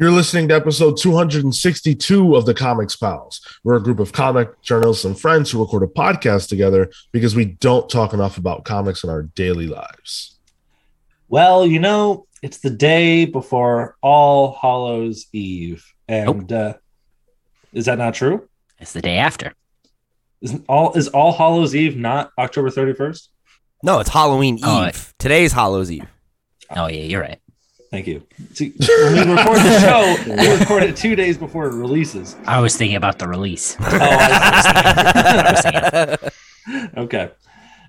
You're listening to episode 262 of the Comics Pals. We're a group of comic journalists and friends who record a podcast together because we don't talk enough about comics in our daily lives. Well, you know, it's the day before All Hallows Eve. And uh, is that not true? It's the day after. Isn't all is All Hallows Eve not October 31st? No, it's Halloween Eve. Oh, Today's Hallows Eve. Oh yeah, you're right. Thank you. See, when we record the show, we record it two days before it releases. I was thinking about the release. Oh, I okay.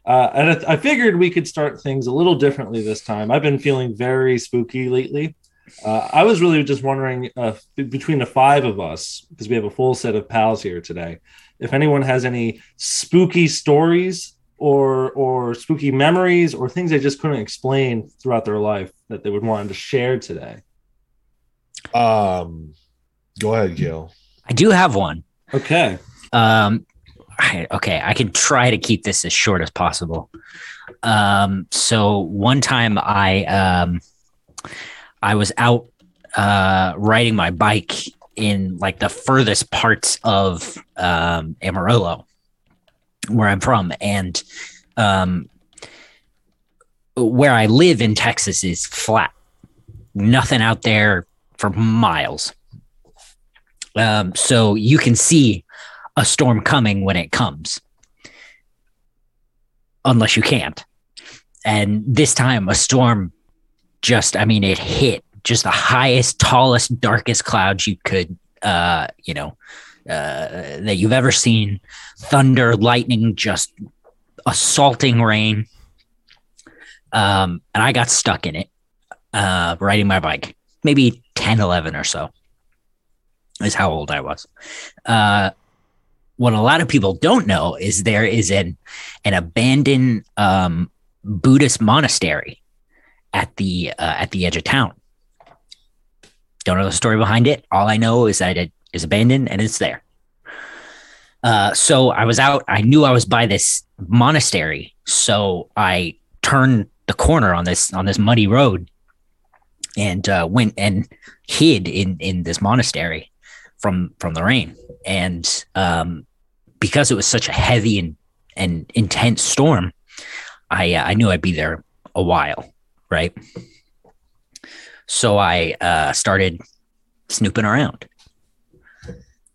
Uh, and I, I figured we could start things a little differently this time. I've been feeling very spooky lately. Uh, I was really just wondering uh, between the five of us, because we have a full set of pals here today, if anyone has any spooky stories or or spooky memories or things they just couldn't explain throughout their life that they would want to share today. Um, go ahead, Cale. I do have one. Okay. Um, I- okay, I can try to keep this as short as possible. Um, so one time I um, I was out uh, riding my bike in like the furthest parts of um, Amarillo, where I'm from, and um, where I live in Texas is flat, nothing out there for miles. Um, so you can see a storm coming when it comes, unless you can't. And this time, a storm just, I mean, it hit just the highest, tallest, darkest clouds you could, uh, you know, uh, that you've ever seen. Thunder, lightning, just assaulting rain. Um, and I got stuck in it, uh, riding my bike, maybe 10, 11 or so is how old I was. Uh, what a lot of people don't know is there is an an abandoned um, Buddhist monastery at the uh, at the edge of town. Don't know the story behind it. All I know is that it is abandoned and it's there. Uh, so I was out. I knew I was by this monastery, so I turned the corner on this on this muddy road and uh, went and hid in in this monastery from from the rain. And um, because it was such a heavy and and intense storm, I uh, I knew I'd be there a while, right? So I uh, started snooping around.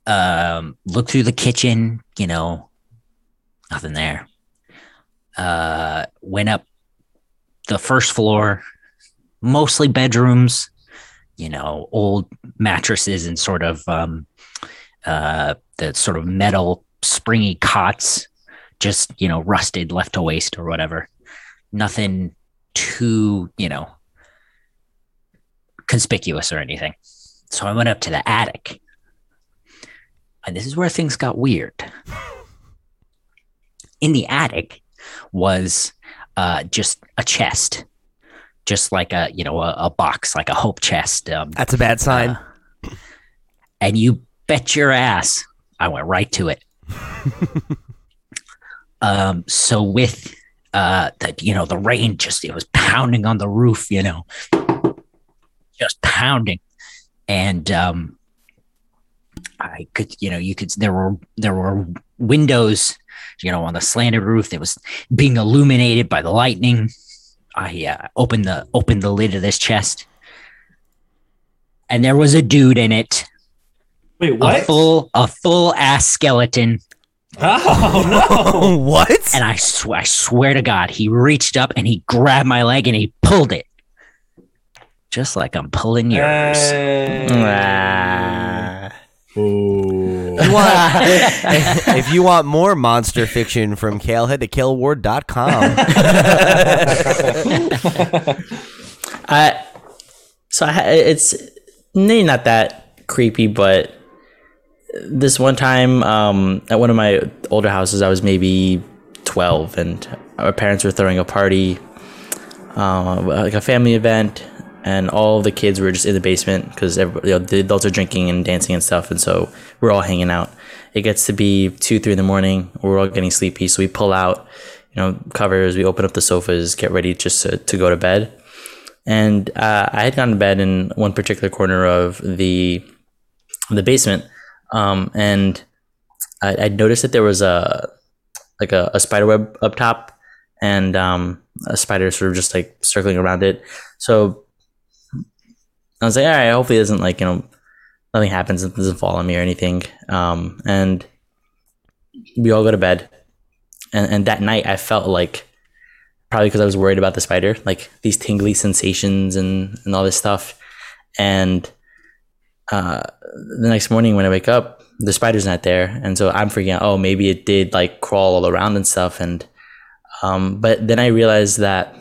Um, looked through the kitchen, you know, nothing there. Uh, went up the first floor, mostly bedrooms, you know, old mattresses and sort of um, uh, the sort of metal springy cots, just you know, rusted, left to waste or whatever. Nothing too, you know, conspicuous or anything. So I went up to the attic, and this is where things got weird. In the attic was uh, just a chest, just like a you know a, a box, like a hope chest. Um, That's a bad sign. uh, and you bet your ass I went right to it. um, so with uh, the you know the rain just it was pounding on the roof, you know, just pounding, and um, I could you know you could there were there were windows you know on the slanted roof that was being illuminated by the lightning. I uh, opened the opened the lid of this chest, and there was a dude in it Wait, a what? full a full ass skeleton Oh no! what? and I, sw- I swear to god he reached up and he grabbed my leg and he pulled it just like i'm pulling yours Hey. Ah. Ooh. You want- if you want more monster fiction from Cale, head to kaleward.com. I so I, it's maybe not that creepy, but this one time um, at one of my older houses, I was maybe twelve, and our parents were throwing a party, uh, like a family event, and all the kids were just in the basement because you know, the adults are drinking and dancing and stuff, and so we're all hanging out. It gets to be two, three in the morning. We're all getting sleepy, so we pull out, you know, covers. We open up the sofas, get ready just to, to go to bed and uh, I had gone to bed in one particular corner of the the basement, um, and I, I noticed that there was a like a, a spider web up top, and um, a spider sort of just like circling around it. So I was like, all right, hopefully it doesn't like you know nothing happens, it doesn't fall on me or anything. Um, and we all go to bed, and and that night I felt like probably because I was worried about the spider, like these tingly sensations and and all this stuff, and uh, the next morning when I wake up, the spider's not there, and so I'm freaking out. Oh, maybe it did like crawl all around and stuff, and um, but then I realized that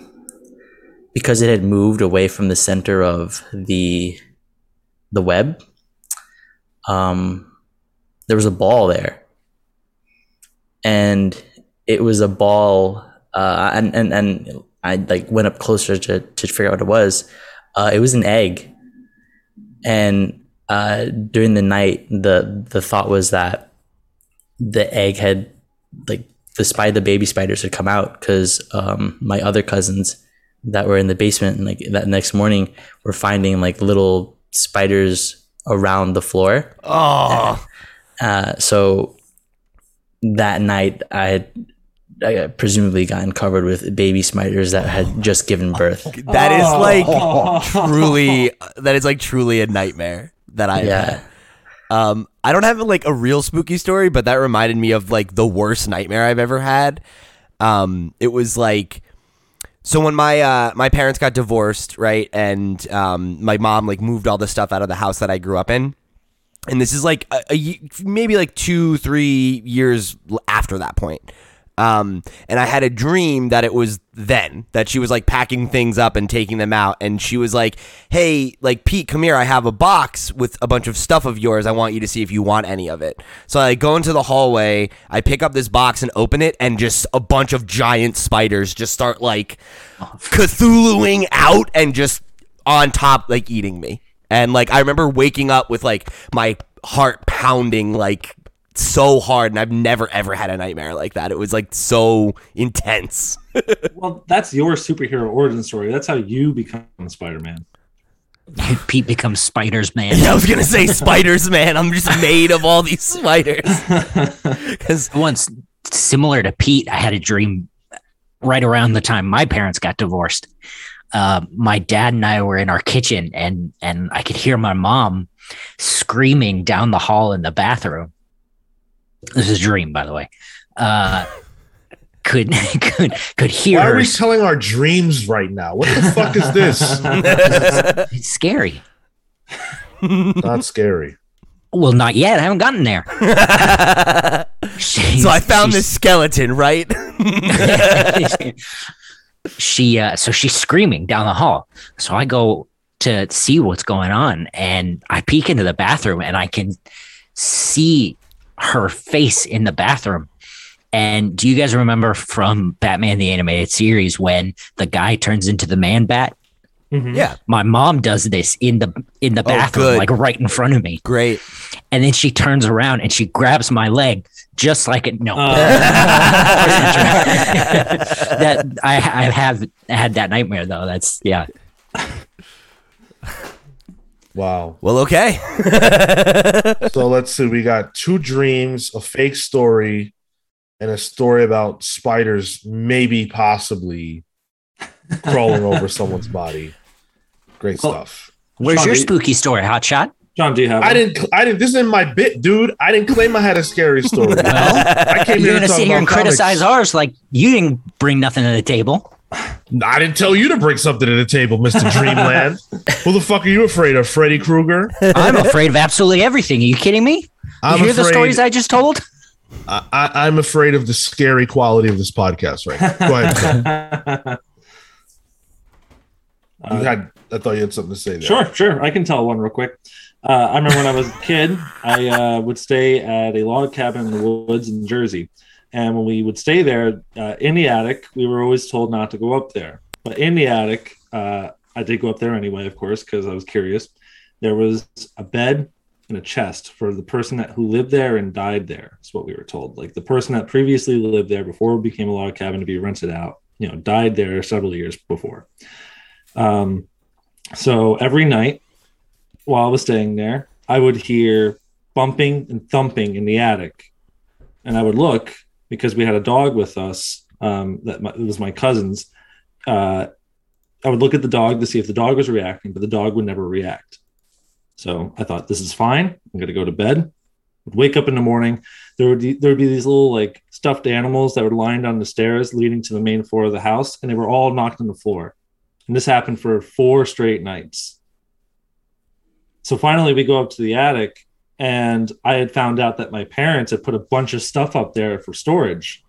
because it had moved away from the center of the the web, um, there was a ball there, and it was a ball, uh, and and and I like went up closer to to figure out what it was. Uh, it was an egg, and uh, during the night, the the thought was that the egg had like the spider, the baby spiders had come out because um, my other cousins that were in the basement and like that next morning were finding like little spiders around the floor. Oh, Uh, so that night, I had I had presumably gotten covered with baby spiders that had just given birth. that is Oh. like truly. That is like truly a nightmare that I Yeah. had. Um, I don't have like a real spooky story, but that reminded me of like the worst nightmare I've ever had. Um, it was like so when my uh, my parents got divorced, right, and um, my mom like moved all the stuff out of the house that I grew up in, and this is like a, a maybe like two three years after that point. Um, and I had a dream that it was then that she was like packing things up and taking them out, and she was like, "Hey, like Pete, come here. I have a box with a bunch of stuff of yours. I want you to see if you want any of it." So I go into the hallway, I pick up this box and open it, and just a bunch of giant spiders just start like Cthulhuing out and just on top, like eating me. And like I remember waking up with like my heart pounding like so hard, and I've never ever had a nightmare like that. It was like so intense. Well, that's your superhero origin story. That's how you become Spider-Man. Pete becomes Spiders Man. I was gonna say spiders, man. I'm just made of all these spiders. Because Once, similar to Pete, I had a dream right around the time my parents got divorced. Uh, my dad and I were in our kitchen, and and I could hear my mom screaming down the hall in the bathroom. This is a dream, by the way. Uh, could could could hear Why are we telling our dreams right now? What the fuck is this? It's scary. Not scary. Well, not yet. I haven't gotten there. So I found this skeleton, right? she uh so she's screaming down the hall so i go to see what's going on and i peek into the bathroom and i can see her face in the bathroom and do you guys remember from batman the animated series when the guy turns into the man bat Mhm. yeah, my mom does this in the in the bathroom good. like right in front of me great. and then she turns around and she grabs my leg just like it no Oh. that I, I have had that nightmare though. That's yeah. Wow. Well, okay. So let's see. We got two dreams, a fake story, and a story about spiders maybe possibly crawling over someone's body. Great Well, stuff. Where's Sean, your spooky story, Hotshot? Sean, do you have? I one? didn't. I didn't. This isn't my bit, dude. I didn't claim I had a scary story. Well, I came You're here to gonna talk sit here and comics. criticize ours like you didn't bring nothing to the table. I didn't tell you to bring something to the table, Mister Dreamland. Who the fuck are you afraid of, Freddy Krueger? I'm afraid of absolutely everything. Are you kidding me? You I'm hear the stories I just told? I, I, I'm afraid of the scary quality of this podcast right now. Go ahead. You had, I thought you had something to say there. Sure, sure. I can tell one real quick. Uh, I remember when I was a kid, I uh, would stay at a log cabin in the woods in Jersey. And when we would stay there uh, in the attic, we were always told not to go up there. But in the attic, uh, I did go up there anyway, of course, because I was curious. There was a bed and a chest for the person that who lived there and died there. Is what we were told. Like the person that previously lived there before it became a log cabin to be rented out, you know, died there several years before. Um, So every night while I was staying there, I would hear bumping and thumping in the attic. And I would look because we had a dog with us um, that my, was my cousin's. Uh, I would look at the dog to see if the dog was reacting, but the dog would never react. So I thought, this is fine. I'm going to go to bed. Would wake up in the morning. There would be, there would be these little like stuffed animals that were lined on the stairs leading to the main floor of the house, and they were all knocked on the floor. And this happened for four straight nights. So finally, we go up to the attic, and I had found out that my parents had put a bunch of stuff up there for storage.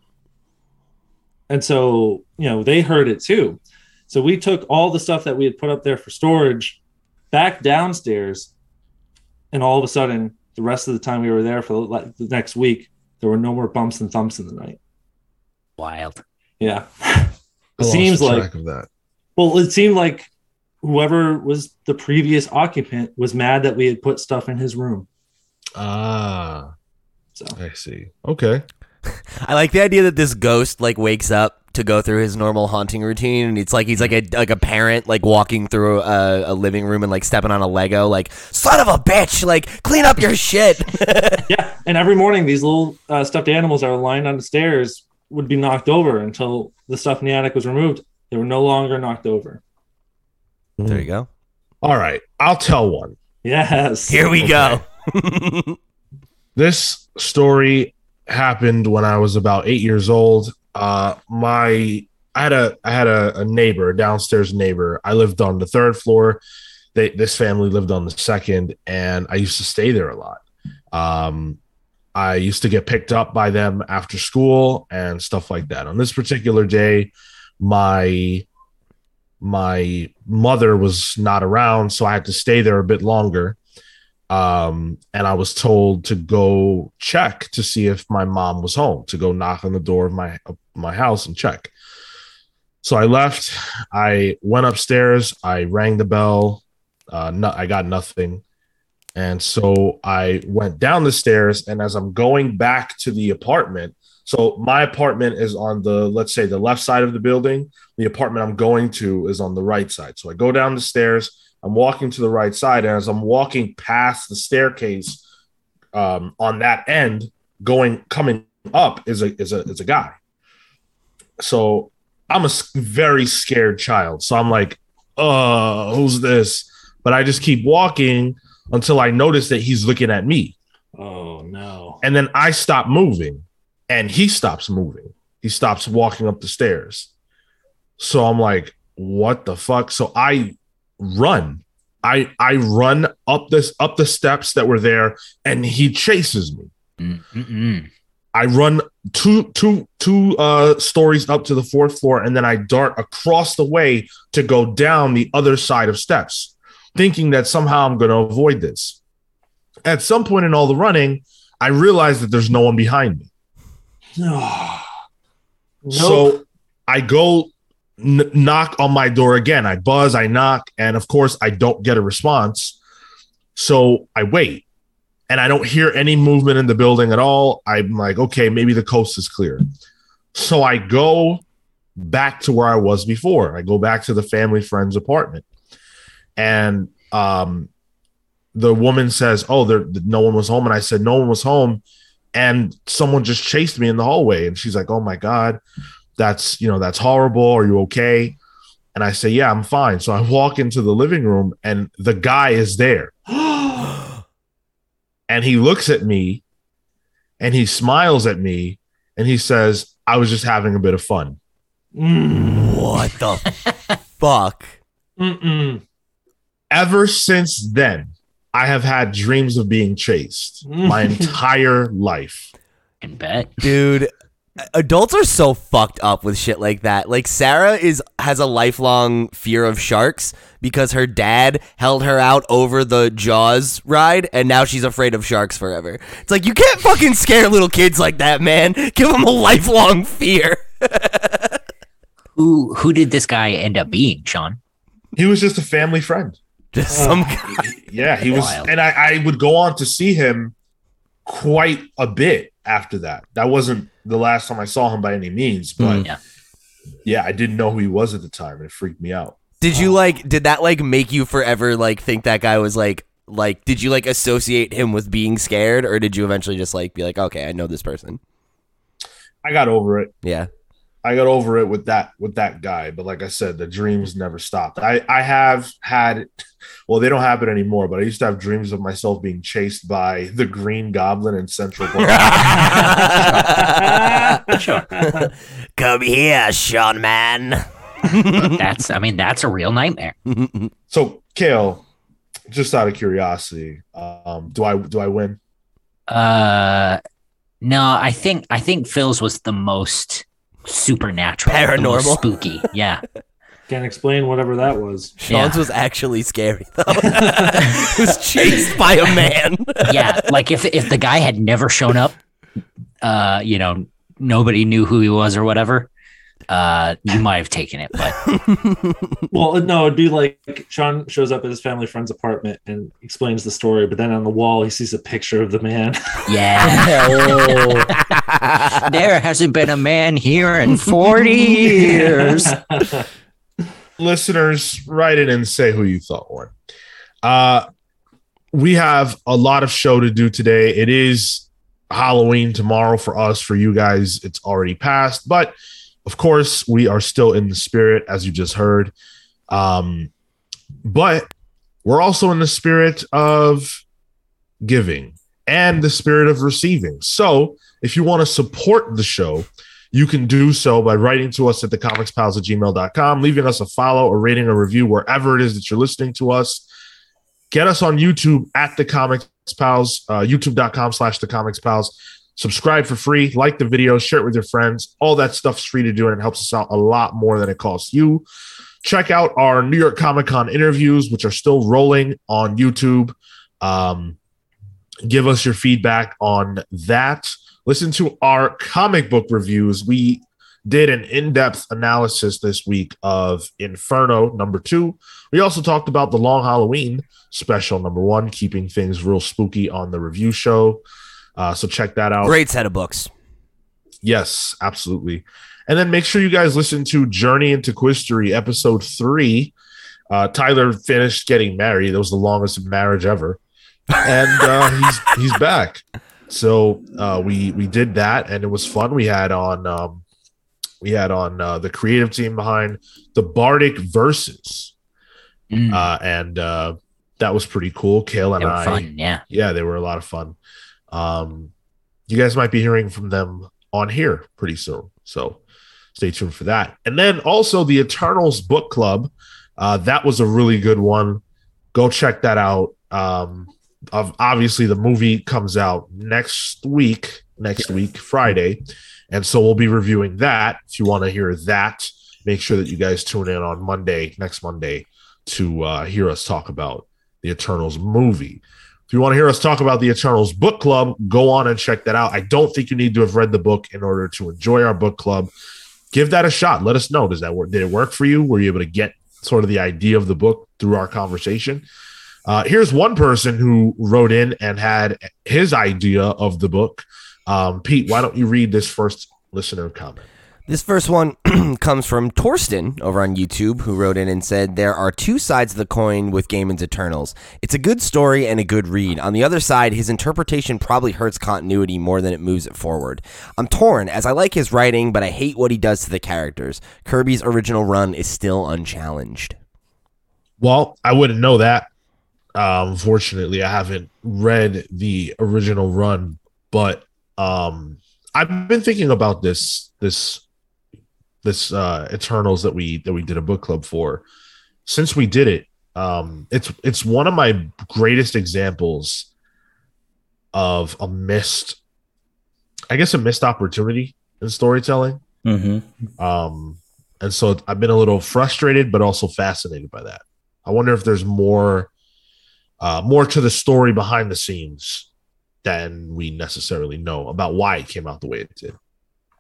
And so, you know, they heard it too. So we took all the stuff that we had put up there for storage back downstairs. And all of a sudden, the rest of the time we were there for the, like, the next week, there were no more bumps and thumps in the night. Wild. Yeah. It seems like of that. Well, it seemed like whoever was the previous occupant was mad that we had put stuff in his room. Ah, So I see. Okay. I like the idea that this ghost like wakes up to go through his normal haunting routine, and it's like he's like a like a parent like walking through a, a living room and like stepping on a Lego, like son of a bitch, like clean up your shit. yeah, and every morning these little uh, stuffed animals that were lying on the stairs would be knocked over until the stuff in the attic was removed. They were no longer knocked over. there you go. All right. I'll tell one. Yes. Here we go. This story happened when I was about eight years old. Uh, my I had a I had a, a neighbor, a downstairs neighbor. I lived on the third floor. They, this family lived on the second, and I used to stay there a lot. Um, I used to get picked up by them after school and stuff like that. On this particular day, my my mother was not around, so I had to stay there a bit longer um, and I was told to go check to see if my mom was home, to go knock on the door of my of my house and check. So I left. I went upstairs. I rang the bell. Uh, no, I got nothing, and so I went down the stairs. And as I'm going back to the apartment, so my apartment is on the let's say the left side of the building. The apartment I'm going to is on the right side. So I go down the stairs. I'm walking to the right side, and as I'm walking past the staircase um, on that end, going coming up is a is a is a guy. So I'm a very scared child. So I'm like, uh, who's this? But I just keep walking until I notice that he's looking at me, Oh no. and then I stop moving, and he stops moving. He stops walking up the stairs. So I'm like, what the fuck? So I run. I I run up this up the steps that were there and he chases me. Mm-mm. I run two two two uh stories up to the fourth floor and then I dart across the way to go down the other side of steps, thinking that somehow I'm going to avoid this. At some point in all the running, I realize that there's no one behind me. No. So I go n- knock on my door again. I buzz, I knock, and of course, I don't get a response. So I wait and I don't hear any movement in the building at all. I'm like, okay, maybe the coast is clear. So I go back to where I was before. I go back to the family friend's apartment. And um, the woman says, Oh, there no one was home. And I said, No one was home and someone just chased me in the hallway and she's like oh my god that's you know that's horrible are you okay and i say yeah i'm fine so i walk into the living room and the guy is there and he looks at me and he smiles at me and he says i was just having a bit of fun what the fuck? Mm-mm. ever since then i have had dreams of being chased my entire life Can bet. Dude, adults are so fucked up with shit like that. Like Sarah is has a lifelong fear of sharks because her dad held her out over the Jaws ride and now she's afraid of sharks forever. It's like you can't fucking scare little kids like that, man. Give them a lifelong fear. Who who did this guy end up being, Sean? he was just a family friend Just some um, guy. Yeah, he was, Wild. and I, I would go on to see him quite a bit after that. That wasn't the last time I saw him by any means, but mm. Yeah. yeah, I didn't know who he was at the time, and it freaked me out. Did you um, like? Did that like make you forever like think that guy was like like? Did you like associate him with being scared, or did you eventually just like be like, okay, I know this person? I got over it. Yeah. I got over it with that with that guy. But like I said, the dreams never stopped. I I have had, well, they don't happen anymore. But I used to have dreams of myself being chased by the Green Goblin in Central Park. Come here, Sean man. That's I mean that's a real nightmare. so, Cale, just out of curiosity, um, do I do I win? Uh no, I think I think Phil's was the most supernatural, Paranormal. spooky. Yeah. Can't explain whatever that was. Sean's Yeah. was actually scary though. he was chased by a man. yeah, like if if the guy had never shown up, uh, you know, nobody knew who he was or whatever. Uh, you might have taken it, but Well, no, it'd be like Sean shows up at his family friend's apartment and explains the story, but then on the wall he sees a picture of the man. yeah, oh, there hasn't been a man here in forty years. listeners, write in and say who you thought won. Uh, we have a lot of show to do today. It is Halloween tomorrow for us. For you guys, it's already passed, but of course, we are still in the spirit, as you just heard. Um, but we're also in the spirit of giving and the spirit of receiving. So, if you want to support the show, you can do so by writing to us at thecomicspals at gmail.com, leaving us a follow, a rating, a review, wherever it is that you're listening to us. Get us on YouTube at the Comics Pals, uh, youtube.com slash the Comics Pals. Subscribe for free, like the video, share it with your friends. All that stuff's free to do, and it helps us out a lot more than it costs you. Check out our New York Comic Con interviews, which are still rolling on YouTube. Um, give us your feedback on that listen to our comic book reviews. We did an in depth analysis this week of Inferno number two. We also talked about the Long Halloween special number one, keeping things real spooky on the review show. Uh, so check that out. Great set of books. Yes, absolutely. And then make sure you guys listen to Journey into Quistery episode three. Uh, Tyler finished getting married. That was the longest marriage ever, and uh, he's he's back. So uh, we we did that, and it was fun. We had on um, we had on uh, the creative team behind the Bardic Verses, Mm, uh, and uh, that was pretty cool. Cale and I, fun. Yeah. yeah, they were a lot of fun. Um, you guys might be hearing from them on here pretty soon, so stay tuned for that. And then also the Eternals book club, uh, that was a really good one. Go check that out. Um, of obviously the movie comes out next week, next week Friday, and so we'll be reviewing that. If you want to hear that, make sure that you guys tune in on Monday, next Monday, to uh, hear us talk about the Eternals movie. If you want to hear us talk about the Eternals book club, go on and check that out. I don't think you need to have read the book in order to enjoy our book club. Give that a shot. Let us know. Does that work? Did it work for you? Were you able to get sort of the idea of the book through our conversation? Uh, here's one person who wrote in and had his idea of the book. Um, Pete, why don't you read this first listener comment? This first one comes from Torsten over on YouTube, who wrote in and said, There are two sides of the coin with Gaiman's Eternals. It's a good story and a good read. On the other side, his interpretation probably hurts continuity more than it moves it forward. I'm torn, as I like his writing, but I hate what he does to the characters. Kirby's original run is still unchallenged. Well, I wouldn't know that. Um, unfortunately, I haven't read the original run, but um, I've been thinking about this this this uh, Eternals that we that we did a book club for. Since we did it, um, it's it's one of my greatest examples of a missed, I guess, a missed opportunity in storytelling. hmm Um, and so I've been a little frustrated, but also fascinated by that. I wonder if there's more, uh, more to the story behind the scenes than we necessarily know about why it came out the way it did.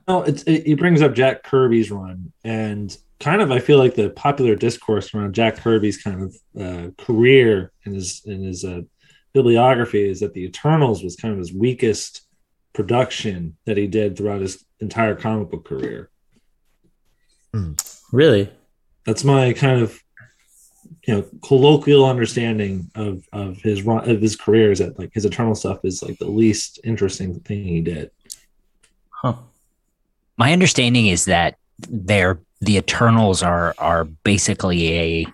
No, it's, it, it brings up Jack Kirby's run, and kind of I feel like the popular discourse around Jack Kirby's kind of uh, career and his in his uh, bibliography is that the Eternals was kind of his weakest production that he did throughout his entire comic book career. Really? That's my kind of you know colloquial understanding of of his run of his career is that like his Eternal stuff is like the least interesting thing he did. Huh. My understanding is that they're the Eternals are are basically a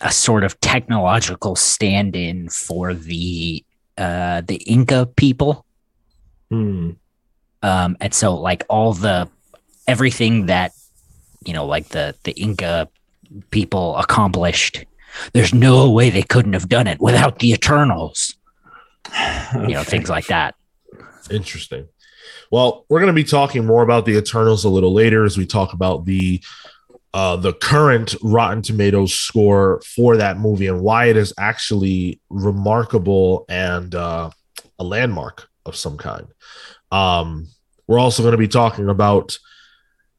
a sort of technological stand-in for the uh the Inca people. Hmm. Um and so like all the everything that you know like the the Inca people accomplished there's no way they couldn't have done it without the Eternals. You know, things like that. Interesting. Well, we're going to be talking more about the Eternals a little later as we talk about the uh, the current Rotten Tomatoes score for that movie and why it is actually remarkable and uh, a landmark of some kind. Um, we're also going to be talking about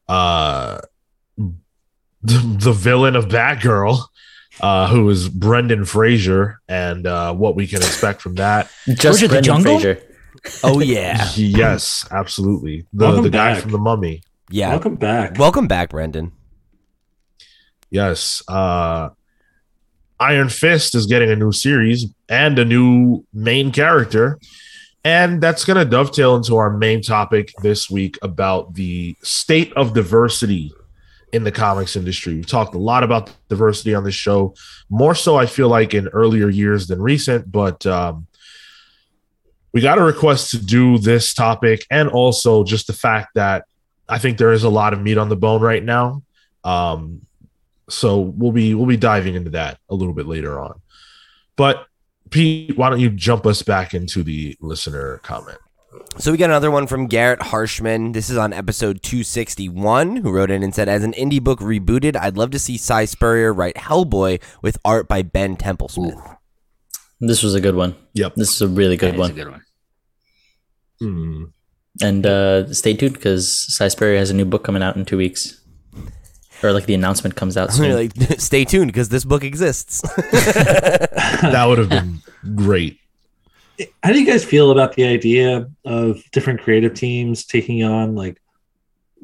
uh, the, the villain of Batgirl, uh, who is Brendan Fraser, and uh, what we can expect from that. Just George the Brendan Jungle? Fraser. Oh yeah, Yes, absolutely. The Welcome the guy back. from the Mummy. yeah. Welcome back. Welcome back, Brendan. Yes. Uh Iron Fist is getting a new series and a new main character. And that's going to dovetail into our main topic this week about the state of diversity in the comics industry. We've talked a lot about diversity on this show, more so, I feel like, in earlier years than recent, but um, we got a request to do this topic and also just the fact that I think there is a lot of meat on the bone right now. Um, so we'll be we'll be diving into that a little bit later on. But Pete, why don't you jump us back into the listener comment? So we got another one from Garrett Harshman. This is on episode 261, who wrote in and said, "As an indie book rebooted, I'd love to see Si Spurrier write Hellboy with art by Ben Temple Templesmith." This was a good one. Yep. This is a really good That is a one. good one. Hmm. And uh, stay tuned because Si Spurrier has a new book coming out in two weeks. Or like the announcement comes out soon. Like, stay tuned because this book exists. That would have been great. How do you guys feel about the idea of different creative teams taking on like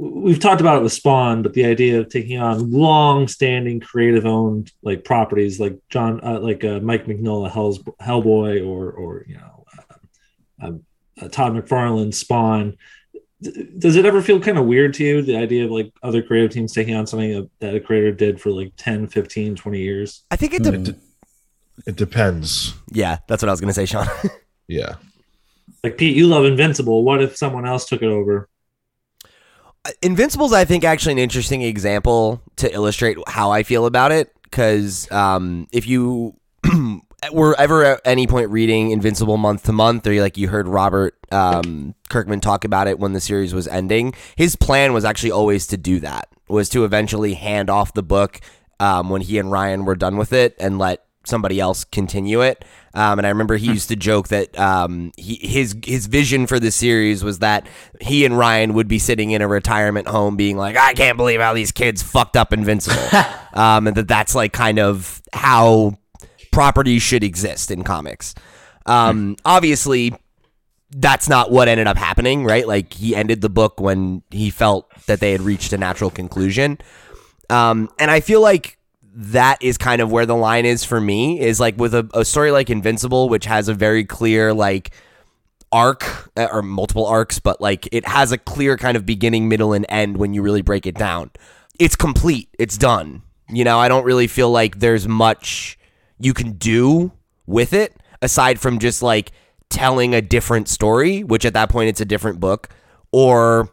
we've talked about it with Spawn, but the idea of taking on long-standing creative-owned like properties, like John, uh, like uh, Mike Mignola, Hell's, Hellboy, or or you know uh, um, uh, Todd McFarlane, Spawn. D- Does it ever feel kind of weird to you the idea of like other creative teams taking on something that- that a creator did for like 10, 15, 20 years? I think it. De- It depends. yeah, that's what I was gonna say, Sean. Yeah. Like Pete, you love Invincible. What if someone else took it over? Invincible's, I think, actually an interesting example to illustrate how I feel about it. Because um, if you were ever at any point reading Invincible month to month, or you, like you heard Robert um, Kirkman talk about it when the series was ending, his plan was actually always to do that. Was to eventually hand off the book um, when he and Ryan were done with it and let somebody else continue it. Um, and I remember he used to joke that um, he, his his vision for the series was that he and Ryan would be sitting in a retirement home, being like, "I can't believe how these kids fucked up Invincible," um, and that that's like kind of how properties should exist in comics. Um, obviously, that's not what ended up happening, right? Like he ended the book when he felt that they had reached a natural conclusion. Um, and I feel like that is kind of where the line is for me is like with a, a story like Invincible, which has a very clear like arc uh, or multiple arcs, but like it has a clear kind of beginning, middle, and end when you really break it down. It's complete. It's done. You know, I don't really feel like there's much you can do with it aside from just like telling a different story, which at that point it's a different book, or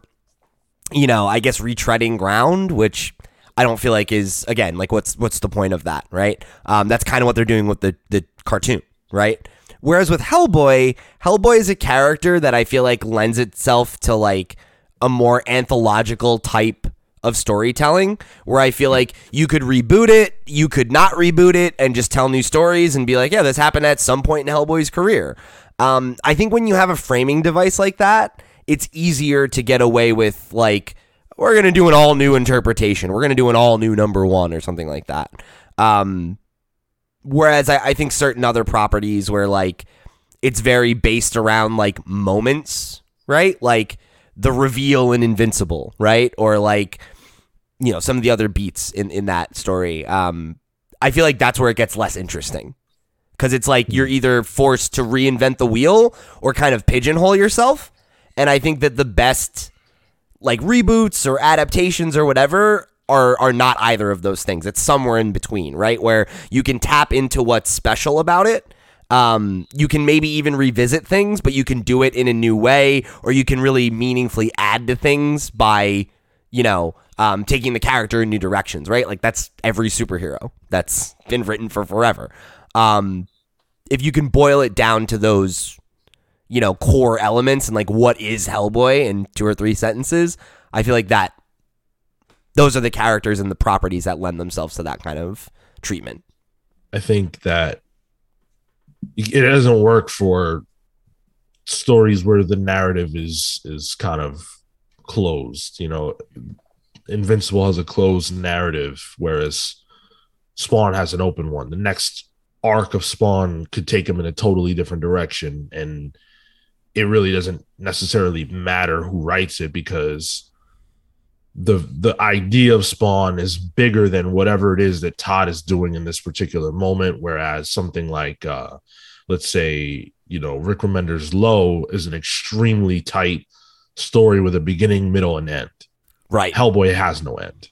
you know, I guess retreading ground, which I don't feel like is again like what's what's the point of that, right? Um, that's kind of what they're doing with the the cartoon, right? Whereas with Hellboy, Hellboy is a character that I feel like lends itself to like a more anthological type of storytelling where I feel like you could reboot it, you could not reboot it and just tell new stories and be like, yeah, this happened at some point in Hellboy's career. Um, I think when you have a framing device like that, it's easier to get away with like we're gonna do an all new interpretation. We're gonna do an all new number one or something like that. Um, whereas I, I think certain other properties where like it's very based around like moments, right? Like the reveal in Invincible, right? Or like you know some of the other beats in in that story. Um, I feel like that's where it gets less interesting. Cuz it's like you're either forced to reinvent the wheel or kind of pigeonhole yourself. And I think that the best like reboots or adaptations or whatever are are not either of those things. It's somewhere in between, right? Where you can tap into what's special about it. Um, you can maybe even revisit things, but you can do it in a new way, or you can really meaningfully add to things by, you know, um, taking the character in new directions, right? Like that's every superhero that's been written for forever. Um, if you can boil it down to those, you know, core elements and like what is Hellboy in two or three sentences, I feel like that those are the characters and the properties that lend themselves to that kind of treatment. I think that it doesn't work for stories where the narrative is is kind of closed. You know, Invincible has a closed narrative, whereas Spawn has an open one. The next arc of Spawn could take him in a totally different direction, and it really doesn't necessarily matter who writes it because the the idea of Spawn is bigger than whatever it is that Todd is doing in this particular moment. Whereas something like, uh, let's say, you know, Rick Remender's Low is an extremely tight story with a beginning, middle, and end. Right. Hellboy has no end.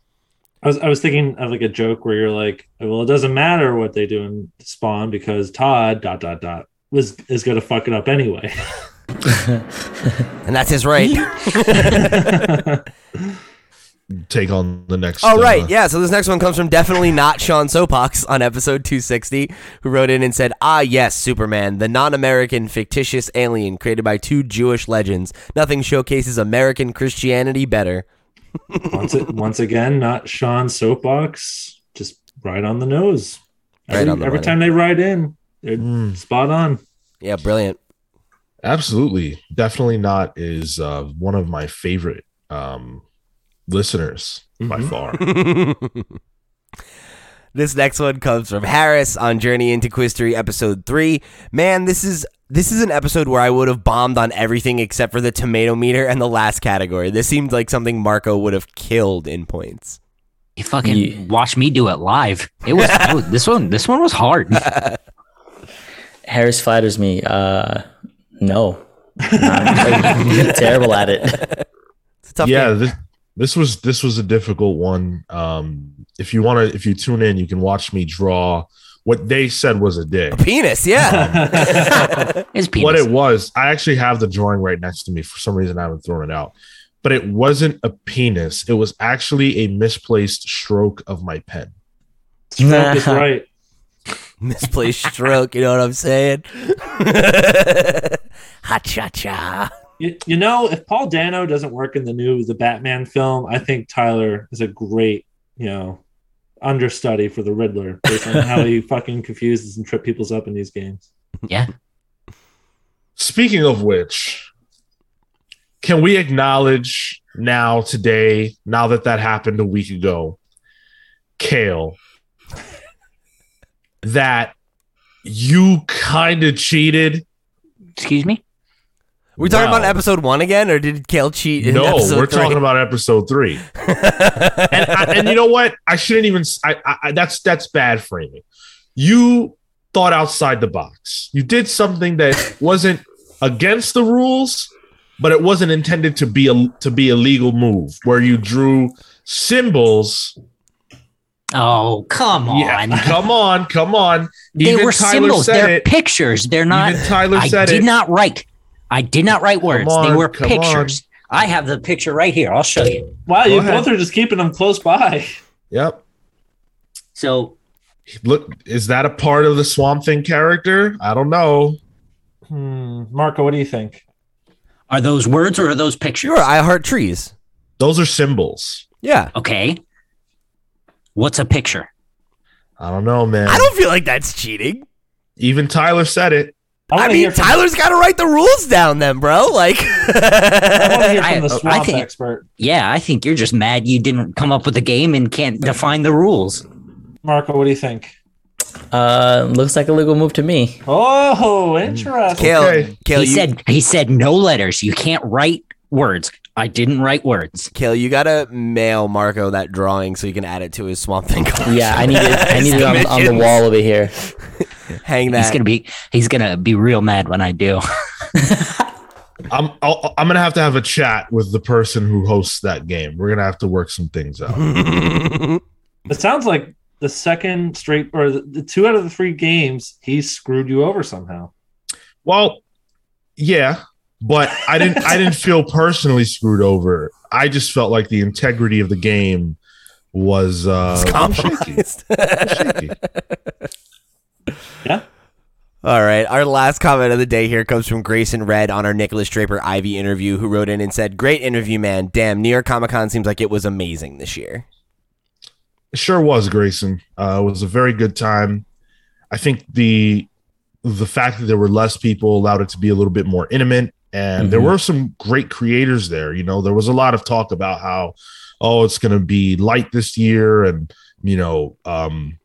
I was I was thinking of like a joke where you're like, well, it doesn't matter what they do in Spawn because Todd dot dot dot was is gonna fuck it up anyway. And that's his right. Take on the next. Oh, right. uh, Yeah. So this next one comes from definitely not Sean Soapbox on episode 260, who wrote in and said, Ah, yes, Superman, the non American fictitious alien created by two Jewish legends. Nothing showcases American Christianity better. once it, once again, not Sean soapbox, just right on the nose. Right Every, on the every time they ride in, they're Mm. spot on. Yeah, brilliant. Absolutely. Definitely not is uh, one of my favorite um, listeners by Mhm. far. This next one comes from Harris on Journey into Quistery episode 3. Man, this is this is an episode where I would have bombed on everything except for the tomato meter and the last category. This seemed like something Marco would have killed in points. You fucking Yeah. watch me do it live. It was oh, this one. This one was hard. Harris flatters me. Uh, no, I'm terrible at it. It's a tough yeah, game. this, this was this was a difficult one. Um, if you want to, if you tune in, you can watch me draw what they said was a dick. A penis, yeah. His penis. What it was, I actually have the drawing right next to me. For some reason, I haven't thrown it out. But it wasn't a penis. It was actually a misplaced stroke of my pen. Stroke is right. Misplaced stroke, you know what I'm saying? Ha cha cha. You, you know, if Paul Dano doesn't work in the new the Batman film, I think Tyler is a great, you know, understudy for the Riddler based on how he fucking confuses and trip people's up in these games. yeah. Speaking of which, can we acknowledge now, today, now that that happened a week ago, Cale, that you kind of cheated? Excuse me. We talking Wow. about episode one again, or did Cale cheat in No, episode we're three? talking about episode three. and, I, and you know what? I shouldn't even. I, I, I- that's that's bad framing. You thought outside the box. You did something that wasn't against the rules, but it wasn't intended to be a to be a legal move. Where you drew symbols. Oh come on. Yeah, come on, come on. they Even were Tyler symbols. said They're it. pictures. They're not. Even Tyler I said did it. not write. I did not write words. they were come pictures. I have the picture right here. I'll show you. Wow, Go you ahead. both are just keeping them close by. Yep. So Look, is that a part of the Swamp Thing character? I don't know. Hmm. Marco, what do you think? are those words or are those pictures? Sure, I heart trees. Those are symbols. Yeah. Okay. What's a picture? I don't know, man. I don't feel like that's cheating. Even Tyler said it. I, I mean, from, Tyler's got to write the rules down, then, bro. Like, I want to hear I- from the I Swamp Thing- expert. Yeah, I think you're just mad you didn't come up with a game and can't define the rules. Marco, what do you think? Uh, looks like a legal move to me. Oh, interesting. Cale, Okay. Cale, he you, said he said no letters. You can't write words. I didn't write words. Cale, you gotta mail Marco that drawing so he can add it to his Swamp Thing collection. Yeah, I need it. I need it on, on the wall over here. Hang that. He's gonna be he's gonna be real mad when I do. I'm I'll, I'm gonna have to have a chat with the person who hosts that game. We're gonna have to work some things out. It sounds like the second straight or the, the two out of the three games he screwed you over somehow. Well, yeah, but I didn't I didn't feel personally screwed over. I just felt like the integrity of the game was uh shaky. Compromised. shaky. Yeah. All right. Our last comment of the day here comes from Grayson Red on our Nicholas Draper-Ivey interview, who wrote in and said, Great interview, man. Damn, New York Comic Con seems like it was amazing this year. It sure was, Grayson. Uh, it was a very good time. I think the the fact that there were less people allowed it to be a little bit more intimate, and there Mhm. were some great creators there. You know, there was a lot of talk about how, oh, it's going to be light this year, and you know, um,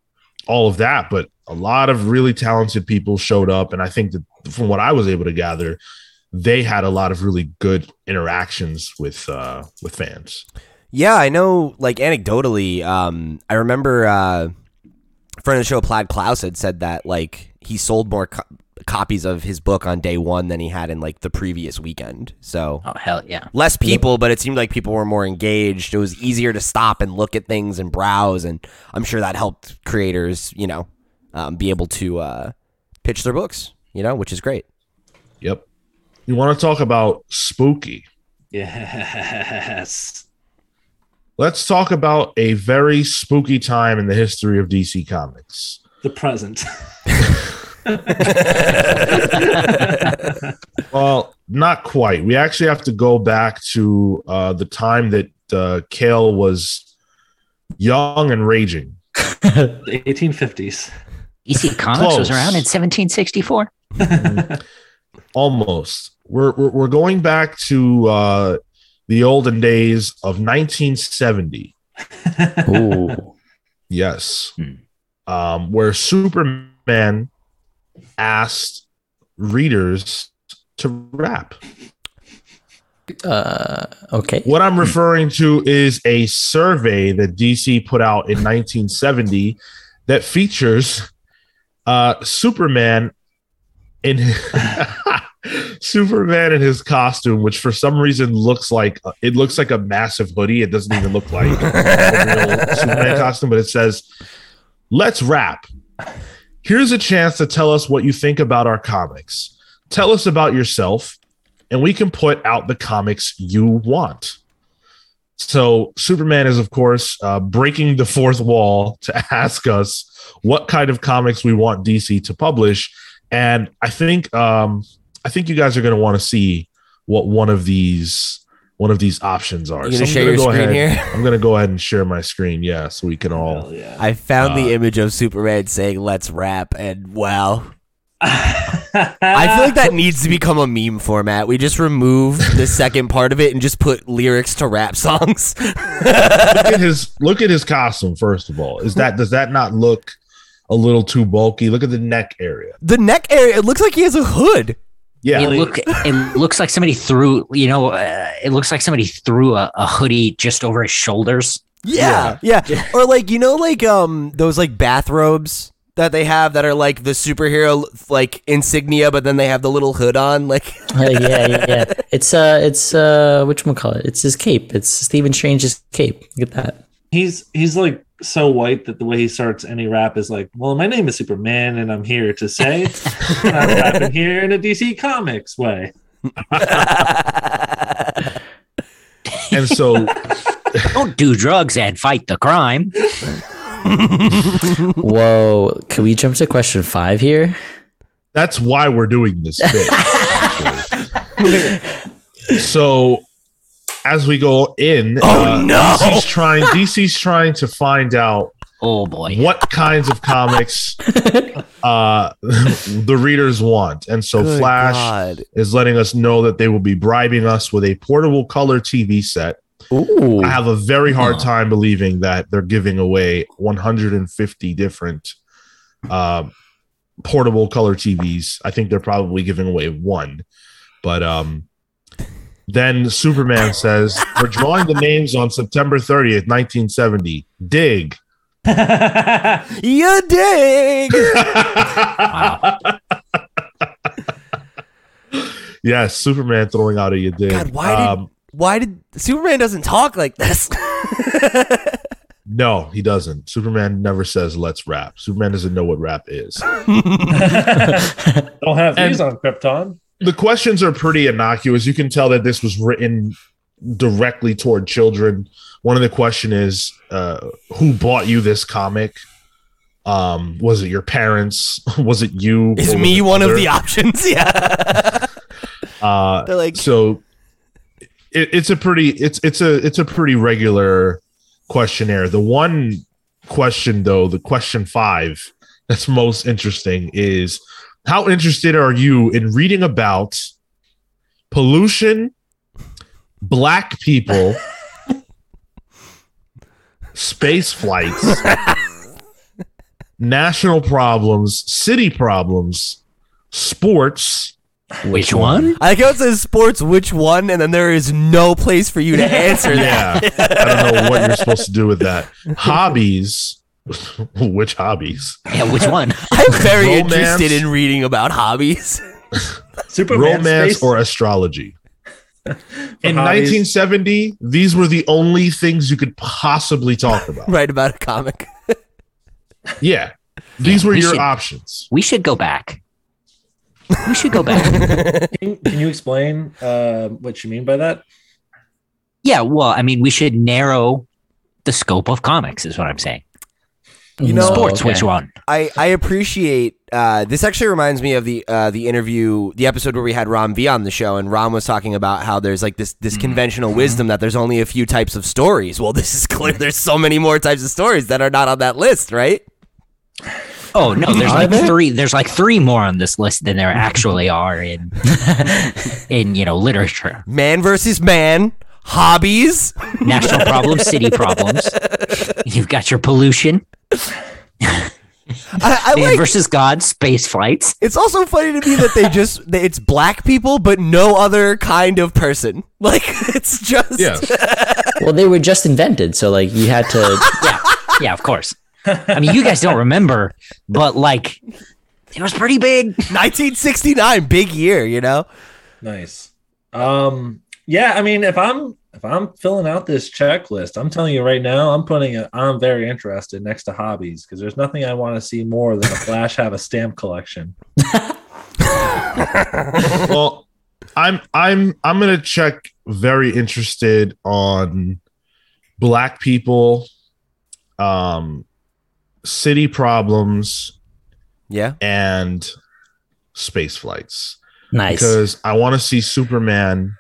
all of that. But a lot of really talented people showed up, and I think that from what I was able to gather, they had a lot of really good interactions with uh, with fans. Yeah, I know, like, anecdotally, um, I remember uh, a friend of the show, Plaid Klaus, had said that, like, he sold more co- copies of his book on day one than he had in, like, the previous weekend. So. Oh hell yeah. less people, but it seemed like people were more engaged. It was easier to stop and look at things and browse, and I'm sure that helped creators, you know, um, be able to uh, pitch their books, you know, which is great. Yep. You want to talk about spooky? Yes. Let's talk about a very spooky time in the history of DC Comics. The present. Well, not quite. We actually have to go back to uh, the time that uh, Cale was young and raging. the 1850s. EC Comics was around in 1764. Almost. We're, we're, we're going back to uh, the olden days of 1970. Ooh. Yes. Hmm. Um, where Superman asked readers to rap. Uh, okay. What I'm referring to is a survey that DC put out in 1970 that features uh, Superman in Superman in his costume, which for some reason looks like it looks like a massive hoodie. It doesn't even look like a real Superman costume, but it says, "Let's rap." Here's a chance to tell us what you think about our comics. Tell us about yourself and we can put out the comics you want. So Superman is, of course, uh, breaking the fourth wall to ask us what kind of comics we want DC to publish, and I think um, I think you guys are going to want to see what one of these one of these options are. You gonna I'm share gonna your go screen ahead- here? I'm going to go ahead and share my screen, yeah, so we can all. Yeah. I found Uh, the image of Superman saying "Let's rap," and wow, I I feel like that needs to become a meme format. We just remove the second part of it and just put lyrics to rap songs. look at his look at his costume first of all. Is that does that not look a little too bulky? Look at the neck area. the neck area, it looks like he has a hood. Yeah, It look it looks like somebody threw you know uh, it looks like somebody threw a, a hoodie just over his shoulders. Yeah, yeah, Or like you know, like um those like bathrobes that they have that are like the superhero like insignia, but then they have the little hood on. Like, Uh, yeah, yeah, yeah. It's uh, it's uh, which one call it? It's his cape. It's Stephen Strange's cape. Look at that. he's he's like so white that the way he starts any rap is like, "Well, my name is Superman, and I'm here to say I'm rapping here in a DC Comics way." and so Don't do drugs and fight the crime. Whoa! Can we jump to question five here? that's why we're doing this bit. so as we go in, Oh, no. DC's trying DC's trying to find out Oh boy. what kinds of comics uh the readers want. And so Good Flash God. is letting us know that they will be bribing us with a portable color TV set. Ooh. I have a very hard Huh. time believing that they're giving away 150 different um, portable color TVs. I think they're probably giving away one, but um, Then Superman says, "We're drawing the names on September 30th, 1970. Dig." You dig? Wow. yes, Superman throwing out a you dig. God, why did Um, why did Superman doesn't talk like this? no, he doesn't. Superman never says "Let's rap." Superman doesn't know what rap is. Don't have And- these on Krypton. The questions are pretty innocuous. You can tell that this was written directly toward children. One of the question is, uh, who bought you this comic? Um, was it your parents? Was it you? Is me it one of the options? Yeah. Uh, They're like, so it, it's a pretty it's it's a it's a pretty regular questionnaire. The one question though, the question five that's most interesting is how interested are you in reading about pollution, black people, space flights, national problems, city problems, sports, Which one? I like how it says sports, which one, and then there is no place for you to answer that. Yeah. I don't know what you're supposed to do with that. Hobbies. Which hobbies? Yeah, which one? I'm very Romance. interested in reading about hobbies. Superman Romance space or astrology? In hobbies. 1970, these were the only things you could possibly talk about. Write about a comic. Yeah. These were we your should- options. We should go back. We should go back. Can, can you explain uh, what you mean by that? yeah, well, I mean, we should narrow the scope of comics, is what I'm saying. You know- Sports, okay. which one? I I appreciate uh, this. Actually, reminds me of the uh, the interview, the episode where we had Ram V on the show, and Ram was talking about how there's like this this conventional wisdom that there's only a few types of stories. Well, this is clear. There's so many more types of stories that are not on that list, right? Oh no, there's Are like there? three. There's like three more on this list than there actually are in in you know literature. Man versus man, hobbies. National problems, city problems. You've got your pollution. I, I Man like. versus God, space flights. It's also funny to me that they just that it's black people, but no other kind of person. Like it's just Yes. Well, they were just invented, so like you had to. Yeah, yeah, of course. I mean, you guys don't remember, but like, it was pretty big. 1969, big year, you know. Nice. Um, yeah, I mean, if I'm if I'm filling out this checklist, I'm telling you right now, I'm putting it. I'm very interested next to hobbies because there's nothing I want to see more than a Flash have a stamp collection. well, I'm I'm I'm gonna check very interested on black people, um, city problems, Yeah. and space flights. Nice. because I want to see Superman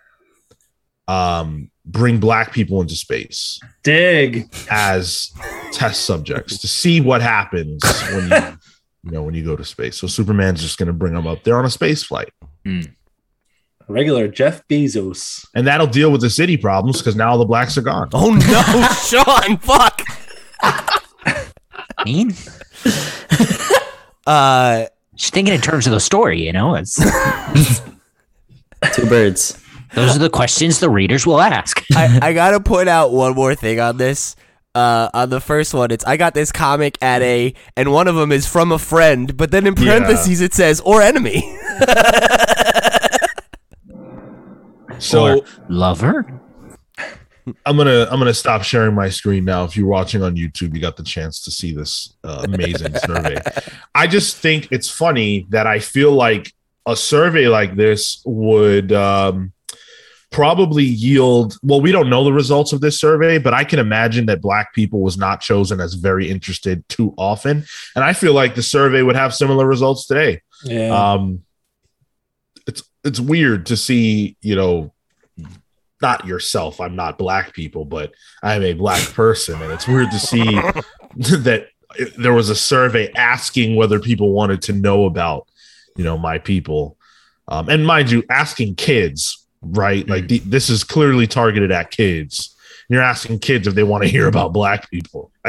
um bring black people into space Dig. as test subjects to see what happens when you you know when you go to space. So Superman's just going to bring them up there on a space flight. Regular Jeff Bezos. And that'll deal with the city problems because now all the blacks are gone. Oh no, Sean! Fuck. I mean, Uh, just thinking in terms of the story, you know, it's Two birds. Those are the questions the readers will ask. I, I gotta point out one more thing on this. Uh, on the first one, it's I got this comic at a, and one of them is from a friend, but then in Yeah. parentheses it says or enemy. So Or lover. I'm gonna I'm gonna stop sharing my screen now. If you're watching on YouTube, you got the chance to see this uh, amazing survey. I just think it's funny that I feel like a survey like this would um, probably yield. Well, we don't know the results of this survey, but I can imagine that Black people was not chosen as very interested too often, and I feel like the survey would have similar results today. Yeah. Um, it's it's weird to see, you know, not yourself. I'm not black people, but I'm a black person, and it's weird to see that there was a survey asking whether people wanted to know about, you know, my people. Um, and mind you, asking kids, right? Like hmm. the, this is clearly targeted at kids. You're asking kids if they want to hear about black people.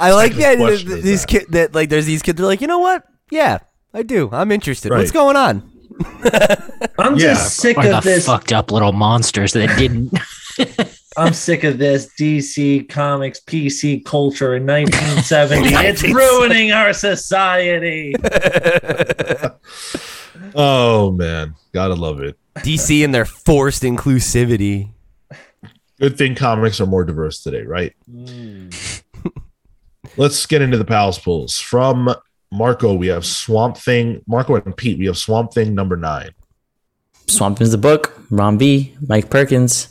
I like the idea question that is these kids that like there's these kids that are like, you know what? Yeah, I do. I'm interested. What's going on? I'm Yeah. just sick Or the of this. fucked up little monsters that didn't. I'm sick of this DC Comics PC culture in 1970. it's ruining our society. Oh man, gotta love it. DC and their forced inclusivity. Good thing comics are more diverse today, right? Let's get into the pals pulls. From Marco, we have Swamp Thing. Marco and Pete, we have Swamp Thing number nine. Swamp Thing's the book. Ram V. Mike Perkins.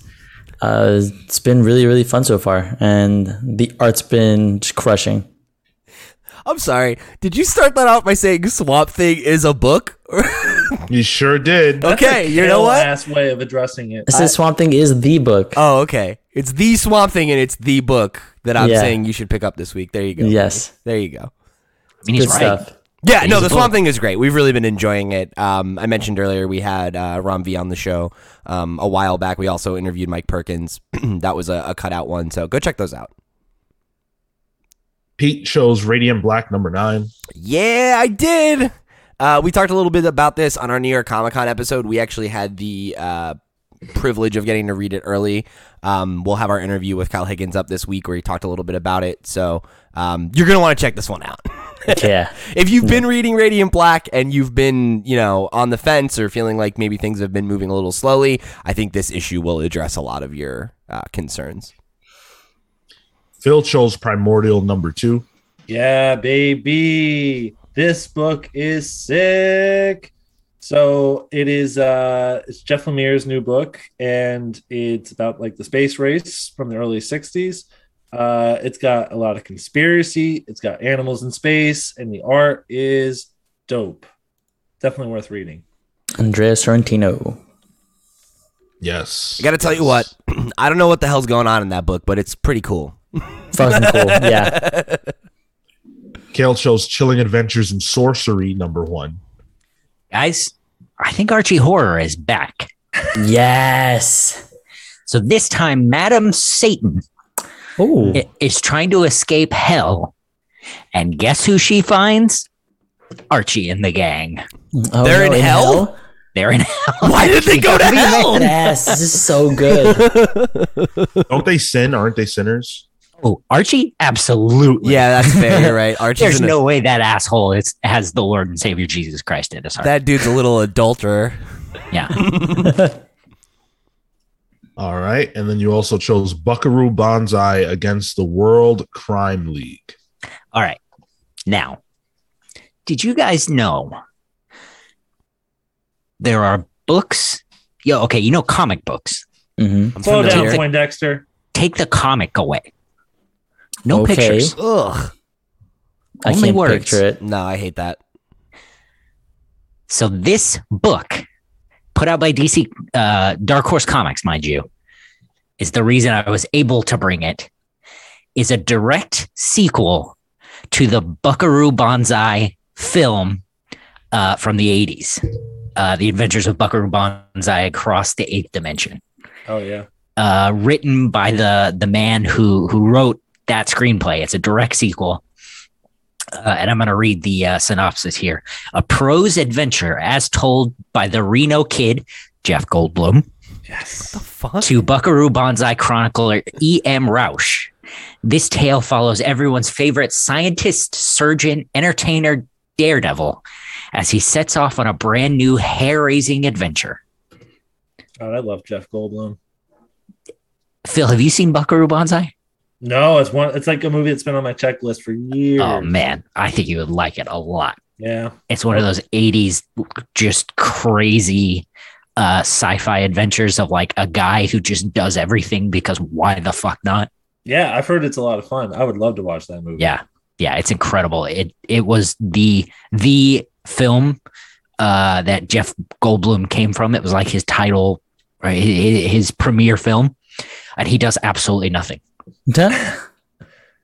Uh, it's been really, really fun so far, and the art's been just crushing. I'm sorry. Did you start that out by saying Swamp Thing is a book? You sure did. okay, you know what? Last way of addressing it. It says Swamp Thing is the book. Oh, okay. It's the Swamp Thing and it's the book that I'm Yeah. saying you should pick up this week. There you go. Yes. There you go. I mean, he's Good right. stuff. Yeah, no, the Swamp book. Thing is great. We've really been enjoying it. Um, I mentioned earlier we had uh, Ram V on the show um, a while back. We also interviewed Mike Perkins. that was a, a cutout one, so go check those out. Pete shows Radiant Black number nine. Yeah, I did. Uh, we talked a little bit about this on our New York Comic Con episode. We actually had the uh, privilege of getting to read it early. Um, we'll have our interview with Kyle Higgins up this week where he talked a little bit about it. So um, you're going to want to check this one out. Yeah. if you've been reading Radiant Black and you've been, you know, on the fence or feeling like maybe things have been moving a little slowly, I think this issue will address a lot of your uh, concerns. Phil chose Primordial number two. Yeah, baby. This book is sick. So it is uh it's Jeff Lemire's new book, and it's about like the space race from the early 60s. Uh it's got a lot of conspiracy, it's got animals in space, and the art is dope. Definitely worth reading. Andrea Sorrentino. Yes. I got to tell you what, I don't know what the hell's going on in that book, but it's pretty cool. Fucking cool. Yeah. Cale chose Chilling Adventures in Sorcery number one. Guys, I think Archie Horror is back. Yes. So this time, Madam Satan Oh. i- is trying to escape hell. And guess who she finds? Archie and the gang. Oh, They're in hell? They're in hell. Why did they go to hell? Yes, this is so good. Don't they sin? Aren't they sinners? Oh, Archie? Absolutely. Yeah, that's fair. You're right. Archie's There's in a- no way that asshole is, has the Lord and Savior Jesus Christ in his heart. that dude's a little adulterer. yeah. All right. And then you also chose Buckaroo Banzai against the World Crime League. All right. Now, did you guys know there are books? Yo, okay, you know comic books. hmm I'm Slow down. Poindexter. Take the comic away. No Okay. pictures. Ugh. I Only can't words. picture it. No, I hate that. So this book, put out by DC uh, Dark Horse Comics, mind you, is the reason I was able to bring it. Is a direct sequel to the Buckaroo Banzai film uh, from the '80s, uh, The Adventures of Buckaroo Banzai Across the Eighth Dimension, Oh yeah. uh, written by the the man who who wrote that screenplay. It's a direct sequel. Uh, and I'm going to read the uh, synopsis here. A prose adventure as told by the Reno kid, Jeff Goldblum, Yes. Fuck. to Buckaroo Banzai chronicler E.M. Rauch. This tale follows everyone's favorite scientist, surgeon, entertainer, Daredevil, as he sets off on a brand new hair raising adventure. God, I love Jeff Goldblum. Phil, have you seen Buckaroo Banzai? No, it's one. It's like a movie that's been on my checklist for years. Oh, man. I think you would like it a lot. Yeah. It's one of those 80s just crazy uh sci-fi adventures of like a guy who just does everything because why the fuck not? Yeah, I've heard it's a lot of fun. I would love to watch that movie. Yeah. Yeah, it's incredible. It it was the the film uh that Jeff Goldblum came from. It was like his title right his, his premiere film and he does absolutely nothing.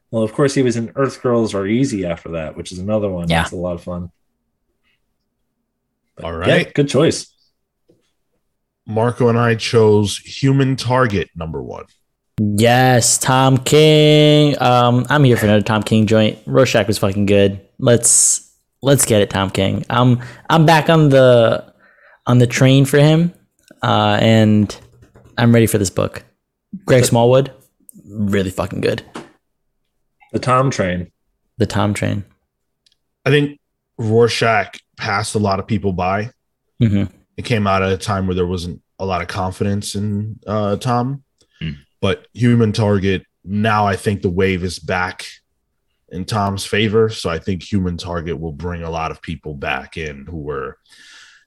Well, of course, he was in Earth Girls Are Easy after that, which is another one. Yeah. That's a lot of fun. But All yeah, good choice. Marco and I chose Human Target number one. Yes, Tom King. Um, I'm here for another Tom King joint. Rorschach was fucking good. Let's let's get it, Tom King. I'm I'm back on the on the train for him, uh, and I'm ready for this book. Greg Smallwood, really fucking good. The Tom Train. The Tom Train. I think Rorschach passed a lot of people by. hmm It came out at a time where there wasn't a lot of confidence in uh, Tom, Hmm. but Human Target now I think the wave is back in Tom's favor. So I think Human Target will bring a lot of people back in who were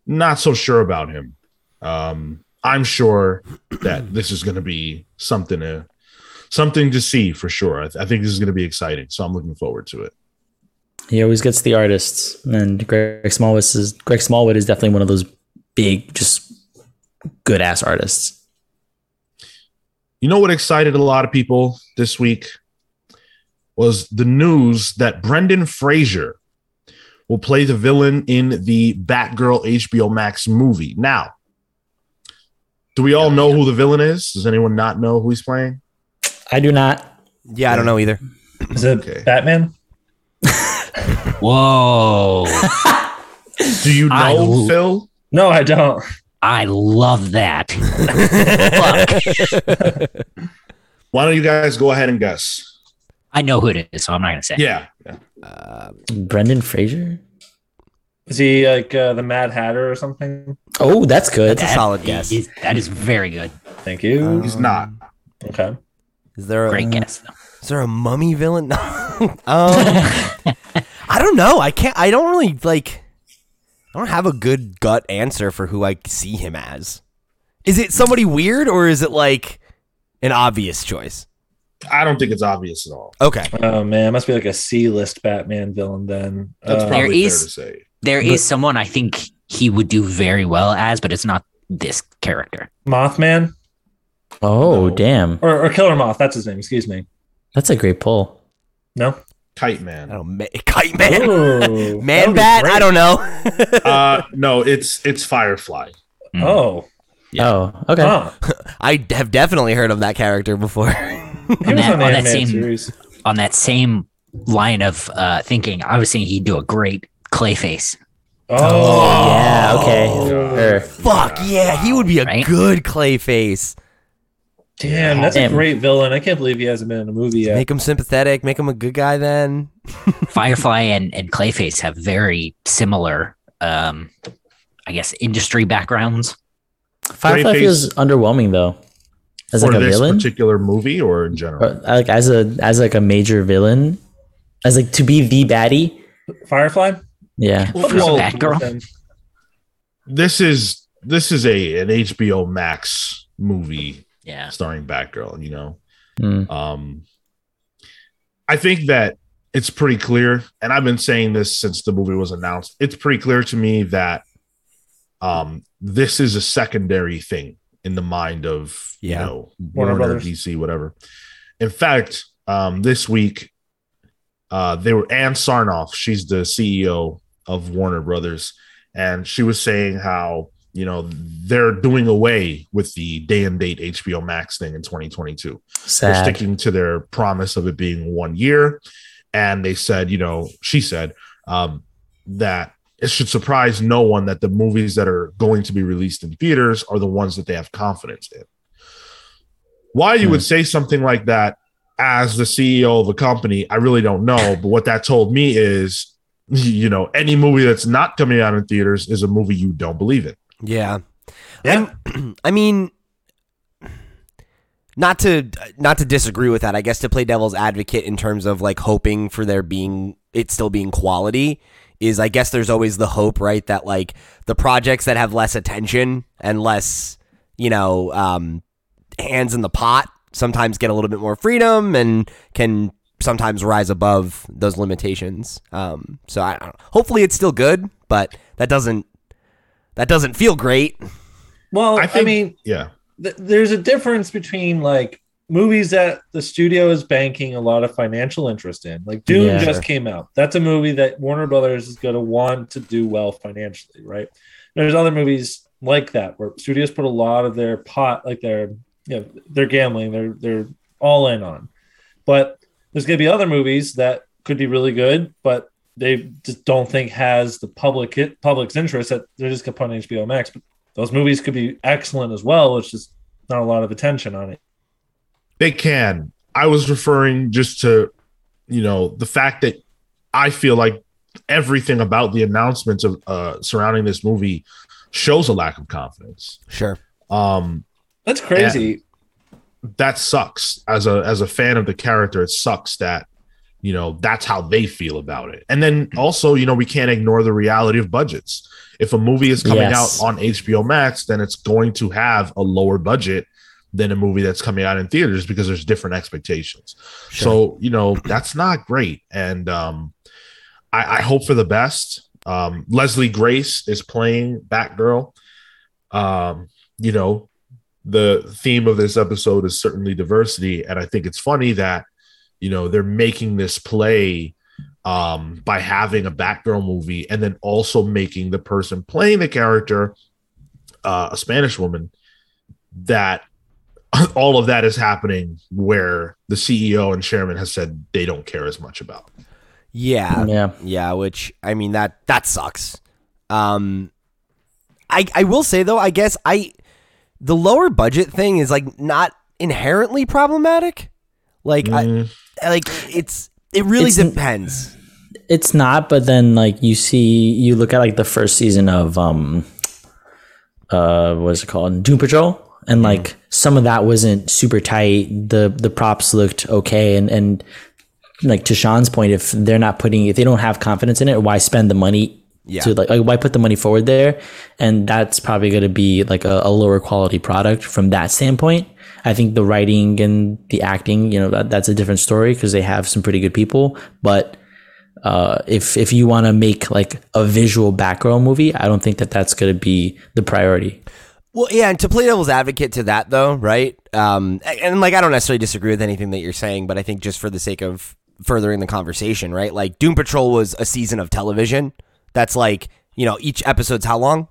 not so sure about him. Um, I'm sure that this is going to be something to something to see for sure. I, th- I think this is going to be exciting, so I'm looking forward to it. He always gets the artists, and Greg Smallwood is Greg Smallwood is definitely one of those big, just good ass artists. You know what excited a lot of people this week was the news that Brendan Fraser will play the villain in the Batgirl HBO Max movie. Now, do we all know who the villain is? Does anyone not know who he's playing? I do not. Yeah, I don't know either. Is it Okay. Batman? Whoa. Do you know, l- Phil? No, I don't. I love that. Fuck. Why don't you guys go ahead and guess? I know who it is, so I'm not going to say. Yeah. yeah. Uh, Brendan Fraser. Is he like uh, the Mad Hatter or something? Oh, that's good. That's a solid guess. is- that is very good. Thank you. He's not. okay. Is there a, Great guess. though. Is there a mummy villain? Um, I don't know. I can't. I don't really like. I don't have a good gut answer for who I see him as. Is it somebody weird or is it like an obvious choice? I don't think it's obvious at all. Okay. Oh man, it must be like a C-list Batman villain then. That's Uh, probably There fair is- to say. There is someone I think he would do very well as, but it's not this character. Mothman Oh, No. damn. or, or Killer Moth. That's his name. Excuse me. That's a great pull. No. Kite I Man. don't. Kite man. Ooh, Man bat. I don't know. Uh, no, it's it's Firefly. Mm. Oh. Oh, okay. Huh. I have definitely heard of that character before. On that- on on that same- series. On that same line of uh, thinking, I was thinking he'd do a great Clayface. Oh, yeah, okay. Oh. Sure. Fuck yeah, he would be a Right? good Clayface. Damn, that's Damn. a great villain. I can't believe he hasn't been in a movie yet. Make him sympathetic. Make him a good guy. Then Firefly and, and Clayface have very similar, um, I guess, industry backgrounds. Firefly Clayface- feels underwhelming though. As like a this villain, particular movie or in general? Or, like as a as like a major villain, as like to be the baddie. Firefly? Yeah. Well, Well, well, Batgirl? this is this is a an HBO Max movie Yeah. starring Batgirl. You know, Mm. um, I think that it's pretty clear, and I've been saying this since the movie was announced. It's pretty clear to me that um, this is a secondary thing in the mind of Yeah. you know Warner Warner, Brothers. DC, whatever. In fact, um, this week uh, they were Ann Sarnoff. She's the CEO of Warner Brothers, and she was saying how you know they're doing away with the day and date HBO Max thing in 2022. They're sticking to their promise of it being one year, and they said, you know, she said um, that it should surprise no one that the movies that are going to be released in theaters are the ones that they have confidence in. Why you Hmm. would say something like that as the CEO of a company, I really don't know. But what that told me is, you know, any movie that's not coming out in theaters is a movie you don't believe in. Yeah. Yeah. I mean, not to not to disagree with that. I guess to play devil's advocate in terms of like hoping for there being it still being quality is I guess there's always the hope, right, that like the projects that have less attention and less, you know, um, hands in the pot sometimes get a little bit more freedom and can sometimes rise above those limitations. Um, so I, hopefully it's still good, but that doesn't that doesn't feel great. Well, I I, mean, Yeah. th- there's a difference between like movies that the studio is banking a lot of financial interest in. Like Dune Yeah. just came out. That's a movie that Warner Brothers is going to want to do well financially, right? There's other movies like that where studios put a lot of their pot, like their, you know, they're gambling, they're they're all in on. But there's going to be other movies that could be really good, but they just don't think has the public public's interest that they're just going to put on HBO Max. But those movies could be excellent as well. It's just not a lot of attention on it. They can. I was referring just to, you know, the fact that I feel like everything about the announcements of uh, surrounding this movie shows a lack of confidence. Sure. Um, That's crazy. that sucks as a as a fan of the character. It sucks that you know that's how they feel about it. And then also, you know, we can't ignore the reality of budgets. If a movie is coming Yes. out on HBO Max, then it's going to have a lower budget than a movie that's coming out in theaters because there's different expectations. So, you know, that's not great. And um I, I hope for the best. Um Leslie Grace is playing Batgirl. Um, you know, the theme of this episode is certainly diversity and i think it's funny that you know they're making this play um by having a batgirl movie and then also making the person playing the character uh, a spanish woman that all of that is happening where the ceo and chairman has said they don't care as much about Yeah. Yeah. Yeah, which I mean that that sucks. Um I I will say though, I guess I the lower budget thing is like not inherently problematic. Like Mm, I like it's it really It's- depends. It's not, but then like you see, you look at like the first season of um, uh, what is it called, Doom Patrol, and like some of that wasn't super tight. the The props looked okay, and and like to Sean's point, if they're not putting, if they don't have confidence in it, why spend the money? Yeah. To like, like, why put the money forward there? And that's probably going to be like a, a lower quality product from that standpoint. I think the writing and the acting, you know, that, that's a different story because they have some pretty good people. But uh, if if you want to make like a visual Batgirl movie, I don't think that that's going to be the priority. Well, yeah, and to play devil's advocate to that though, right? Um, and, like I don't necessarily disagree with anything that you're saying, but I think just for the sake of furthering the conversation, right? Like Doom Patrol was a season of television. That's like you know each episode's how long?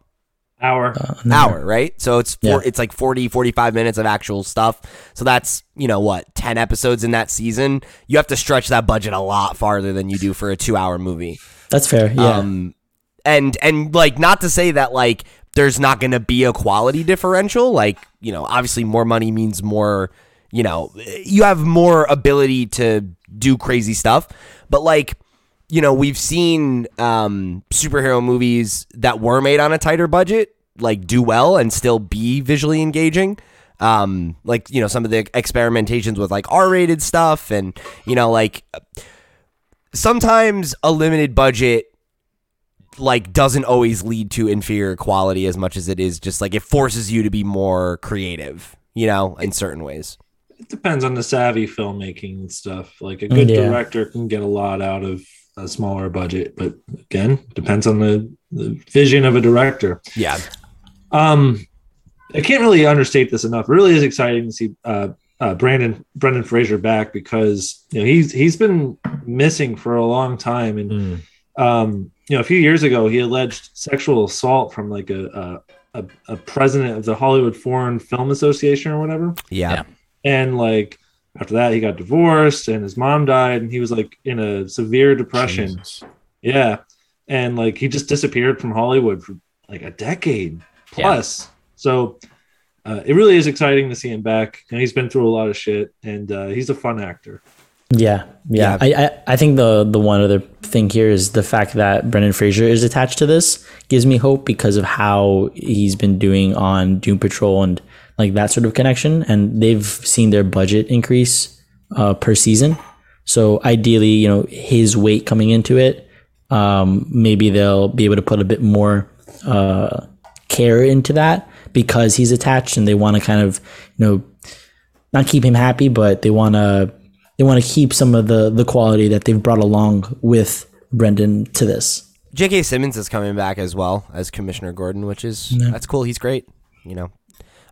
Hour. hour, right? So it's four, Yeah. it's like 40, 45 minutes of actual stuff. So that's, you know, what, 10 episodes in that season. You have to stretch that budget a lot farther than you do for a two hour movie. That's fair. Yeah. Um, and, and like, not to say that like there's not going to be a quality differential. Like, you know, obviously more money means more, you know, you have more ability to do crazy stuff. But like, you know, we've seen um, superhero movies that were made on a tighter budget like do well and still be visually engaging. Um, like you know, some of the experimentations with like R-rated stuff, and you know, like sometimes a limited budget like doesn't always lead to inferior quality as much as it is just like it forces you to be more creative, you know, in certain ways. It depends on the savvy filmmaking and stuff. Like a good Yeah. director can get a lot out of a smaller budget, but again, depends on the, the vision of a director. Yeah. Um, I can't really understate this enough. It really is exciting to see uh, uh, Brandon Brendan Fraser back because you know he's he's been missing for a long time, and mm. um, you know a few years ago he alleged sexual assault from like a a, a, a president of the Hollywood Foreign Film Association or whatever, Yeah. Yeah. and like after that he got divorced and his mom died, and he was like in a severe depression. Jesus. Yeah. And like he just disappeared from Hollywood for like a decade plus. So uh, it really is exciting to see him back. And he's been through a lot of shit and uh, he's a fun actor. Yeah, yeah. I, I I think the the one other thing here is the fact that Brendan Fraser is attached to this gives me hope because of how he's been doing on Doom Patrol and like that sort of connection, and they've seen their budget increase uh, per season. So ideally, you know, his weight coming into it, um, maybe they'll be able to put a bit more uh, care into that because he's attached, and they want to kind of you know not keep him happy, but they want to they want to keep some of the the quality that they've brought along with Brendan to this. J.K. Simmons is coming back as well as Commissioner Gordon, which is that's cool. He's great. You know,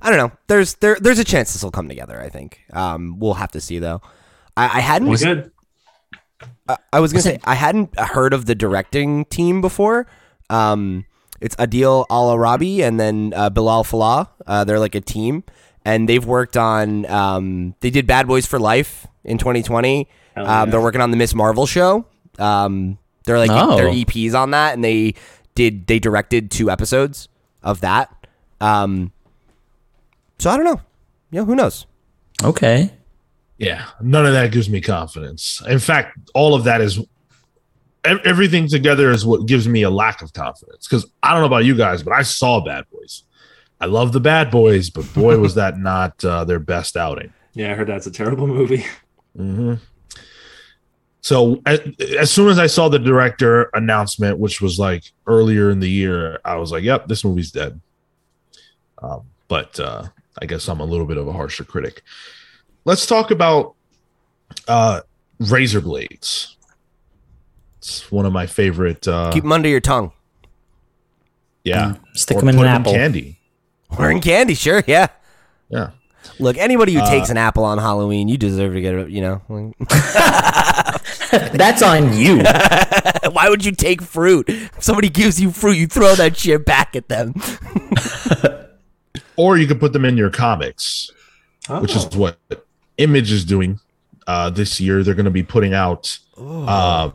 I don't know. There's there there's a chance this will come together. I think. Um, we'll have to see though. I, I hadn't. Well, good. I, I was gonna say I hadn't heard of the directing team before. Um, it's Adil El Arbi and then uh, Bilal Falah. Uh, they're like a team, and they've worked on. Um, they did Bad Boys for Life in 2020. Hell Um, they're working on the Miss Marvel show. Um, they're like Oh. they're EPs on that, and they did they directed two episodes of that. Um, so I don't know. You know, who knows? Okay. Yeah, none of that gives me confidence. In fact, all of that is everything together is what gives me a lack of confidence. Because I don't know about you guys, but I saw Bad Boys. I love the Bad Boys, but boy, was that not uh, their best outing. Yeah, I heard that's a terrible movie. hmm So as, as soon as I saw the director announcement, which was like earlier in the year, I was like, "Yep, this movie's dead." Um, but uh, I guess I'm a little bit of a harsher critic. Let's talk about uh, razor blades. It's one of my favorite. Uh, Keep them under your tongue. yeah, Stick Or them in put an 'em apple. candy. Or in candy, sure, yeah. Yeah, Look, anybody who Uh, takes an apple on Halloween, you deserve to get it. You know, That's on you. why would you take fruit? If somebody gives you fruit, you throw that shit back at them. or you could put them in your comics. Oh. which is what Image is doing uh, this year. They're going to be putting out uh,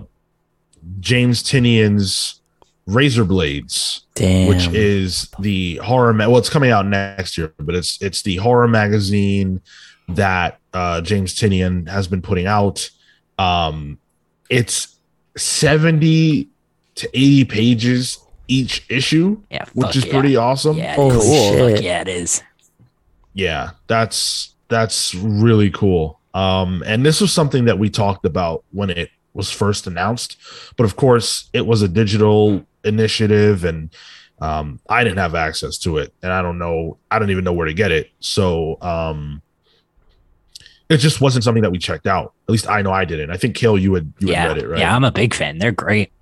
James Tynion's Razor Blades, Damn. which is the horror. Ma- well, it's coming out next year, but it's it's the horror magazine that uh, James Tynion has been putting out. Um, it's seventy to eighty pages each issue, Yeah, which is yeah. pretty awesome. Yeah, Holy it is. shit. Yeah, it is. yeah that's that's really cool um and this was something that we talked about when it was first announced but of course it was a digital initiative and um i didn't have access to it and i don't know i don't even know where to get it so um it just wasn't something that we checked out at least i know i didn't i think kill you had you yeah, had read it right yeah, I'm a big fan. They're great.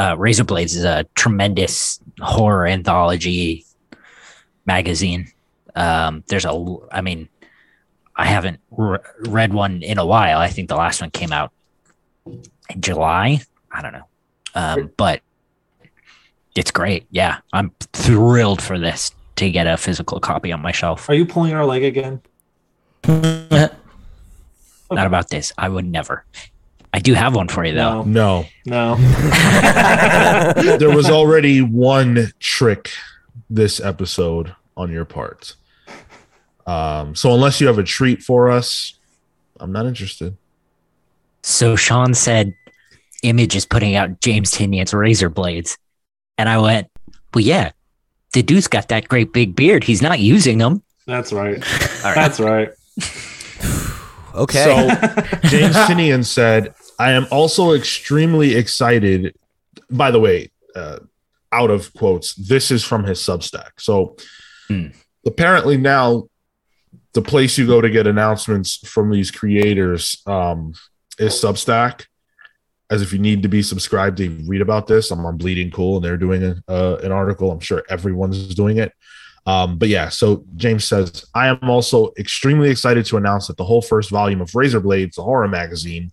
Uh, Razor Blades is a tremendous horror anthology magazine. Um, there's a, I mean, I haven't re- read one in a while. I think the last one came out in July. I don't know, um, but it's great. Yeah, I'm thrilled for this to get a physical copy on my shelf. Are you pulling our leg again? Not about this. I would never. I do have one for you though. No, no no. there was already one trick this episode on your part. Um, so unless you have a treat for us, I'm not interested. So Sean said, Image is putting out James Tynion's razor blades. And I went, Well, yeah, the dude's got that great big beard. He's not using them. That's right. All right. That's right. Okay. So James Tynion said, I am also extremely excited. By the way, uh, out of quotes, this is from his Substack. So Hmm. apparently now the place you go to get announcements from these creators um, is Substack. As if you need to be subscribed to read about this, I'm on Bleeding Cool and they're doing a, uh, an article. I'm sure everyone's doing it. Um, but yeah, so James says, I am also extremely excited to announce that the whole first volume of Razor Blades, the horror magazine,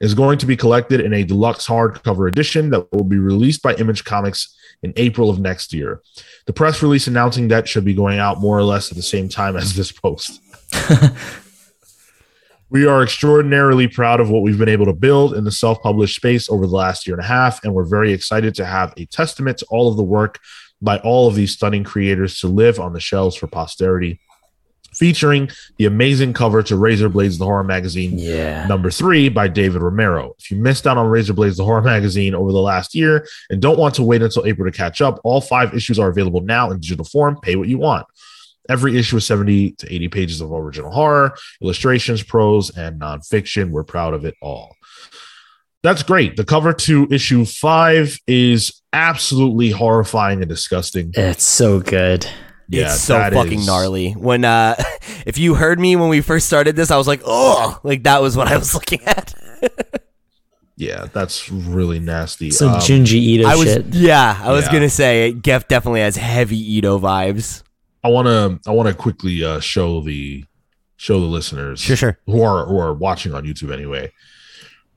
is going to be collected in a deluxe hardcover edition that will be released by Image Comics in April of next year. The press release announcing that should be going out more or less at the same time as this post. we are extraordinarily proud of what we've been able to build in the self published space over the last year and a half, and we're very excited to have a testament to all of the work by all of these stunning creators to live on the shelves for posterity. Featuring the amazing cover to Razor Blades, the horror magazine, yeah. number three by David Romero. If you missed out on Razor Blades, the horror magazine over the last year and don't want to wait until April to catch up, all five issues are available now in digital form. Pay what you want. Every issue is 70 to 80 pages of original horror, illustrations, prose, and nonfiction. We're proud of it all. That's great. The cover to issue five is absolutely horrifying and disgusting. It's so good. Yeah, it's so fucking is- gnarly. When uh if you heard me when we first started this, I was like, oh like that was what I was looking at. Yeah, that's really nasty. Some Um, Junji Ito I was shit. yeah, I was Yeah. gonna say Geff definitely has heavy Ito vibes. I want to I want to quickly uh, show the show the listeners Sure, sure. who are who are watching on YouTube anyway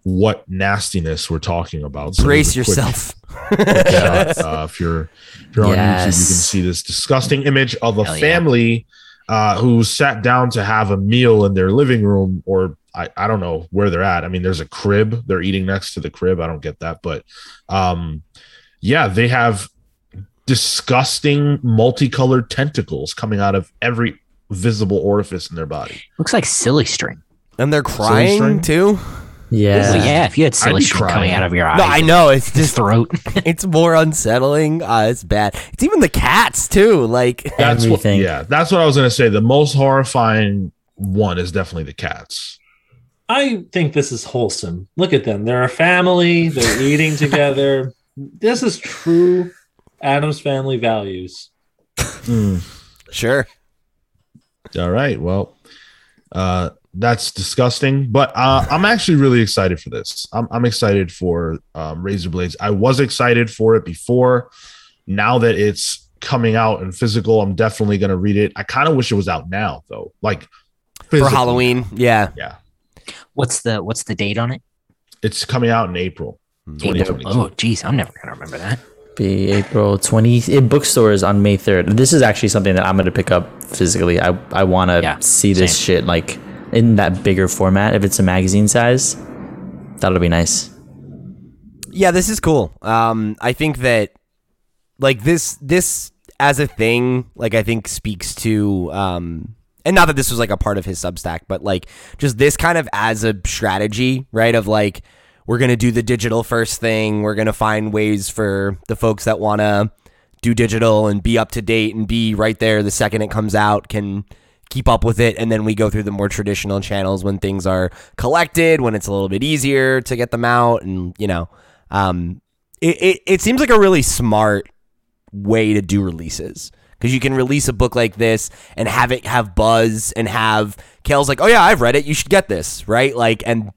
what nastiness we're talking about. So Brace there's a quick- yourself. quick shot. Uh, if you're if you're on YouTube, you can see this disgusting image of a Hell yeah. family uh, who sat down to have a meal in their living room, or I, I don't know where they're at. I mean, there's a crib. They're eating next to the crib. I don't get that, but um, yeah, they have disgusting multicolored tentacles coming out of every visible orifice in their body. Looks like silly string. And they're crying too. Yeah. Well, yeah, if you had silly be coming out of your eyes, No, I know it's just throat. it's more unsettling. Uh, it's bad. It's even the cats too. Like That's Everything. what yeah, that's what I was gonna say. The most horrifying one is definitely the cats. I think this is wholesome. Look at them. They're a family. They're eating together. This is true Addams Family values. Mm. sure. All right. Well, uh, that's disgusting, but uh, I'm actually really excited for this. I'm, I'm excited for um, Razorblades. I was excited for it before. Now that it's coming out in physical, I'm definitely going to read it. I kind of wish it was out now, though. Like For. Halloween. Yeah. Yeah. What's the what's the date on it? It's coming out in April. April. Oh, geez, I'm never gonna remember that. Be April 20 in bookstores on May 3rd. This is actually something that I'm going to pick up physically. I, I want to Yeah, see this same. shit like in that bigger format. If it's a magazine size, that'll be nice. Yeah, this is cool. Um, I think that like this this as a thing, like I think speaks to um and not that this was like a part of his Substack, but like just this kind of as a strategy, right? Of like we're gonna do the digital first thing. We're gonna find ways for the folks that wanna do digital and be up to date and be right there the second it comes out can keep up with it and then we go through the more traditional channels when things are collected when it's a little bit easier to get them out and you know um it, it, it seems like a really smart way to do releases. Because you can release a book like this and have it have buzz and have Cale's like oh yeah I've read it. You should get this right? Like and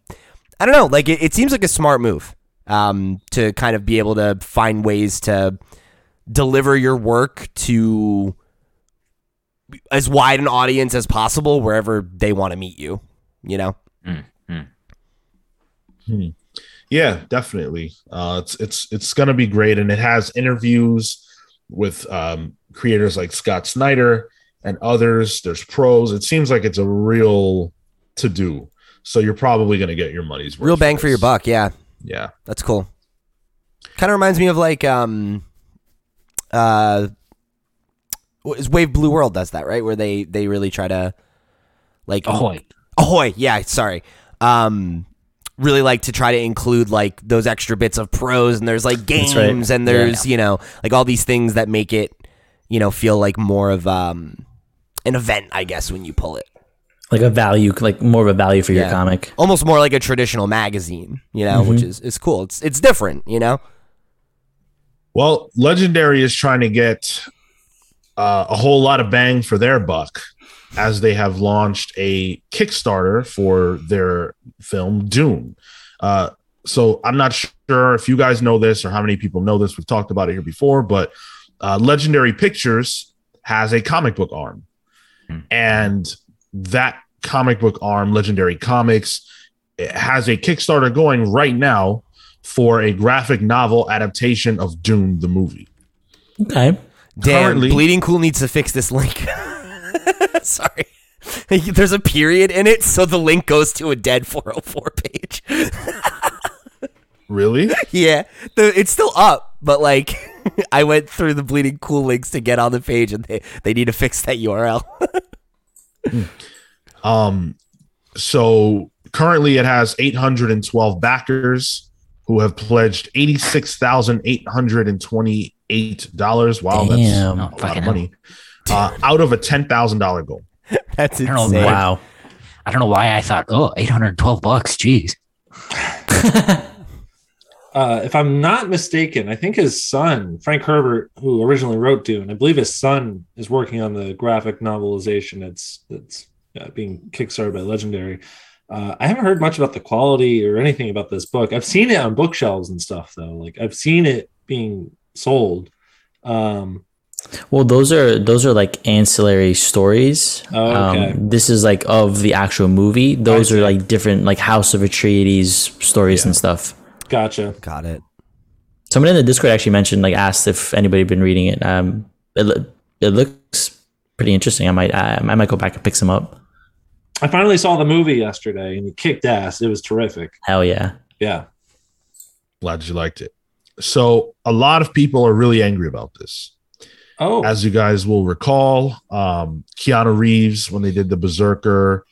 I don't know like it, it seems like a smart move um to kind of be able to find ways to deliver your work to as wide an audience as possible wherever they want to meet you you know Yeah, definitely. Uh, it's it's it's gonna be great, and it has interviews with um, creators like Scott Snyder and others. There's pros. It seems like it's a real to do. So you're probably gonna get your money's worth. real bang for your buck yeah Yeah. That's cool. Kind of reminds me of like um uh is Wave Blue World does that, right? Where they they really try to like Ahoy. Ahoy, yeah, sorry. Um really like to try to include like those extra bits of pros and there's like games right. and there's, you know, like all these things that make it, you know, feel like more of um an event, I guess, when you pull it. Like a value, like more of a value for your comic. Almost more like a traditional magazine, you know, which is is cool. It's it's different, you know? Well, Legendary is trying to get uh, a whole lot of bang for their buck as they have launched a Kickstarter for their film Dune. Uh, so I'm not sure if you guys know this or how many people know this. We've talked about it here before, but uh, Legendary Pictures has a comic book arm, and that comic book arm, Legendary Comics, has a Kickstarter going right now for a graphic novel adaptation of Dune the movie. Okay. Damn, Currently- Bleeding Cool needs to fix this link. Sorry. There's a period in it, so the link goes to a dead 404 page. Really? yeah, the, it's still up, but like I went through the Bleeding Cool links to get on the page, and they, they need to fix that URL. Um, so currently it has 812 backers who have pledged $86,828. Wow, that's a Oh, lot of money. Uh, out of a $10,000 goal. That's I know insane. Wow. I don't know why I thought, oh, 812 bucks. Jeez. Uh, if I'm not mistaken, I think his son, Frank Herbert, who originally wrote Dune, I believe his son is working on the graphic novelization. that's it's uh, being kickstarted by Legendary. Uh, I haven't heard much about the quality or anything about this book. I've seen it on bookshelves and stuff, though. Like I've seen it being sold. Um, Well, those are those are like ancillary stories. Oh, okay. Um, this is like of the actual movie. Those are like different like House of Atreides stories and stuff. gotcha. Got it. Someone in the Discord actually mentioned like asked if anybody had been reading it. Um, it, lo- it looks pretty interesting. I might I, I might go back and pick some up. I finally saw the movie yesterday, and it kicked ass. It was terrific. Hell yeah. Yeah. Glad you liked it. So a lot of people are really angry about this. Oh, As you guys will recall, um, Keanu Reeves, when they did the Berserker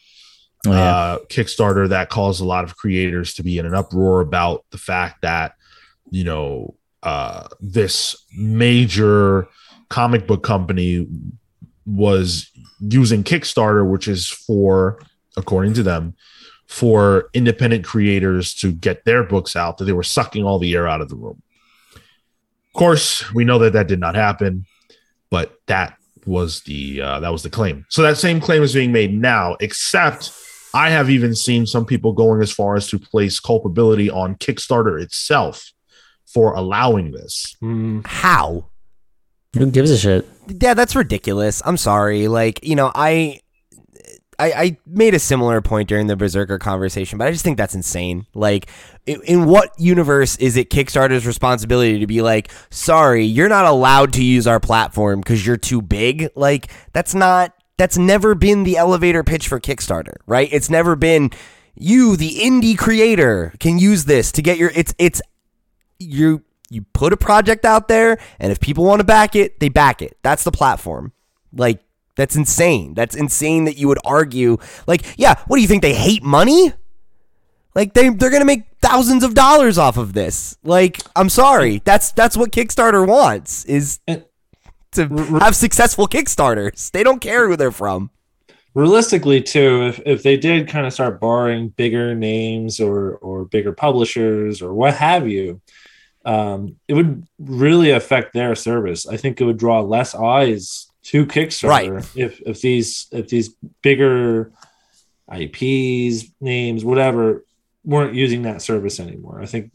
Oh, yeah. uh, Kickstarter, that caused a lot of creators to be in an uproar about the fact that, you know, uh, this major comic book company was using Kickstarter, which is for, according to them, for independent creators to get their books out, that they were sucking all the air out of the room. Of course, we know that that did not happen, but that was the uh, that was the claim. So that same claim is being made now, except I have even seen some people going as far as to place culpability on Kickstarter itself for allowing this. hmm. How? Who gives a shit? Yeah, that's ridiculous. I'm sorry. Like, you know, I, I I made a similar point during the Berserker conversation, but I just think that's insane. Like, in, in what universe is it Kickstarter's responsibility to be like, sorry, you're not allowed to use our platform because you're too big? Like, that's not. That's never been the elevator pitch for Kickstarter, right? It's never been you, the indie creator, can use this to get your. It's it's you you put a project out there and if people want to back it they back it that's the platform like that's insane. That's insane that you would argue like yeah what do you think they hate money? Like they they're gonna make thousands of dollars off of this. Like i'm sorry. That's that's what kickstarter wants is to have successful kickstarters. They don't care who they're from. Realistically too if, if they did kind of start borrowing bigger names or or bigger publishers or what have you um, it would really affect their service. I think it would draw less eyes to kickstarter Right. if if these if these bigger ips names whatever weren't using that service anymore i think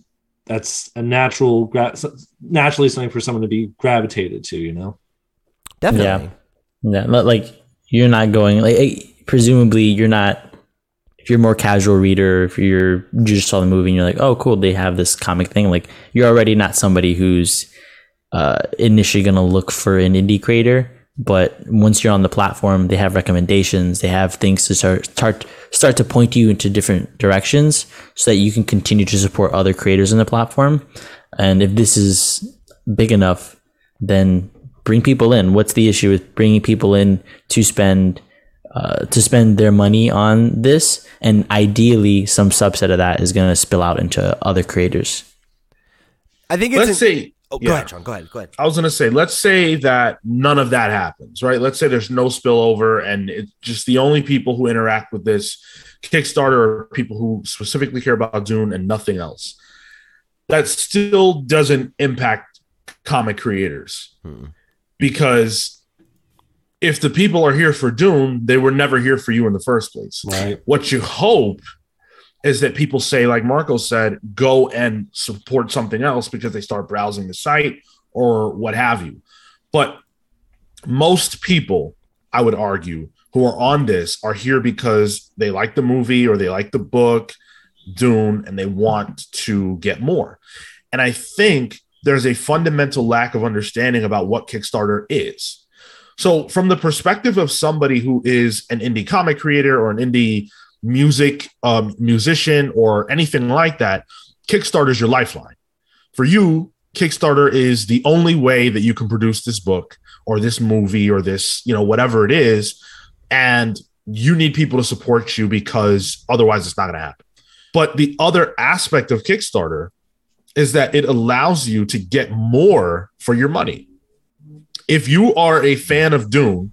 that's a natural gra- naturally something for someone to be gravitated to you know definitely Yeah, li- like you're not going like presumably you're not. If you're more casual reader, if you're you just saw the movie and you're like, oh, cool, they have this comic thing. Like you're already not somebody who's uh, initially gonna look for an indie creator, but once you're on the platform, they have recommendations, they have things to start start start to point you into different directions, so that you can continue to support other creators in the platform. And if this is big enough, then bring people in. What's the issue with bringing people in to spend uh, to spend their money on this? And ideally, some subset of that is going to spill out into other creators. i think it's Let's an- say, oh, go yeah. ahead sean go ahead go ahead I was gonna say, let's say that none of that happens, right? Let's say there's no spillover, and it's just the only people who interact with this Kickstarter are people who specifically care about Dune and nothing else. That still doesn't impact comic creators Hmm. because if the people are here for Dune, they were never here for you in the first place right what you hope is that people say, like Marco said, go and support something else because they start browsing the site or what have you. But most people, I would argue, who are on this are here because they like the movie or they like the book, Dune, and they want to get more. And I think there's a fundamental lack of understanding about what Kickstarter is. So, from the perspective of somebody who is an indie comic creator or an indie music um, musician or anything like that, Kickstarter is your lifeline. For you, Kickstarter is the only way that you can produce this book or this movie or this, you know, whatever it is. And you need people to support you because otherwise it's not going to happen. But the other aspect of Kickstarter is that it allows you to get more for your money. If you are a fan of Dune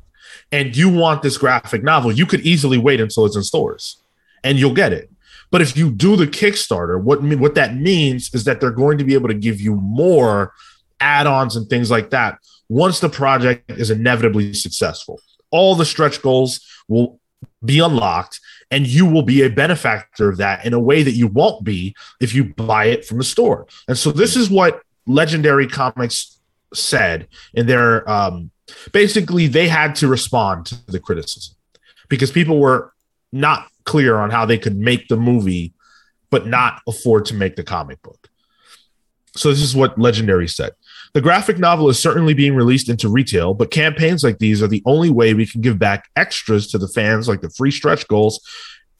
and you want this graphic novel, you could easily wait until it's in stores and you'll get it. But if you do the Kickstarter, what what that means is that they're going to be able to give you more add-ons and things like that once the project is inevitably successful. All the stretch goals will be unlocked and you will be a benefactor of that in a way that you won't be if you buy it from the store. And so this is what Legendary Comics said in their um basically they had to respond to the criticism because people were not clear on how they could make the movie but not afford to make the comic book. So this is what Legendary said. The graphic novel is certainly being released into retail, but campaigns like these are the only way we can give back extras to the fans like the free stretch goals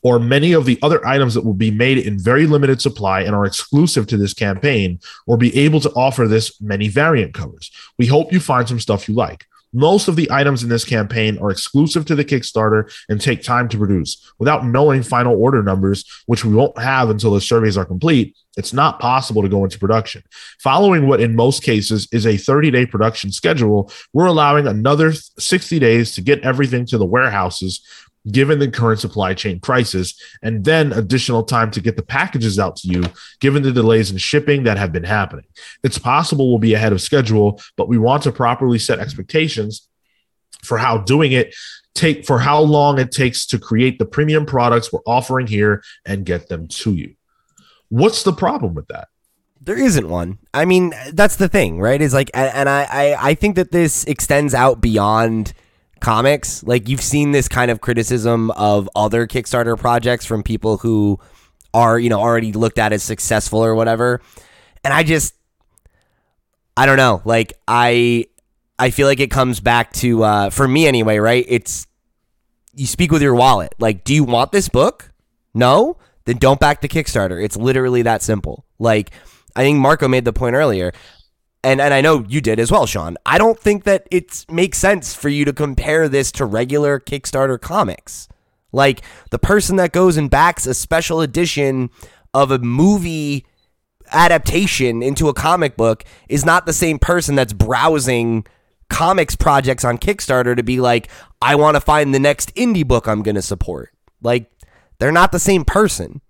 or many of the other items that will be made in very limited supply and are exclusive to this campaign or be able to offer this many variant covers. We hope you find some stuff you like. Most of the items in this campaign are exclusive to the Kickstarter and take time to produce. Without knowing final order numbers, which we won't have until the surveys are complete, it's not possible to go into production. Following what in most cases is a 30 day production schedule, we're allowing another 60 days to get everything to the warehouses given the current supply chain crisis, and then additional time to get the packages out to you, given the delays in shipping that have been happening. It's possible we'll be ahead of schedule, but we want to properly set expectations for how doing it take for how long it takes to create the premium products we're offering here and get them to you. What's the problem with that? There isn't one. I mean, that's the thing, right? Is like, and, I, I, I think that this extends out beyond comics. Like, you've seen this kind of criticism of other Kickstarter projects from people who are, you know, already looked at as successful or whatever. And I just, I don't know. Like, I, I feel like it comes back to, uh, for me anyway, right? It's, you speak with your wallet. Like, do you want this book? No? Then don't back the Kickstarter. It's literally that simple. Like, I think Marco made the point earlier, and and I know you did as well, Sean. I don't think that it makes sense for you to compare this to regular Kickstarter comics. Like the person that goes and backs a special edition of a movie adaptation into a comic book is not the same person that's browsing comics projects on Kickstarter to be like, I want to find the next indie book I'm going to support. Like they're not the same person.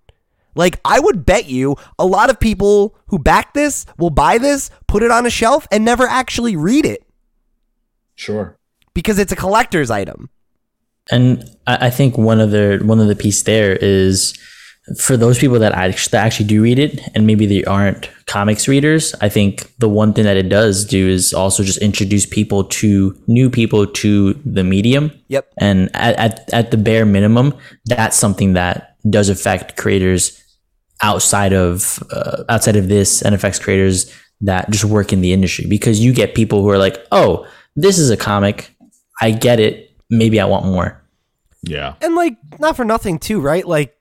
Like, I would bet you a lot of people who back this will buy this, put it on a shelf, and never actually read it Sure. because it's a collector's item. And I, I think one of the one of the piece there is for those people that actually, that actually do read it and maybe they aren't comics readers. I think the one thing that it does do is also just introduce people to new people to the medium. Yep. And at, at, at the bare minimum, that's something that does affect creators outside of uh, outside of this NFX creators that just work in the industry because you get people who are like, "Oh, this is a comic. I get it. Maybe I want more." Yeah. And, like, not for nothing, too, right? Like,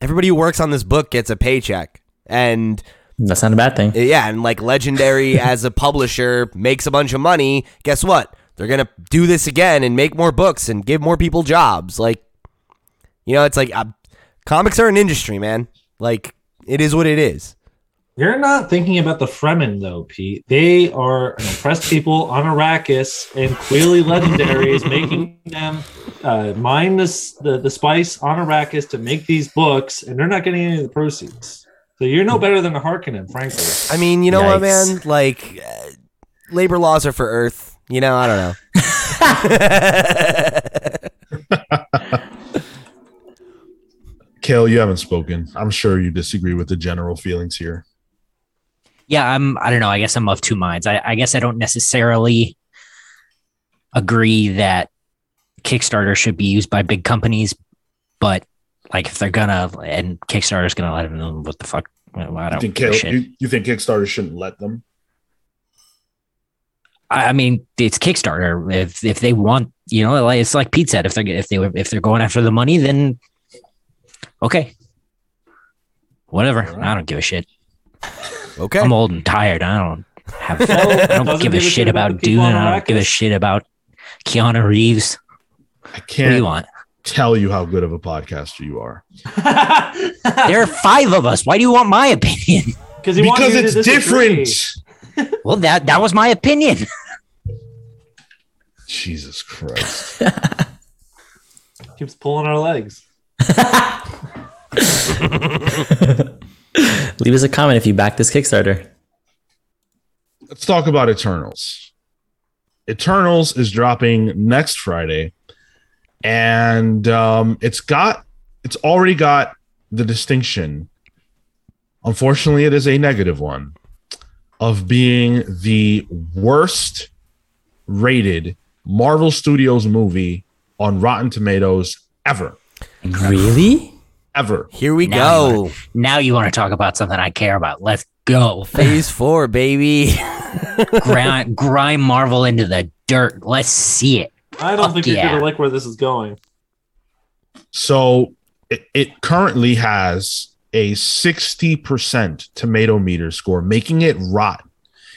everybody who works on this book gets a paycheck. And, That's not a bad thing. yeah, and like, Legendary as a publisher makes a bunch of money. Guess what? They're going to do this again and make more books and give more people jobs. Like, you know, it's like, uh, comics are an industry, man. Like, it is what it is. You're not thinking about the Fremen though, Pete. They are an oppressed people on Arrakis, and clearly Legendary is making them uh, mine this, the the spice on Arrakis to make these books, and they're not getting any of the proceeds. So you're no better than a Harkonnen, frankly. I mean, you know what, Yikes. man? Like, uh, labor laws are for Earth. You know, I don't know. Cale, you haven't spoken. I'm sure you disagree with the general feelings here. Yeah, I'm. I don't know. I guess I'm of two minds. I, I guess I don't necessarily agree that Kickstarter should be used by big companies, but like if they're gonna and Kickstarter's gonna let them know what the fuck. well, I don't think, Cale, you, you think Kickstarter shouldn't let them? I mean, it's Kickstarter. If if they want, you know, like it's like Pete said. If they're if they if they're going after the money, then okay, whatever. Alright. I don't give a shit. Okay. I'm old and tired. I don't have. I don't give a give a shit shit about about Dune. I don't give a shit about Keanu Reeves. I What do you can't want? tell you how good of a podcaster you are. There are five of us. Why do you want my opinion? because he Because it's different. Well, that that was my opinion. Jesus Christ. Keeps pulling our legs. Leave us a comment if you back this Kickstarter. Let's talk about Eternals. Eternals is dropping next Friday, and um, it's got it's already got the distinction. Unfortunately, it is a negative one of being the worst rated Marvel Studios movie on Rotten Tomatoes ever. Really? Ever. Here we Now go. Now you want to talk about something I care about? Let's go. Phase four, baby. grind, grind Marvel into the dirt. Let's see it. I don't Fuck think you're yeah. gonna like where this is going. So it, it currently has a 60% tomato meter score, making it rotten.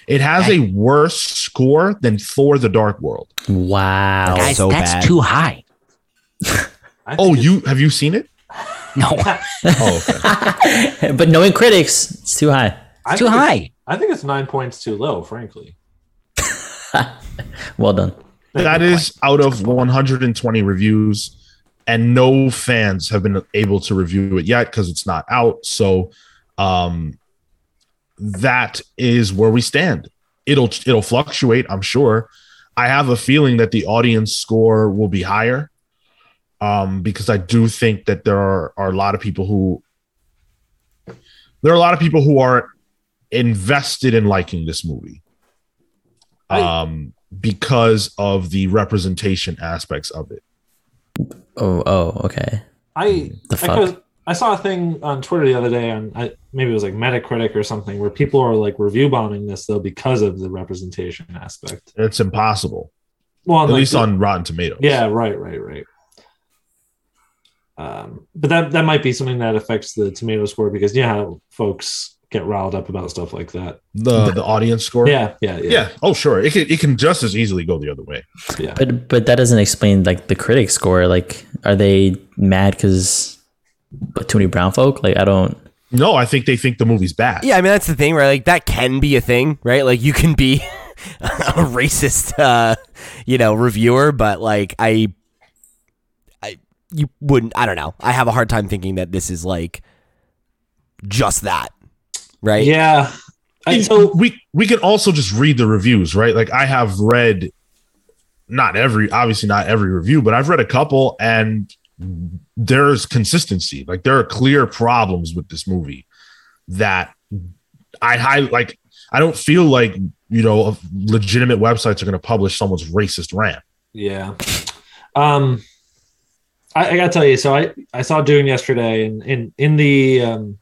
It has a worse score than Thor: The Dark World. Wow. Guys, so that's bad. too high. Oh, you have you seen it? No, Oh, okay. but knowing critics, it's too high. I too think it's- high. I think it's nine points too low, frankly. Well done. that is out of 120 reviews, and no fans have been able to review it yet because it's not out. So, um, that is where we stand. It'll it'll fluctuate, I'm sure. I have a feeling that the audience score will be higher, um, because I do think that there are, are a lot of people who there are a lot of people who are invested in liking this movie. I- Um, because of the representation aspects of it. Oh, oh, okay. I The I, fuck? cause- I saw a thing on Twitter the other day on I, maybe it was like Metacritic or something where people are like review bombing this though because of the representation aspect. It's impossible, Well, at like least the- on Rotten Tomatoes. yeah, right, right, right. Um, but that that might be something that affects the tomato score because yeah, how folks get riled up about stuff like that. the the audience score. Yeah, yeah, yeah. yeah. Oh, sure. It can it can just as easily go the other way. But but that doesn't explain like the critic score. Like, are they mad because too many brown folk? Like, I don't. No, I think they think the movie's bad. Yeah, I mean that's the thing, right? Like that can be a thing, right? Like you can be a racist, uh, you know, reviewer, but like I, I, you wouldn't. I don't know. I have a hard time thinking that this is like just that, right? Yeah. I, so we we can also just read the reviews, right? Like I have read not every obviously not every review, but I've read a couple and there's consistency. Like there are clear problems with this movie that I high like I don't feel like you know legitimate websites are going to publish someone's racist rant. Yeah. Um I, I gotta tell you, so I, I saw Dune yesterday and in in the um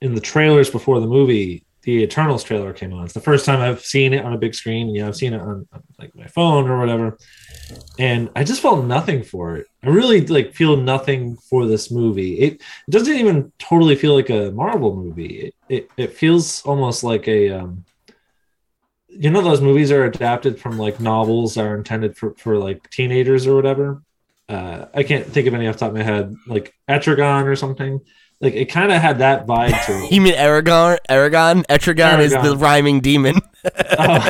in the trailers before the movie, the Eternals trailer came on. It's the first time I've seen it on a big screen. You know, I've seen it on, like my phone or whatever. And I just felt nothing for it. I really like feel nothing for this movie. It, it doesn't even totally feel like a Marvel movie. It it, it feels almost like a um you know those movies are adapted from like novels that are intended for, for like teenagers or whatever uh i can't think of any off the top of my head like etrigan or something like it kind of had that vibe to it You mean Eragon? Eragon? Etrigan is the rhyming demon. Oh.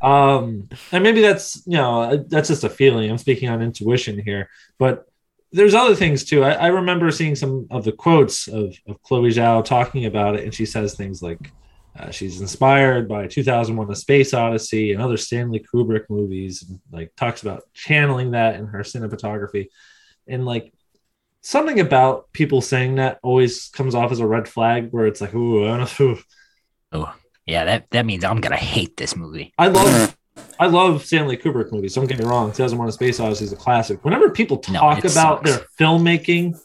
um and maybe that's you know that's just a feeling i'm speaking on intuition here but there's other things too i, I remember seeing some of the quotes of, of chloe zhao talking about it and she says things like uh, she's inspired by 2001 a space odyssey and other stanley kubrick movies and, like talks about channeling that in her cinematography and like something about people saying that always comes off as a red flag where it's like ooh, I don't know, Oh, yeah, that, that means I'm gonna hate this movie. I love I love Stanley Kubrick movies. Don't get me wrong. 2001: A Space Odyssey is a classic. Whenever people talk it about sucks. their filmmaking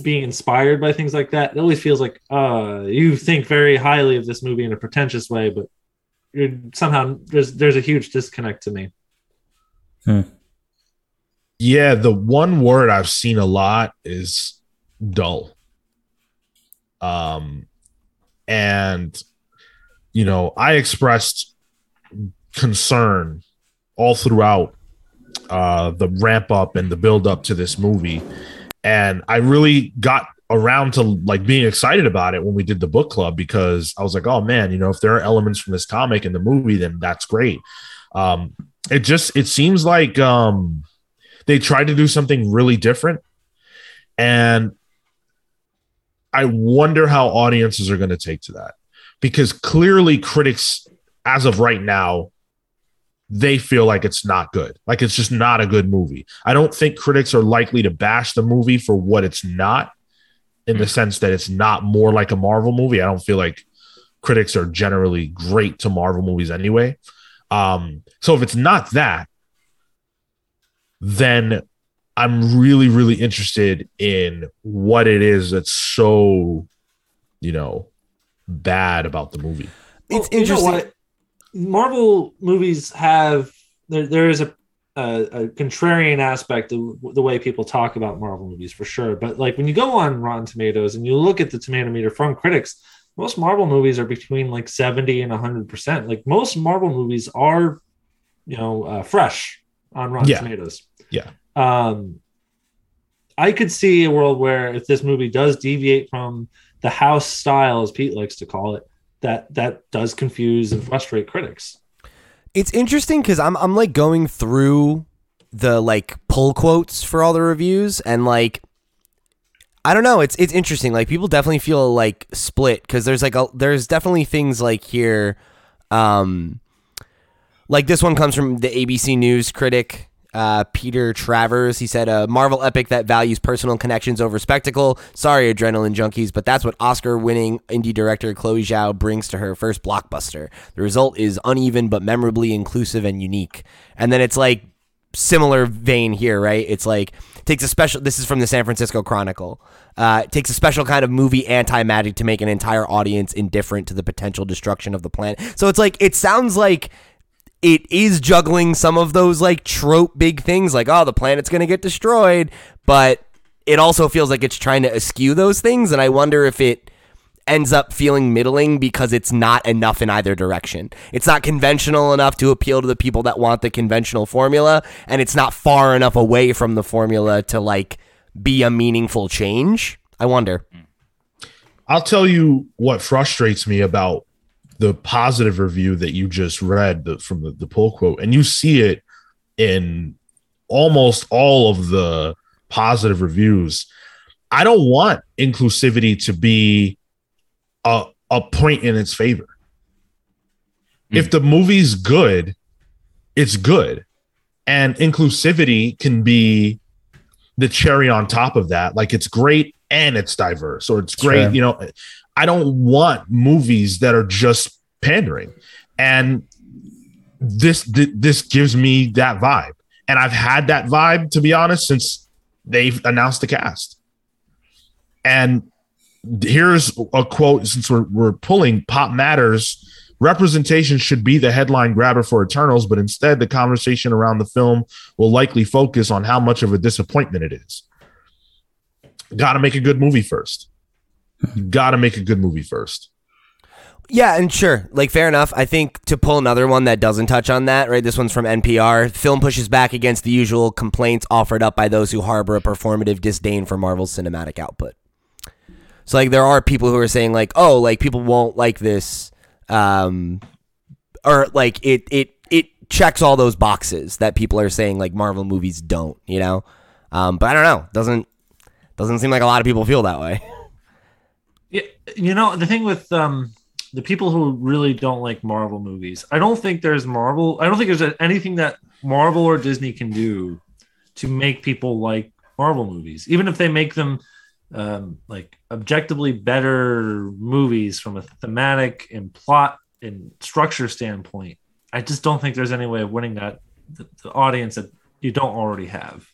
being inspired by things like that, it always feels like uh, you think very highly of this movie in a pretentious way, but you're somehow there's there's a huge disconnect to me. Yeah, the one word I've seen a lot is dull. Um and you know, I expressed concern all throughout uh the ramp up and the build up to this movie and I really got around to like being excited about it when we did the book club because I was like, "Oh man, you know, if there are elements from this comic in the movie then that's great." Um it just it seems like um they tried to do something really different and i wonder how audiences are going to take to that because clearly critics as of right now they feel like it's not good like it's just not a good movie i don't think critics are likely to bash the movie for what it's not in the sense that it's not more like a marvel movie i don't feel like critics are generally great to marvel movies anyway um so if it's not that then I'm really, really interested in what it is that's so, you know, bad about the movie. It's you know interesting. what? Marvel movies have there. There is a, a a contrarian aspect of the way people talk about Marvel movies for sure. But like when you go on Rotten Tomatoes and you look at the tomato meter from critics, most Marvel movies are between like 70 and 100 percent. Like most Marvel movies are, you know, uh, fresh on Rotten Yeah. Tomatoes. Yeah. Um, I could see a world where if this movie does deviate from the house style, as Pete likes to call it, that that does confuse and frustrate critics. It's interesting because I'm I'm like going through the like pull quotes for all the reviews and like I don't know. It's it's interesting. Like people definitely feel like split because there's like a there's definitely things like here, um, like this one comes from the ABC News critic. Uh, Peter Travers, he said, a Marvel epic that values personal connections over spectacle. Sorry, adrenaline junkies, but that's what Oscar winning indie director Chloe Zhao brings to her first blockbuster. The result is uneven but memorably inclusive and unique. And then it's like similar vein here, right? It's like takes a special. This is from the San Francisco Chronicle. Uh, it takes a special kind of movie anti magic to make an entire audience indifferent to the potential destruction of the planet. So it's like it sounds like it is juggling some of those like trope big things, like oh the planet's gonna get destroyed, but it also feels like it's trying to eschew those things, and I wonder if it ends up feeling middling because it's not enough in either direction. It's not conventional enough to appeal to the people that want the conventional formula, and it's not far enough away from the formula to like be a meaningful change. I wonder. I'll tell you what frustrates me about the positive review that you just read the, from the, the pull quote, and you see it in almost all of the positive reviews. I don't want inclusivity to be a, a point in its favor. Hmm. If the movie's good, it's good. And inclusivity can be the cherry on top of that. Like it's great and it's diverse, or it's great. Sure. You know, I don't want movies that are just pandering. And this th- this gives me that vibe. And I've had that vibe, to be honest, since they've announced the cast. And here's a quote since we're, we're pulling PopMatters. Representation should be the headline grabber for Eternals, but instead, the conversation around the film will likely focus on how much of a disappointment it is. Got to make a good movie first. Got to make a good movie first. Yeah, and sure, like fair enough. I think to pull another one that doesn't touch on that, right? This one's from NPR. Film pushes back against the usual complaints offered up by those who harbor a performative disdain for Marvel's cinematic output. So like there are people who are saying like, "Oh, like people won't like this." Um or like it it it checks all those boxes that people are saying like Marvel movies don't, you know? Um but I don't know. Doesn't doesn't seem like a lot of people feel that way. Yeah, you know the thing with um the people who really don't like Marvel movies. I don't think there's Marvel. I don't think there's anything that Marvel or Disney can do to make people like Marvel movies, even if they make them um, like objectively better movies from a thematic and plot and structure standpoint. I just don't think there's any way of winning that the, the audience that you don't already have.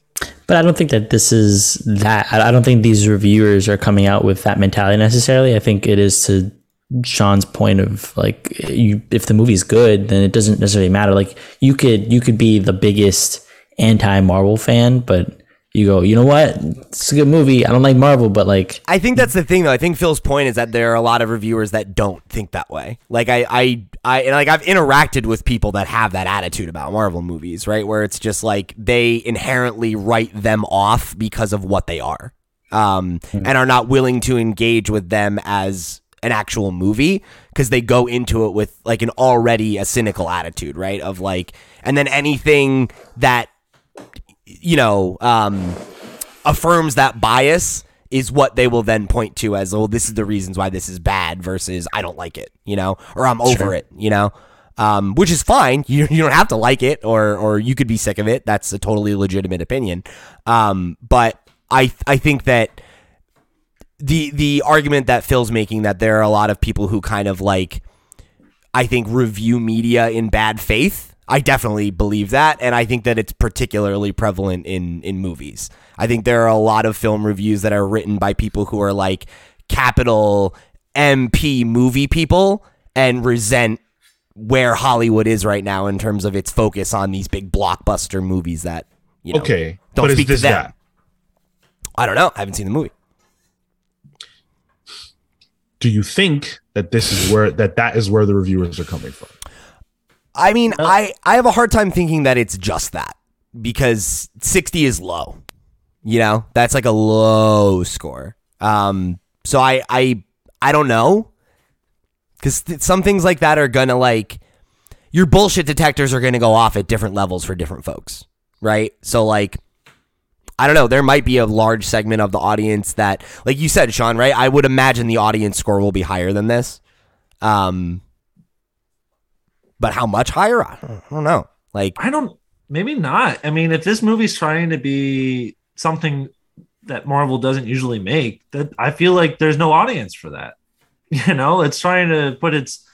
But I don't think that this is that. I don't think these reviewers are coming out with that mentality necessarily. I think it is to Sean's point of like, you, if the movie's good, then it doesn't necessarily matter. Like you could you could be the biggest anti Marvel fan, but you go, you know what? It's a good movie. I don't like Marvel, but like, I think that's the thing, though. I think Phil's point is that there are a lot of reviewers that don't think that way. Like I, I, I, and like I've interacted with people that have that attitude about Marvel movies, right? Where it's just like they inherently write them off because of what they are, um, and are not willing to engage with them as an actual movie because they go into it with like an already a cynical attitude, right? Of like, and then anything that you know um, affirms that bias is what they will then point to as oh this is the reasons why this is bad versus I don't like it you know or I'm over Sure. it you know um, which is fine you, you don't have to like it or or you could be sick of it that's a totally legitimate opinion um, but I I think that the the argument that Phil's making that there are a lot of people who kind of like I think review media in bad faith. I definitely believe that, and I think that it's particularly prevalent in in movies. I think there are a lot of film reviews that are written by people who are like capital MP movie people and resent where Hollywood is right now in terms of its focus on these big blockbuster movies that you know Okay, don't but is speak this to them. that? I don't know. I haven't seen the movie. do you think that this is where that that is where the reviewers are coming from? I mean, Uh, I I have a hard time thinking that it's just that because 60 is low. You know, that's like a low score. Um, so I I I don't know because th- some things like that are gonna like your bullshit detectors are gonna go off at different levels for different folks, right? So like. I don't know. There might be a large segment of the audience that, like you said, Sean, right? I would imagine the audience score will be higher than this. Um, but how much higher? I don't, I don't know. Like, I don't. Maybe not. I mean, if this movie's trying to be something that Marvel doesn't usually make, that I feel like there's no audience for that. You know, it's trying to put its,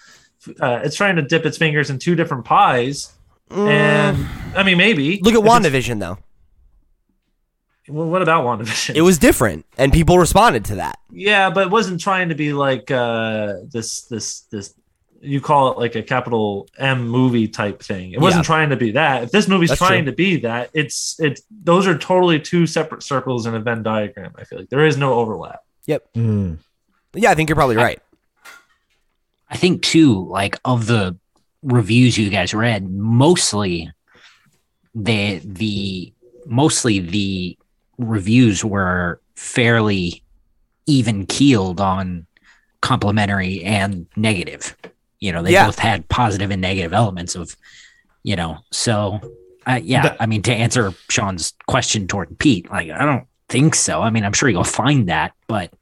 uh, it's trying to dip its fingers in two different pies. And I mean, maybe look at WandaVision though. Well, what about WandaVision? It was different, and people responded to that. Yeah, but it wasn't trying to be like uh this this this you call it like a capital M movie type thing. It wasn't Yeah. trying to be that. If this movie's That's trying true. to be that, it's it's those are totally two separate circles in a Venn diagram. I feel like there is no overlap. Mm. Yeah, I think you're probably right. I think too, like of the reviews you guys read, mostly the the mostly the reviews were fairly even keeled on complimentary and negative. You know, they Yeah. both had positive and negative elements of, you know, so uh, yeah, That- I mean to answer Sean's question toward Pete, like I don't think so. I mean, I'm sure you'll find that, but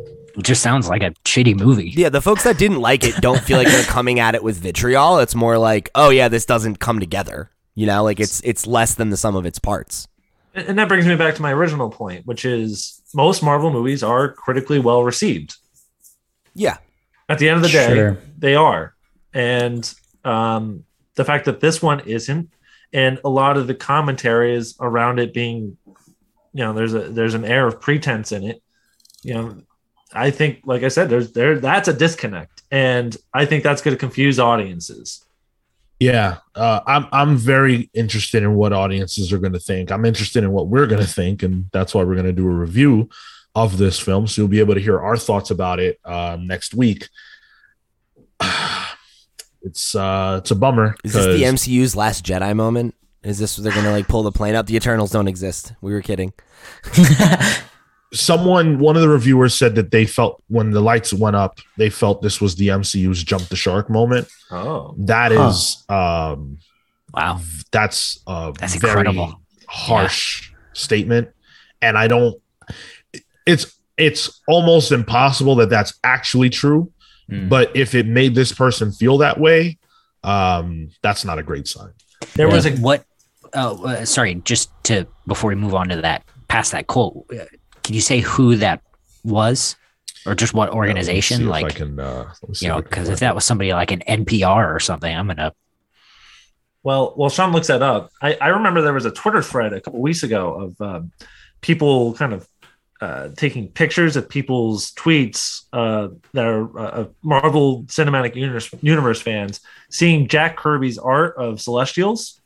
it just sounds like a shitty movie. Yeah, the folks that didn't like it don't feel like they're coming at it with vitriol. It's more like, oh yeah, this doesn't come together. You know, like it's it's less than the sum of its parts. And and that brings me back to my original point, which is most Marvel movies are critically well received. Yeah, At the end of the day, Sure. they are. And um, the fact that this one isn't, and a lot of the commentary is around it being, you know, there's a there's an air of pretense in it. You know, I think, like I said, there's there that's a disconnect, and I think that's going to confuse audiences. Yeah, uh, I'm I'm very interested in what audiences are going to think. I'm interested in what we're going to think, and that's why we're going to do a review of this film. So you'll be able to hear our thoughts about it uh, next week. It's uh, it's a bummer. is this the 'cause- MCU's last Jedi moment? Is this they're gonna like pull the plane up? The Eternals don't exist. We were kidding. someone one of the reviewers said that they felt when the lights went up they felt this was the mcu's jump the shark moment Oh, That Huh. is, um Wow. that's a That's very incredible. harsh statement and i don't it's it's almost impossible that that's actually true Mm. but if it made this person feel that way um that's not a great sign there was a what? Oh, uh, sorry. Just to before we move on to that, past that quote, uh, can you say who that was, or just what organization? Uh, Let me see if like I can, uh, let me see you know, because if that was somebody like an NPR or something, I'm gonna. Well, while Sean looks that up, I, I remember there was a Twitter thread a couple weeks ago of um, people kind of uh, taking pictures of people's tweets uh, that are uh, Marvel Cinematic Universe, Universe fans, seeing Jack Kirby's art of Celestials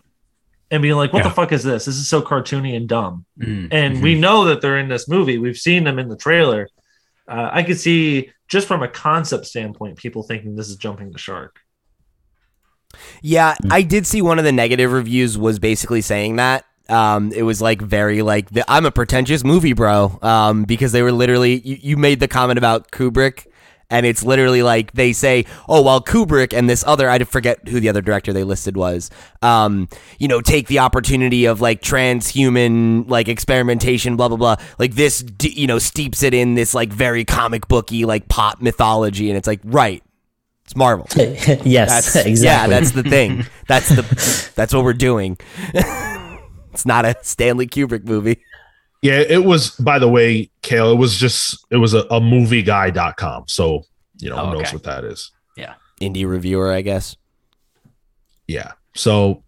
and being like, "What the fuck is this? This is so cartoony and dumb." Mm, And we know that they're in this movie. We've seen them in the trailer. Uh, I could see just from a concept standpoint, people thinking this is jumping the shark. Yeah, I did see one of the negative reviews was basically saying that. Um, it was like very like the, I'm a pretentious movie bro. Um, because they were literally you, you made the comment about Kubrick, and it's literally like they say, oh well, Kubrick and this other I forget who the other director they listed was. Um, you know, take the opportunity of like transhuman like experimentation, blah blah blah. Like this, you know, steeps it in this like very comic booky like pop mythology, and it's like right, it's Marvel. yes, That's exactly. Yeah, that's the thing. That's the that's what we're doing. It's not a Stanley Kubrick movie. Yeah, it was, by the way, Cale, it was just, it was a, a movieguy.com. So, you know, Oh, who knows okay. what that is. Yeah. Indie reviewer, I guess. Yeah. So,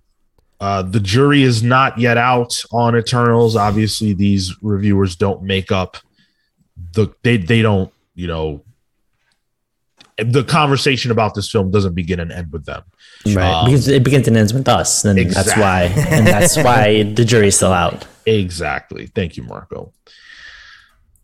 uh, the jury is not yet out on Eternals. Obviously, these reviewers don't make up the, they, they don't, you know, the conversation about this film doesn't begin and end with them. right Um, because it begins and ends with us, and that's why, and that's why the jury's still out. Exactly. Thank you, Marco.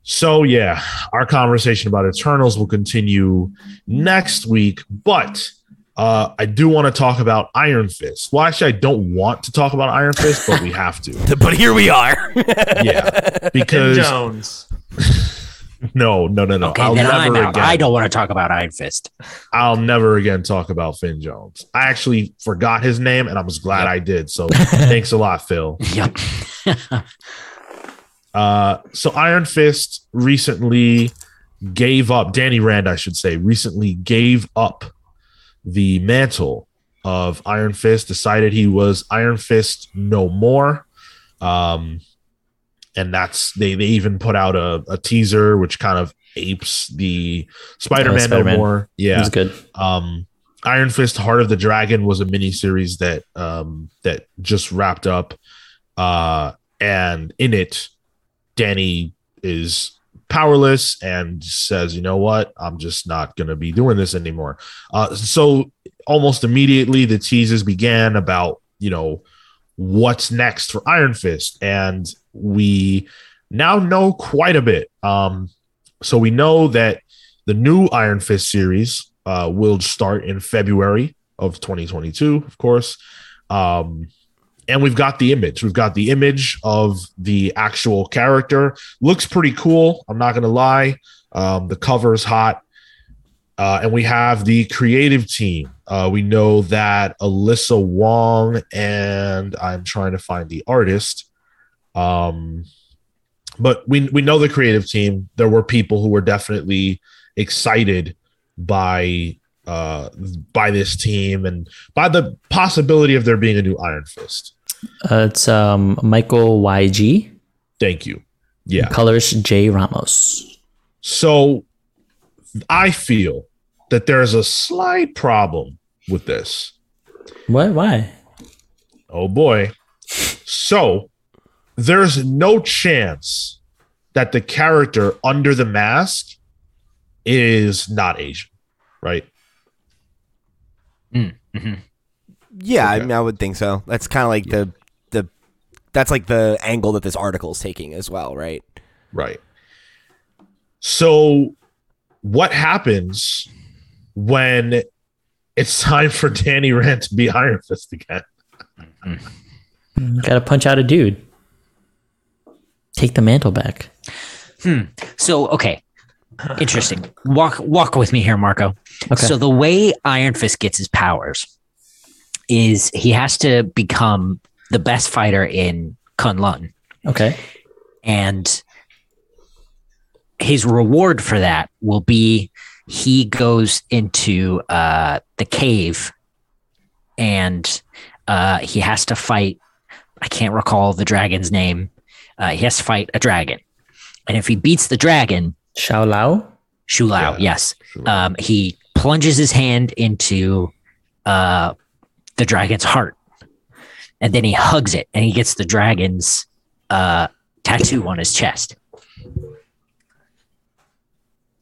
So yeah, our conversation about Eternals will continue next week, but uh, I do want to talk about Iron Fist. Well, actually, I don't want to talk about Iron Fist, but we have to. But here we are. Yeah, because Jones. No, no, no, no. Okay, I'll then never I'm out. again. I don't want to talk about Iron Fist. I'll never again talk about Finn Jones. I actually forgot his name, and I was glad I did. So thanks a lot, Phil. Yep. Uh, so Iron Fist recently gave up. Danny Rand, I should say, recently gave up the mantle of Iron Fist. Decided he was Iron Fist no more. Um, and that's they they even put out a, a teaser which kind of apes the Spider-Man, no Spider-Man. more. Yeah, was good. um iron fist heart of the dragon was a mini series that um that just wrapped up uh and in it danny is powerless and says you know what i'm just not gonna be doing this anymore uh so almost immediately the teases began about you know what's next for iron fist and we now know quite a bit um so we know that the new Iron Fist series uh, will start in February of 2022, of course. Um, and we've got the image. We've got the image of the actual character. Looks pretty cool. I'm not going to lie. Um, the cover's hot. Uh, and we have the creative team. Uh, we know that Alyssa Wong and I'm trying to find the artist. Um, but we we know the creative team. There were people who were definitely excited by uh by this team and by the possibility of there being a new Iron Fist. Uh, it's um, Michael YG. Thank you. Yeah. Colors J Ramos. So I feel that there's a slight problem with this. What? Why? Oh boy. So there's no chance that the character under the mask is not Asian, right? Mhm. Yeah, I mean, I would think so. That's kind of like the the that's like the angle that this article is taking as well, right? Right. So what happens when it's time for Danny Rand to be Iron Fist again? Gotta punch out a dude. Take the mantle back. Hmm. So okay, interesting. Walk walk with me here, Marco. Okay. So the way Iron Fist gets his powers is he has to become the best fighter in Kunlun, okay. and his reward for that will be he goes into uh, the cave, and uh, he has to fight. I can't recall the dragon's name. Uh, he has to fight a dragon, and if he beats the dragon, Shao Lao. Shu Lao, Yeah. yes. Um, he plunges his hand into uh, the dragon's heart, and then he hugs it, and he gets the dragon's uh, tattoo on his chest.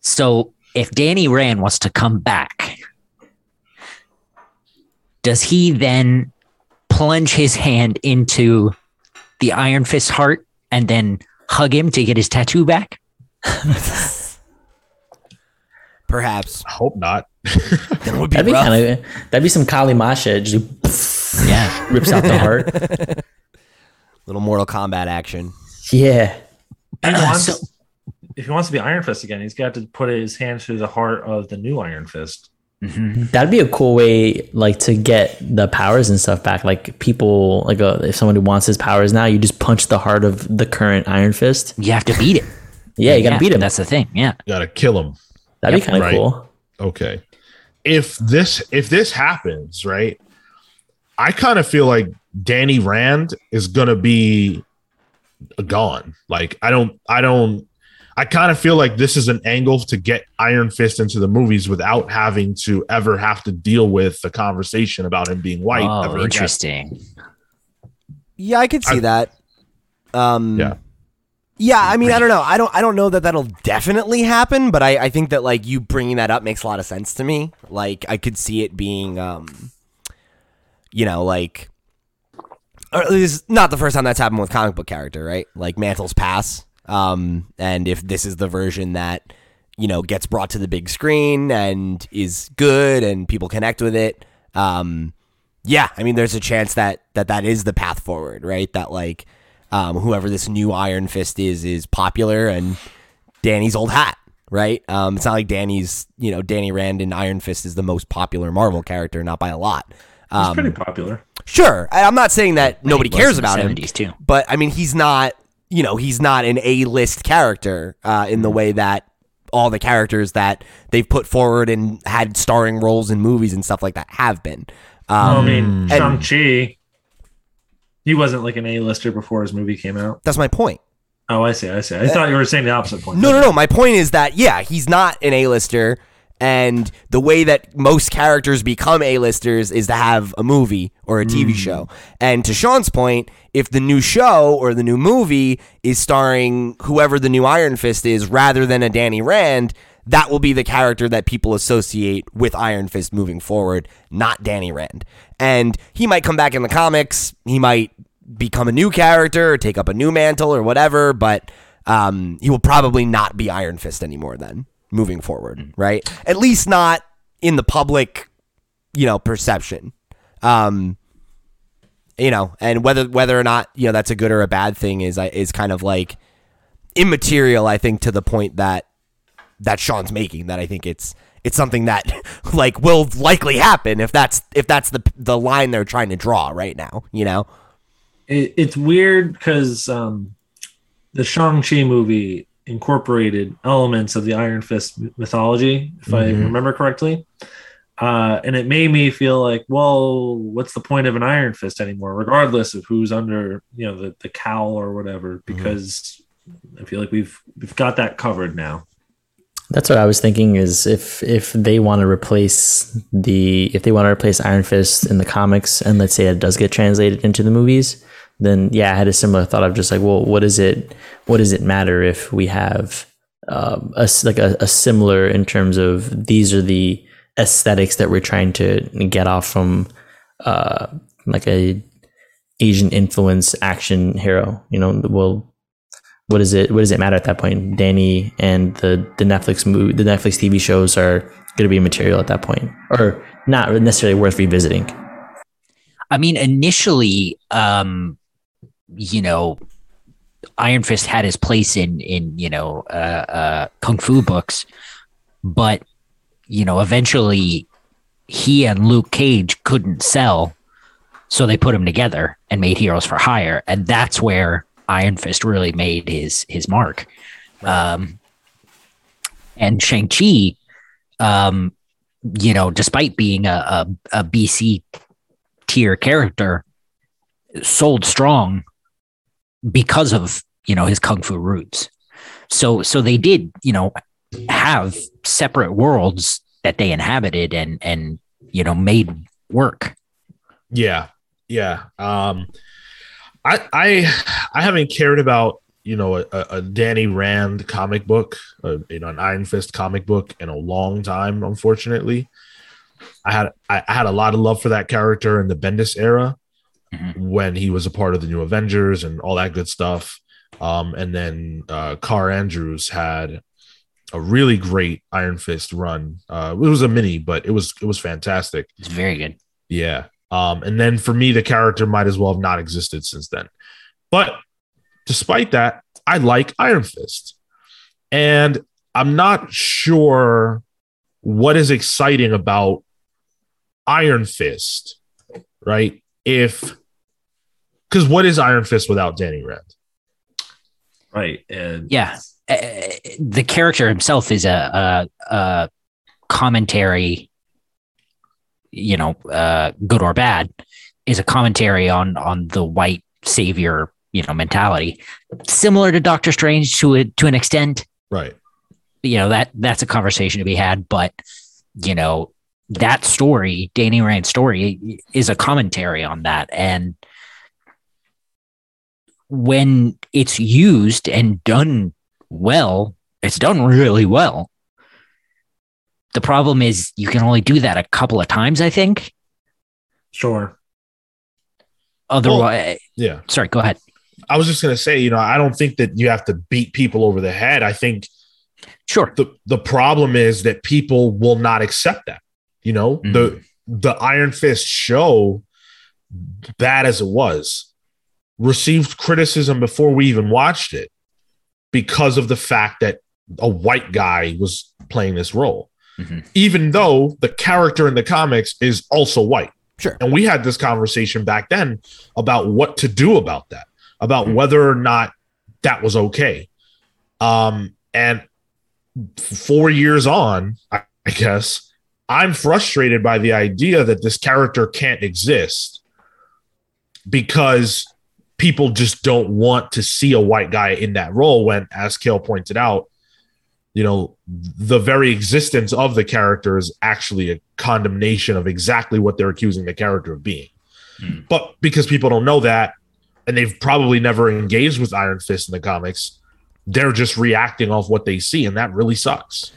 So, if Danny Rand wants to come back, does he then plunge his hand into the Iron Fist heart and then hug him to get his tattoo back? Perhaps I hope not. that would be That'd be rough. kind of. That'd be some Kali Ma shit. Just Yeah. rips out the heart. little Mortal Kombat action. Yeah. He wants, so- if he wants to be Iron Fist again, he's got to put his hand through the heart of the new Iron Fist. Mhm. That'd be a cool way, like, to get the powers and stuff back. Like, people, like, uh, if someone who wants his powers now, you just punch the heart of the current Iron Fist. You have to beat it. Yeah, you gotta beat him. That's the thing. Yeah. Gotta kill him. That'd Yep. be kind of Right. cool. Okay. If this if this happens, right? I kind of feel like Danny Rand is gonna be gone. Like I don't I don't I kind of feel like this is an angle to get Iron Fist into the movies without having to ever have to deal with the conversation about him being white. oh, ever again. interesting. Yeah, I could see I- that. Um, Yeah. Yeah, I mean, I don't know. I don't. I don't know that that'll definitely happen, but I, I think that like you bringing that up makes a lot of sense to me. Like I could see it being, um, you know, like, or this is not the first time that's happened with comic book character, right? Like Mantle's pass. Um, and if this is the version that you know gets brought to the big screen and is good and people connect with it, um, yeah, I mean, there's a chance that that that is the path forward, right? That like um, whoever this new Iron Fist is is popular and Danny's old hat, right? Um, it's not like Danny's, you know, Danny Rand in Iron Fist is the most popular Marvel character, not by a lot. He's Um, pretty popular. Sure, I- I'm not saying that nobody cares in the about him, 70s too. but I mean, he's not, you know, he's not an A-list character uh, in the way that all the characters that they've put forward and had starring roles in movies and stuff like that have been. I Um, mean, Shang Chi. He wasn't like an A-lister before his movie came out. that's my point. Oh, I see. I see. I thought you were saying the opposite point. No, no, no. My point is that yeah, he's not an A-lister, and the way that most characters become A-listers is to have a movie or a TV show. And to Sean's point, if the new show or the new movie is starring whoever the new Iron Fist is, rather than a Danny Rand, that will be the character that people associate with Iron Fist moving forward, not Danny Rand. And he might come back in the comics. He might become a new character or take up a new mantle or whatever, but um, he will probably not be Iron Fist anymore then, moving forward, right? At least not in the public, you know, perception. Um, you know, and whether whether or not you know that's a good or a bad thing is is kind of like immaterial. I think to the point that that Sean's making. That I think it's it's something that like will likely happen if that's if that's the the line they're trying to draw right now. You know. it, it's weird because um, the Shang-Chi movie incorporated elements of the Iron Fist mythology, if I Mhm. remember correctly. Uh, and it made me feel like, well, what's the point of an Iron Fist anymore, regardless of who's under, you know, the, the cowl or whatever, because I feel like we've we've got that covered now. That's what I was thinking. Is if if they want to replace the if they want to replace Iron Fist in the comics, and let's say it does get translated into the movies, then yeah, I had a similar thought of just like, well, what is it? What does it matter if we have um, a like a, a similar in terms of these are the aesthetics that we're trying to get off from uh, like a Asian influence action hero. You know, well, what does it what does it matter at that point? Danny and the the Netflix movie, the Netflix TV shows are going to be material at that point, or not necessarily worth revisiting. I mean, initially, um, you know, Iron Fist had his place in in you know uh, uh, kung fu books, but you know, eventually, he and Luke Cage couldn't sell, so they put them together and made Heroes for Hire, and that's where Iron Fist really made his his mark. Um, and Shang Chi, um, you know, despite being a, a, a BC tier character sold strong because of you know his kung fu roots so so they did you know have separate worlds that they inhabited and and you know made work Yeah, yeah. Um, I I I haven't cared about you know a, a Danny Rand comic book, uh, you know an Iron Fist comic book in a long time. Unfortunately, I had I had a lot of love for that character in the Bendis era Mhm. when he was a part of the New Avengers and all that good stuff. Um, and then uh, Kaare Andrews had a really great Iron Fist run. Uh, it was a mini, but it was it was fantastic. it's very good Yeah. Um, and then for me, the character might as well have not existed since then. But despite that, I like Iron Fist. And I'm not sure what is exciting about Iron Fist, right? If because what is Iron Fist without Danny Rand? Right. And yeah uh, the character himself is a, a, a commentary you know uh, good or bad is a commentary on on the white savior you know mentality similar to doctor strange to a, to an extent Right. you know that that's a conversation to be had but you know that story danny rand's story is a commentary on that and when it's used and done well it's done really well the problem is you can only do that a couple of times i think sure. otherwise Yeah. sorry go ahead I was just gonna say, you know, I don't think that you have to beat people over the head. I think Sure. the the problem is that people will not accept that. You know, Mhm. the the Iron Fist show, bad as it was, received criticism before we even watched it because of the fact that a white guy was playing this role. Mhm. Even though the character in the comics is also white. Sure. And we had this conversation back then about what to do about that, about whether or not that was okay. Um, and four years on, I, I guess, I'm frustrated by the idea that this character can't exist because people just don't want to see a white guy in that role when, as Cale pointed out, you know, the very existence of the character is actually a condemnation of exactly what they're accusing the character of being. Hmm. But because people don't know that, and they've probably never engaged with Iron Fist in the comics, they're just reacting off what they see, and that really sucks.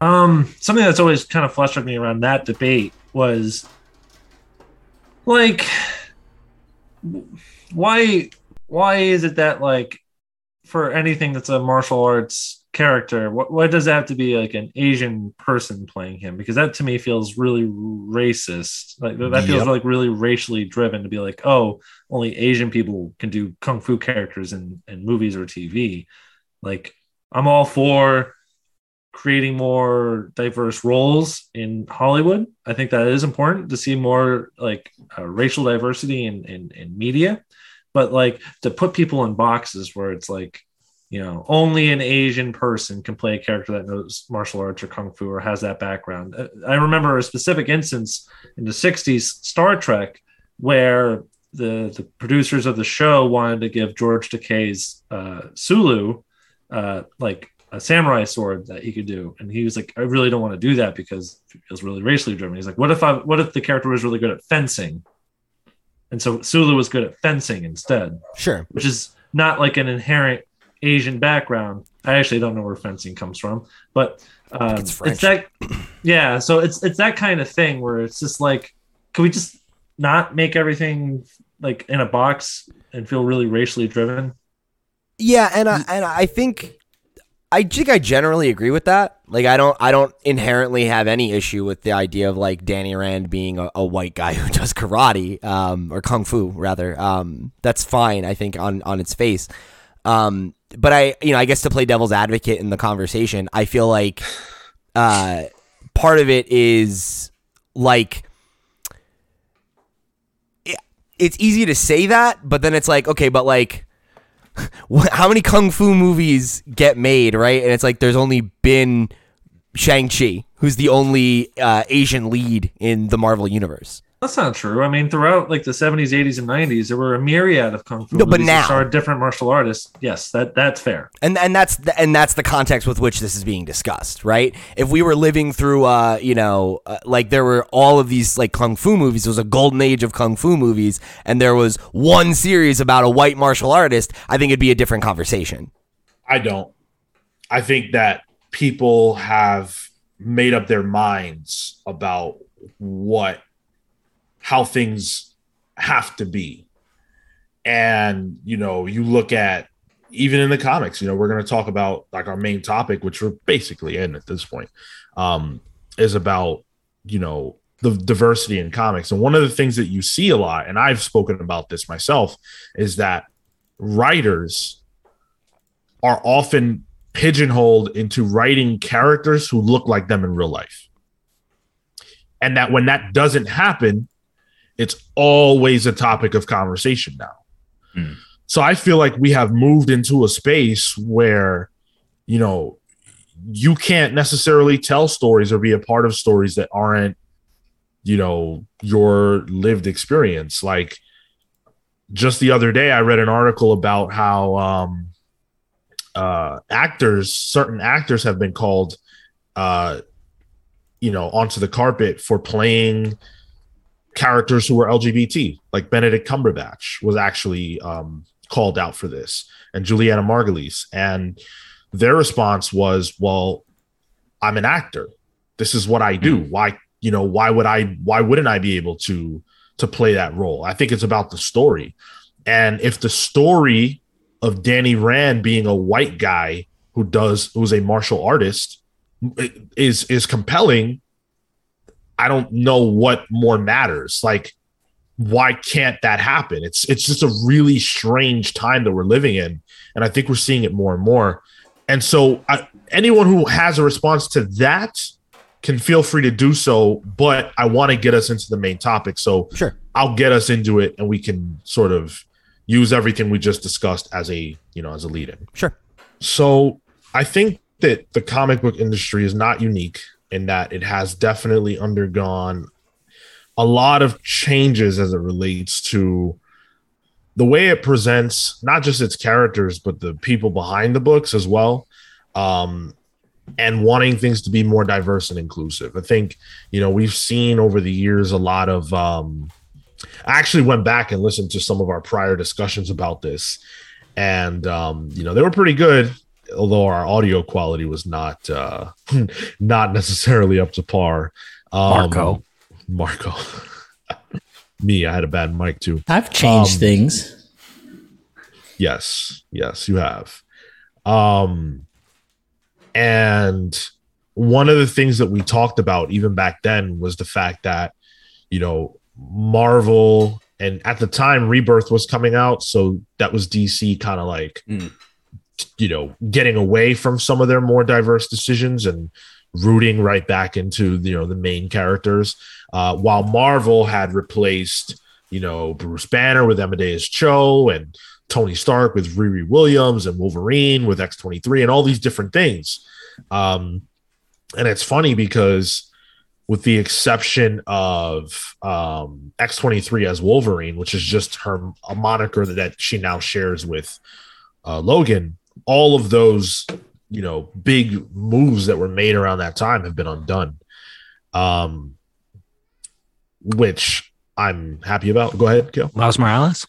Um, something that's always kind of flustered me around that debate was like, why, why is it that like for anything that's a martial arts character, what, why does it have to be like an Asian person playing him? Because that to me feels really racist. Like that feels Yep. like really racially driven to be like, oh, only Asian people can do kung fu characters in, in movies or TV. Like, I'm all for creating more diverse roles in Hollywood. I think that is important to see more like uh, racial diversity in, in in media. But like to put people in boxes where it's like, you know, only an Asian person can play a character that knows martial arts or kung fu or has that background. Uh, I remember a specific instance in the 60s Star Trek where the the producers of the show wanted to give George Takei's uh, Sulu uh, like a samurai sword that he could do, and he was like, "I really don't want to do that because it feels really racially driven." He's like, "What if I? What if the character was really good at fencing?" And so Sulu was good at fencing instead, Sure. which is not like an inherent Asian background. I actually don't know where fencing comes from, but um, it's French. that. Yeah, so it's it's that kind of thing where it's just like, can we just not make everything like in a box and feel really racially driven? Yeah, and I and I think I think I generally agree with that. Like I don't I don't inherently have any issue with the idea of like Danny Rand being a, a white guy who does karate um, or kung fu rather. Um, that's fine. I think on on its face. Um, but I you know I guess to play devil's advocate in the conversation, I feel like uh, part of it is like it- it's easy to say that, but then it's like okay, but like how many kung fu movies get made, right? And it's like there's only been Shang-Chi, who's the only uh, Asian lead in the Marvel universe. That's not true. I mean, throughout like the 70s, 80s, and 90s, there were a myriad of kung fu No, but now- that starred different martial artists. Yes, that that's fair. And and that's the, and that's the context with which this is being discussed, right? If we were living through uh, you know, uh, like there were all of these like kung fu movies, there was a golden age of kung fu movies and there was one series about a white martial artist, I think it'd be a different conversation. I don't. I think that people have made up their minds about what how things have to be. And you know, you look at even in the comics, you know, we're going to talk about like our main topic which we're basically in at this point. Um is about, you know, the diversity in comics. And one of the things that you see a lot and I've spoken about this myself is that writers are often pigeonholed into writing characters who look like them in real life. And that when that doesn't happen, it's always a topic of conversation now. Hmm. So I feel like we have moved into a space where, you know, you can't necessarily tell stories or be a part of stories that aren't, you know, your lived experience. Like just the other day, I read an article about how, um, uh, actors, certain actors have been called, uh, you know, onto the carpet for playing characters who were LGBT. Like Benedict Cumberbatch was actually um, called out for this, and Julianna Margulies, and their response was, "Well, I'm an actor. This is what I do. Why, you know, why would I? Why wouldn't I be able to to play that role? I think it's about the story." And if the story of Danny Rand being a white guy who does who's a martial artist is is compelling, I don't know what more matters. Like, why can't that happen? It's it's just a really strange time that we're living in, and I think we're seeing it more and more. And so, I, anyone who has a response to that can feel free to do so. But I want to get us into the main topic, so Sure. I'll get us into it, and we can sort of use everything we just discussed as a you know as a lead-in. Sure. So I think that the comic book industry is not unique in that it has definitely undergone a lot of changes as it relates to the way it presents not just its characters but the people behind the books as well um and wanting things to be more diverse and inclusive. I think you know we've seen over the years a lot of um i actually went back and listened to some of our prior discussions about this and um you know they were pretty good although our audio quality was not uh not necessarily up to par um, Marco. marco me i had a bad mic too I've changed Um, things. Yes, yes, you have. Um, and one of the things that we talked about even back then was the fact that, you know, Marvel and at the time Rebirth was coming out, so that was DC kind of like, Mm. You know, getting away from some of their more diverse decisions and rooting right back into you know the main characters, uh, while Marvel had replaced you know Bruce Banner with Amadeus Cho and Tony Stark with Riri Williams and Wolverine with X23 and all these different things. Um, and it's funny because with the exception of um, X23 as Wolverine, which is just her a moniker that she now shares with uh, Logan, all of those you know big moves that were made around that time have been undone. Um, which I'm happy about. Go ahead, Gil. Miles Morales.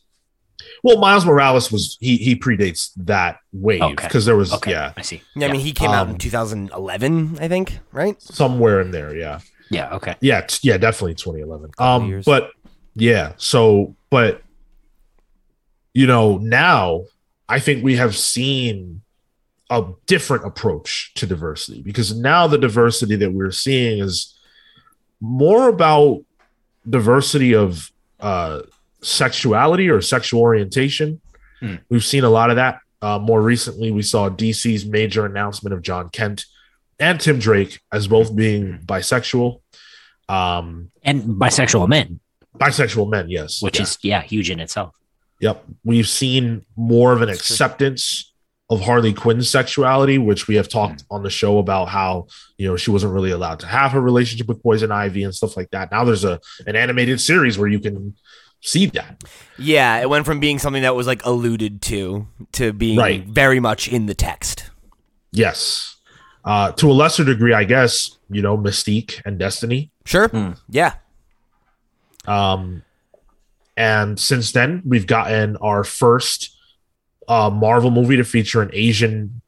Well, Miles Morales was he he predates that wave Okay. because there was Okay, yeah I see. Yeah, I mean, he came out in Um, 2011, I think, right? somewhere in there yeah yeah, okay. yeah t- yeah definitely 2011 Couple um years. but yeah so but you know now I think we have seen a different approach to diversity because now the diversity that we're seeing is more about diversity of uh sexuality or sexual orientation. Hmm. We've seen a lot of that. Uh, more recently, we saw DC's major announcement of Jon Kent and Tim Drake as both being bisexual. Um, And bisexual men, bisexual men, yes. which Yeah. is yeah, huge in itself. Yep. We've seen more of an That's true. acceptance of Harley Quinn's sexuality, which we have talked on the show about how, you know, she wasn't really allowed to have her relationship with Poison Ivy and stuff like that. Now there's a an animated series where you can see that. Yeah, it went from being something that was like alluded to to being Right. very much in the text. Yes. Uh, to a lesser degree, I guess, you know, Mystique and Destiny. Sure. Mm. Yeah. Um, and since then, we've gotten our first uh, Marvel movie to feature an Asian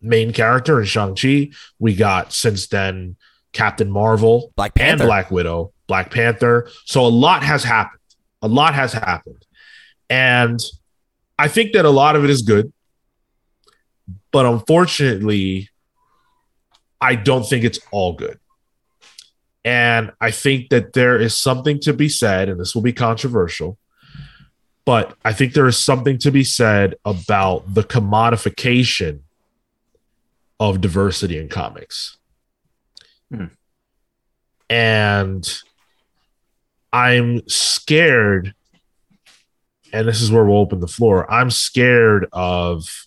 main character in Shang-Chi. We got since then Captain Marvel Black Panther, and Black Widow, Black Panther. So a lot has happened. A lot has happened. And I think that a lot of it is good. But unfortunately, I don't think it's all good. And I think that there is something to be said, and this will be controversial, but I think there is something to be said about the commodification of diversity in comics. Hmm. And I'm scared, and this is where we'll open the floor. I'm scared of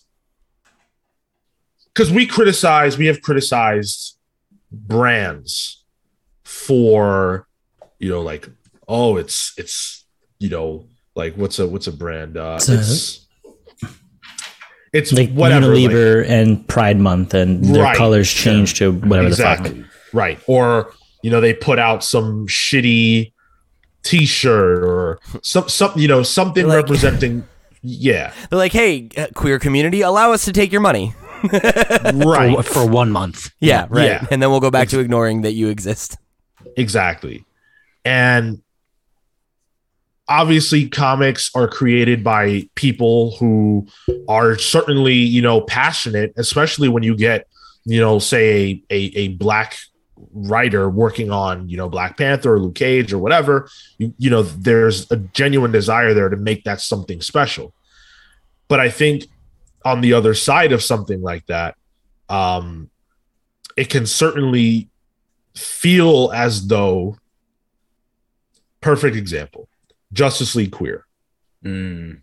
because we criticize, we have criticized brands for you know like oh it's it's you know like what's a what's a brand uh It's a- it's it's like whatever like- and Pride Month, and their Right. colors change to whatever the fuck. right or you know they put out some shitty t-shirt or some some you know something Like- representing yeah They're like, "Hey, uh, queer community, allow us to take your money." right For, for one month. Yeah, right. Yeah. And then we'll go back to ignoring that you exist. Exactly. And obviously comics are created by people who are certainly you know passionate especially when you get you know say a, a, black writer working on you know black panther or luke cage or whatever you, you know there's a genuine desire there to make that something special. But i think on the other side of something like that um it can certainly feel as though perfect example Justice League Queer. Mm.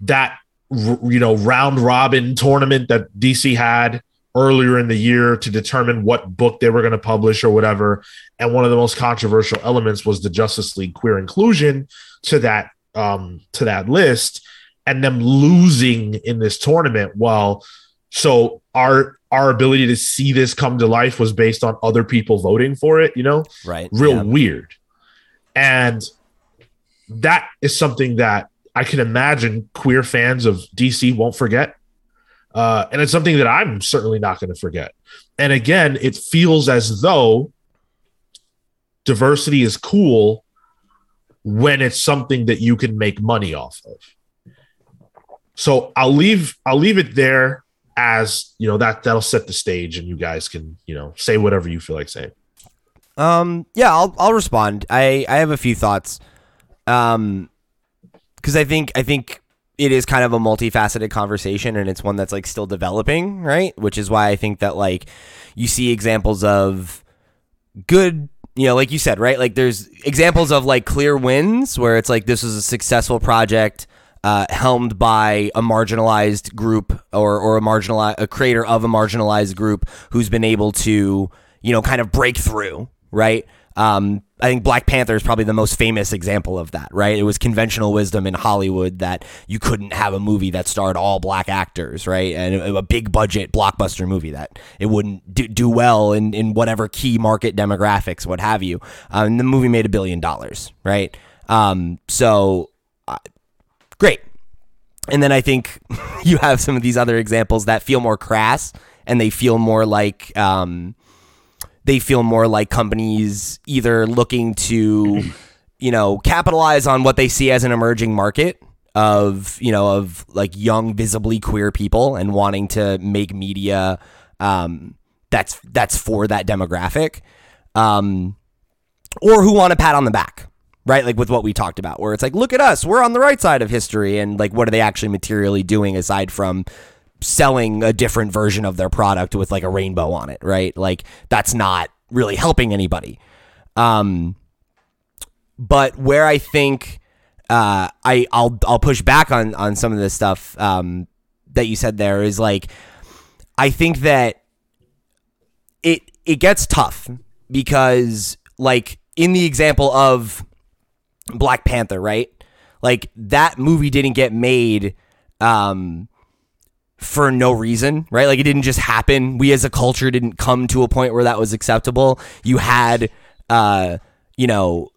That you know round robin tournament that DC had earlier in the year to determine what book they were going to publish or whatever, and one of the most controversial elements was the Justice League Queer inclusion to that um to that list, and them losing in this tournament. Well, so our our ability to see this come to life was based on other people voting for it. You know, Right. real yeah. weird. And that is something that I can imagine queer fans of DC won't forget. Uh, and it's something that I'm certainly not going to forget. And again, it feels as though diversity is cool when it's something that you can make money off of. So I'll leave I'll leave it there as you know that that'll set the stage and you guys can you know say whatever you feel like saying. Um, yeah, I'll I'll respond. I I have a few thoughts. Um, because I think I think it is kind of a multifaceted conversation, and it's one that's like still developing, right? Which is why I think that like you see examples of good. You know, like you said, right? Like there's examples of like clear wins where it's like this was a successful project uh, helmed by a marginalized group or or a marginalized a creator of a marginalized group who's been able to you know kind of break through, right? Um, I think Black Panther is probably the most famous example of that, right? It was conventional wisdom in Hollywood that you couldn't have a movie that starred all black actors, right? And a, big budget blockbuster movie that it wouldn't do, do well in, in whatever key market demographics, what have you. Um, and the movie made a billion dollars, right? Um, so uh, great. And then I think you have some of these other examples that feel more crass and they feel more like um, they feel more like companies either looking to you know capitalize on what they see as an emerging market of you know of like young visibly queer people and wanting to make media um, that's that's for that demographic um, or who want a pat on the back right? Like with what we talked about where it's like look at us we're on the right side of history and like what are they actually materially doing aside from selling a different version of their product with like a rainbow on it right? Like that's not really helping anybody. Um but where i think uh i i'll i'll push back on on some of this stuff um that you said there is like i think that it it gets tough because like in the example of Black Panther, right? Like that movie didn't get made um for no reason, right? Like it didn't just happen. We as a culture didn't come to a point where that was acceptable. You had uh you know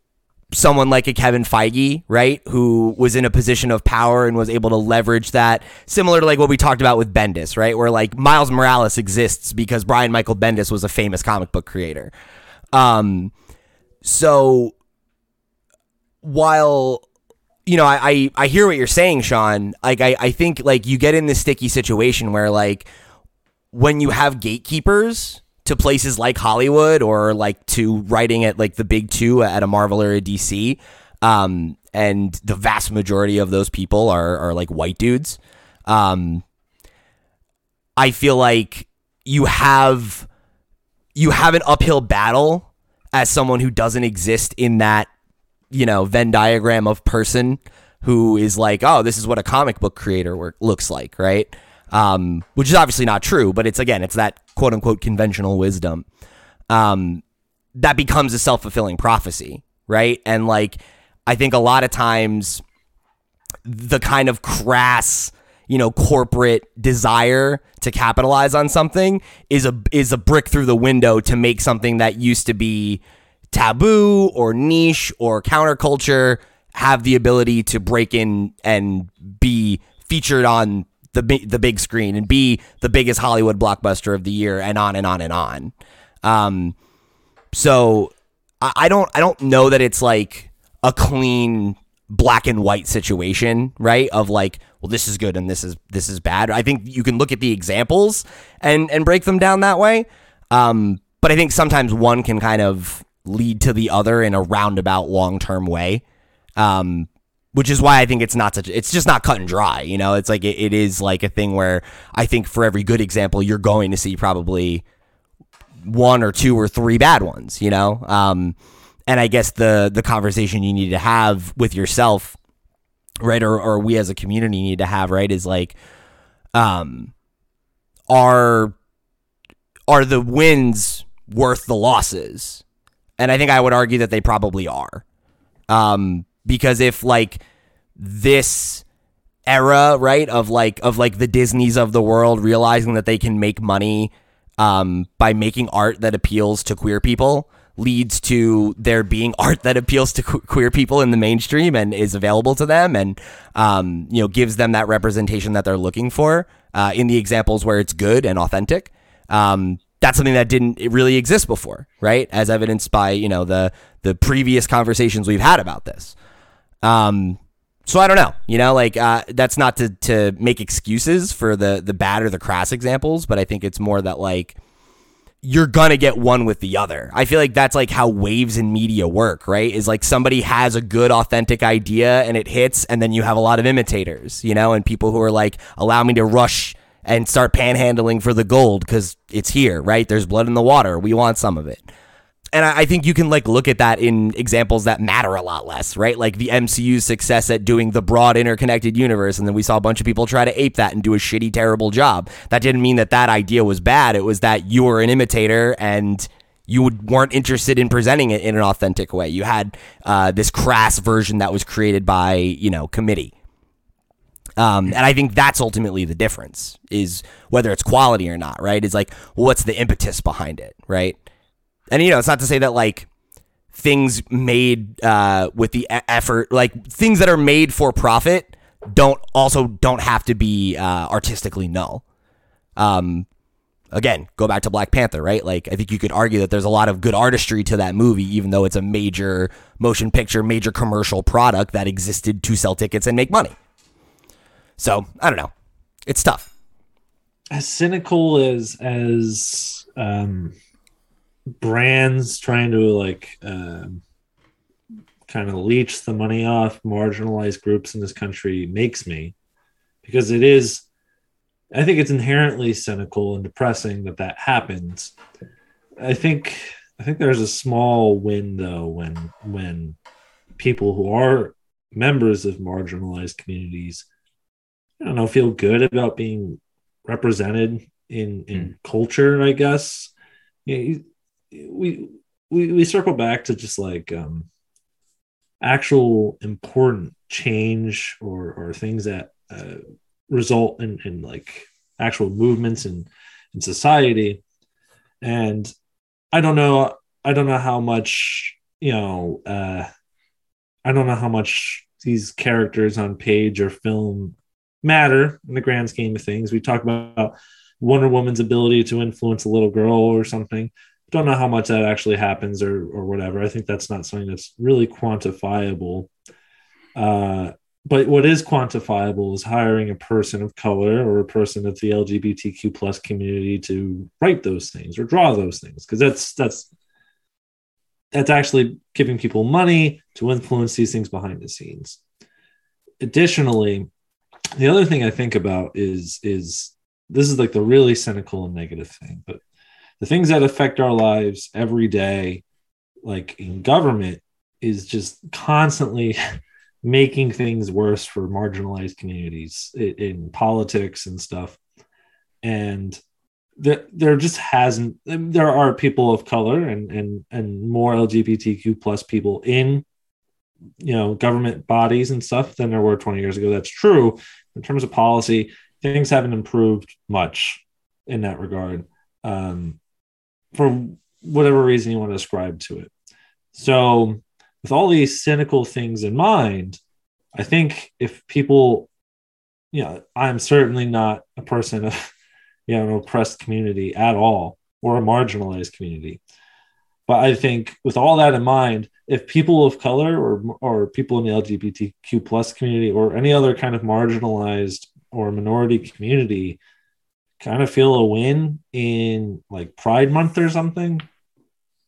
someone like a Kevin Feige, right, who was in a position of power and was able to leverage that, similar to like what we talked about with Bendis, right, where like Miles Morales exists because Brian Michael Bendis was a famous comic book creator. Um, so while you know, I, I I hear what you're saying, Sean. Like I I think like you get in this sticky situation where like when you have gatekeepers to places like Hollywood or like to writing at like the big two at a Marvel or a DC, um, and the vast majority of those people are are like white dudes. Um, I feel like you have you have an uphill battle as someone who doesn't exist in that you know Venn diagram of person who is like, oh, this is what a comic book creator work looks like, right? Um, which is obviously not true, but it's again, it's that quote unquote conventional wisdom. Um, that becomes a self fulfilling prophecy, right? And like, I think a lot of times, the kind of crass, you know, corporate desire to capitalize on something is a is a brick through the window to make something that used to be taboo or niche or counterculture have the ability to break in and be featured on the bi- the big screen and be the biggest Hollywood blockbuster of the year and on and on and on. Um, so I, I don't I don't know that it's like a clean black and white situation, right? Of like, well, this is good and this is this is bad. I think you can look at the examples and and break them down that way. Um, but I think sometimes one can kind of lead to the other in a roundabout long term way. Um, which is why I think it's not such. It's just not cut and dry. You know, it's like it, it is like a thing where I think for every good example, you're going to see probably one or two or three bad ones. You know, um, and I guess the the conversation you need to have with yourself, right, or or we as a community need to have, right, is like, um, are are the wins worth the losses? And I think I would argue that they probably are. Um, because if like this era, right, of like of like the Disneys of the world realizing that they can make money um, by making art that appeals to queer people leads to there being art that appeals to que- queer people in the mainstream and is available to them and um, you know gives them that representation that they're looking for uh, in the examples where it's good and authentic um, that's something that didn't really exist before right as evidenced by you know the the previous conversations we've had about this um, so I don't know, you know, like uh, that's not to to make excuses for the the bad or the crass examples, but I think it's more that like you're gonna get one with the other. I feel like that's like how waves in media work, right? Is like somebody has a good authentic idea and it hits, and then you have a lot of imitators, you know, and people who are like, allow me to rush and start panhandling for the gold because it's here, right? There's blood in the water. We want some of it and I, think you can like look at that in examples that matter a lot less, right? Like the MCU's success at doing the broad interconnected universe, and then we saw a bunch of people try to ape that and do a shitty, terrible job. That didn't mean that that idea was bad. It was that you were an imitator and you weren't interested in presenting it in an authentic way. You had uh, this crass version that was created by you know committee. Um, and I think that's ultimately the difference is whether it's quality or not, right? Is like, what's the impetus behind it, right? And you know, it's not to say that like things made uh, with the effort, like things that are made for profit, don't also don't have to be uh, artistically null. Um, again, go back to Black Panther, right? Like I think you could argue that there's a lot of good artistry to that movie, even though it's a major motion picture, major commercial product that existed to sell tickets and make money. So I don't know, it's tough. As cynical as as um brands trying to like um, kind of leech the money off marginalized groups in this country makes me because it is i think it's inherently cynical and depressing that that happens i think i think there's a small win though when when people who are members of marginalized communities i don't know feel good about being represented in in mm. culture i guess you we we we circle back to just like um actual important change or or things that uh, result in in like actual movements in in society and i don't know i don't know how much you know uh i don't know how much these characters on page or film matter in the grand scheme of things we talk about wonder woman's ability to influence a little girl or something don't know how much that actually happens or or whatever. I think that's not something that's really quantifiable. Uh, but what is quantifiable is hiring a person of color or a person of the LGBTQ plus community to write those things or draw those things because that's that's that's actually giving people money to influence these things behind the scenes. Additionally, the other thing I think about is is this is like the really cynical and negative thing, but the things that affect our lives every day, like in government, is just constantly making things worse for marginalized communities in, in politics and stuff. And there, there just hasn't there are people of color and and and more lgbtq plus people in you know government bodies and stuff than there were 20 years ago that's true in terms of policy things haven't improved much in that regard um, for whatever reason you want to ascribe to it. So, with all these cynical things in mind, I think if people, you know, I'm certainly not a person of, you know, an oppressed community at all or a marginalized community. But I think with all that in mind, if people of color or or people in the LGBTQ plus community or any other kind of marginalized or minority community kind of feel a win in like Pride Month or something,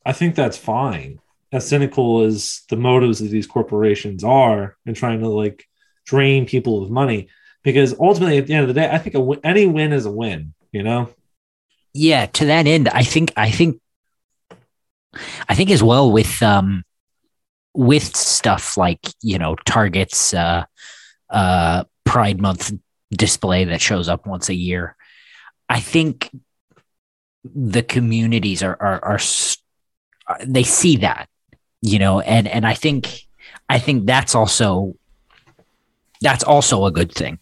I think that's fine. As cynical as the motives of these corporations are in trying to like drain people of money, because ultimately at the end of the day, I think any win is a win. You know? Yeah. To that end, I think I think I think as well with um with stuff like you know Target's uh uh Pride Month display that shows up once a year. I think the communities are are, are they see that you know and and i think i think that's also that's also a good thing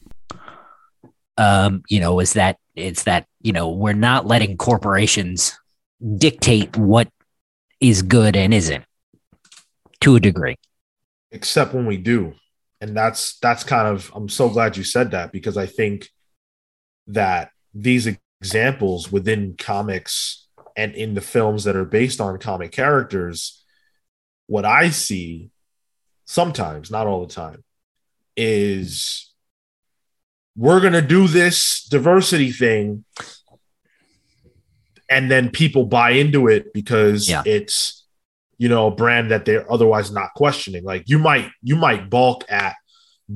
um you know is that it's that you know we're not letting corporations dictate what is good and isn't to a degree. Except when we do. And that's that's kind of i'm so glad you said that because i think that these examples within comics and in the films that are based on comic characters, what I see sometimes, not all the time, is we're going to do this diversity thing and then people buy into it because yeah. it's you know a brand that they're otherwise not questioning like you might you might balk at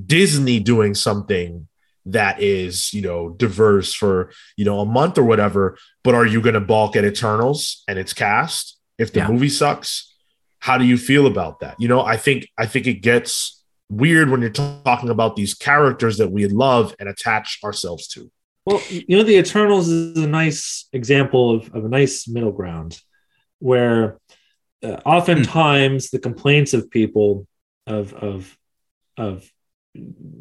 disney doing something that is you know diverse for you know a month or whatever but are you going to balk at eternals and its cast if the yeah. movie sucks how do you feel about that you know i think i think it gets weird when you're t- talking about these characters that we love and attach ourselves to well you know the eternals is a nice example of, of a nice middle ground where uh, oftentimes the complaints of people of of of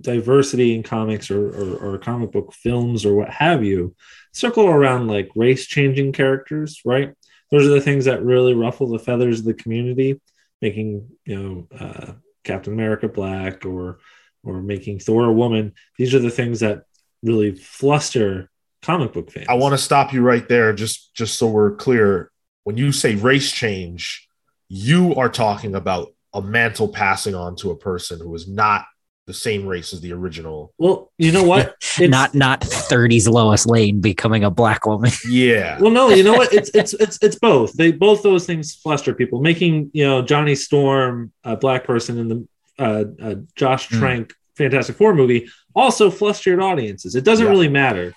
diversity in comics or, or, or, comic book films or what have you circle around like race changing characters right? Those are the things that really ruffle the feathers of the community making you know uh, captain america black or or making thor a woman. These are the things that really fluster comic book fans i want to stop you right there just just so we're clear when you say race change you are talking about a mantle passing on to a person who is not the same race as the original. Well, you know what? It's, not not 30s Lois Lane becoming a black woman. Yeah. well, no, you know what? It's it's it's it's both. They both those things fluster people. Making you know Johnny Storm a black person in the uh, uh, Josh hmm. Trank mm. Fantastic Four movie also flustered audiences. It doesn't yeah. really matter.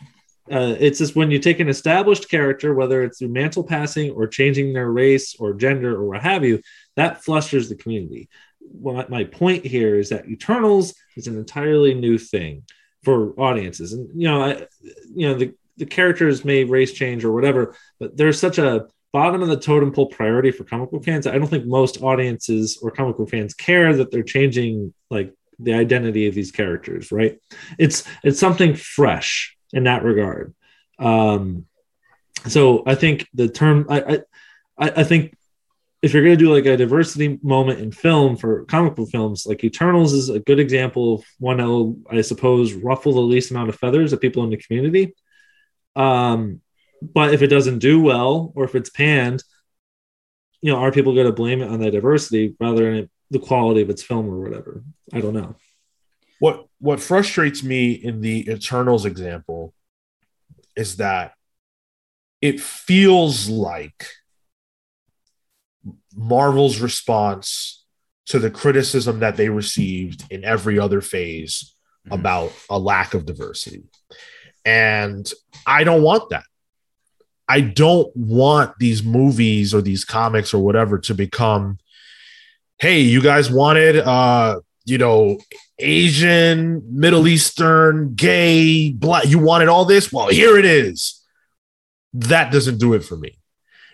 Uh, it's just when you take an established character, whether it's through mantle passing or changing their race or gender or what have you, that flusters the community what my point here is that Eternals is an entirely new thing for audiences, and you know, I, you know, the the characters may race change or whatever, but there's such a bottom of the totem pole priority for comic book fans. I don't think most audiences or comic book fans care that they're changing like the identity of these characters, right? It's it's something fresh in that regard. Um, so I think the term I I, I think if you're going to do like a diversity moment in film for comic book films, like Eternals is a good example of one that will, I suppose, ruffle the least amount of feathers of people in the community. Um, but if it doesn't do well or if it's panned, you know, are people going to blame it on the diversity rather than the quality of its film or whatever? I don't know. What what frustrates me in the Eternals example is that it feels like Marvel's response to the criticism that they received in every other phase mm-hmm. about a lack of diversity. And I don't want that. I don't want these movies or these comics or whatever to become hey, you guys wanted uh you know Asian, Middle Eastern, gay, black you wanted all this? Well, here it is. That doesn't do it for me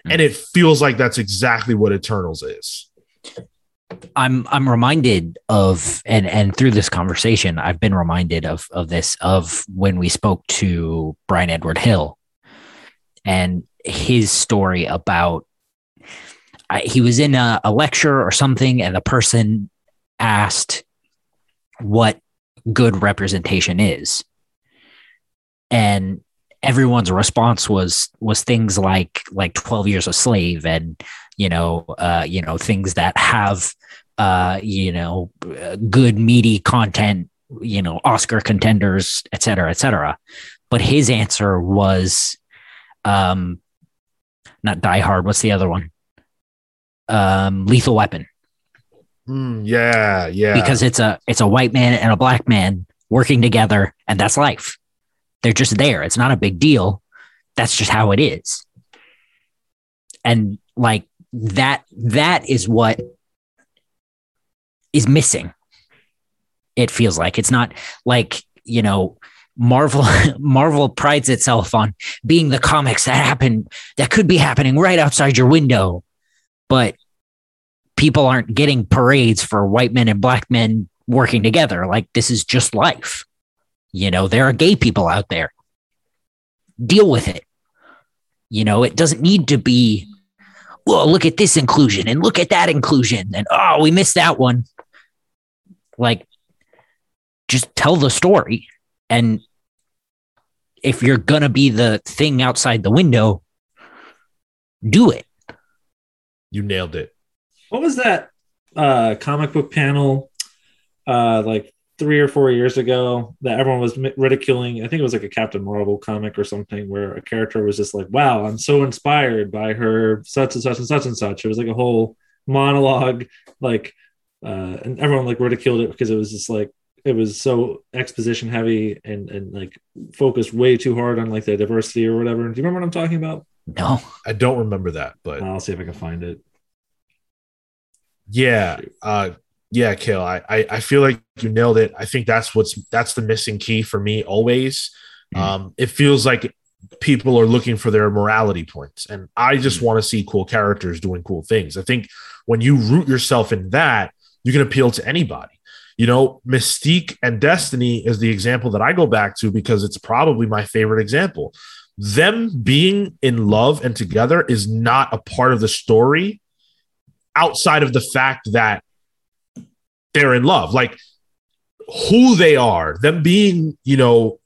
and it feels like that's exactly what Eternals is. I'm I'm reminded of and and through this conversation I've been reminded of of this of when we spoke to Brian Edward Hill and his story about I, he was in a, a lecture or something and the person asked what good representation is and everyone's response was was things like like 12 years a slave and you know, uh, you know, things that have, uh, you know, good meaty content, you know, Oscar contenders, et cetera, et cetera. But his answer was, um, not Die Hard. What's the other one? Um, Lethal Weapon. Mm, yeah, yeah. because it's a it's a white man and a black man working together and that's life. They're just there. It's not a big deal. That's just how it is. And like that that is what is missing it feels like. It's not like you know marvel marvel prides itself on being the comics that happen that could be happening right outside your window but people aren't getting parades for white men and black men working together. Like this is just life. You know, there are gay people out there. Deal with it. You know, it doesn't need to be, well, look at this inclusion and look at that inclusion. And oh, we missed that one. Like, just tell the story. And if you're going to be the thing outside the window, do it. You nailed it. What was that uh, comic book panel uh, like three or four years ago that everyone was ridiculing? I think it was like a Captain Marvel comic or something where a character was just like, "Wow, I'm so inspired by her such and such and such and such." It was like a whole monologue, like, uh, and everyone like ridiculed it because it was just like it was so exposition heavy and and like focused way too hard on like the diversity or whatever. Do you remember what I'm talking about? No. I don't remember that, but I'll see if I can find it. yeah, uh, yeah, Cale. I, I I feel like you nailed it. I think that's what's that's the missing key for me always. Mm. Um, it feels like people are looking for their morality points, and I just Mm. want to see cool characters doing cool things. I think when you root yourself in that, you can appeal to anybody. You know, Mystique and Destiny is the example that I go back to because it's probably my favorite example. Them being in love and together is not a part of the story outside of the fact that they're in love. Like who they are, them being, you know,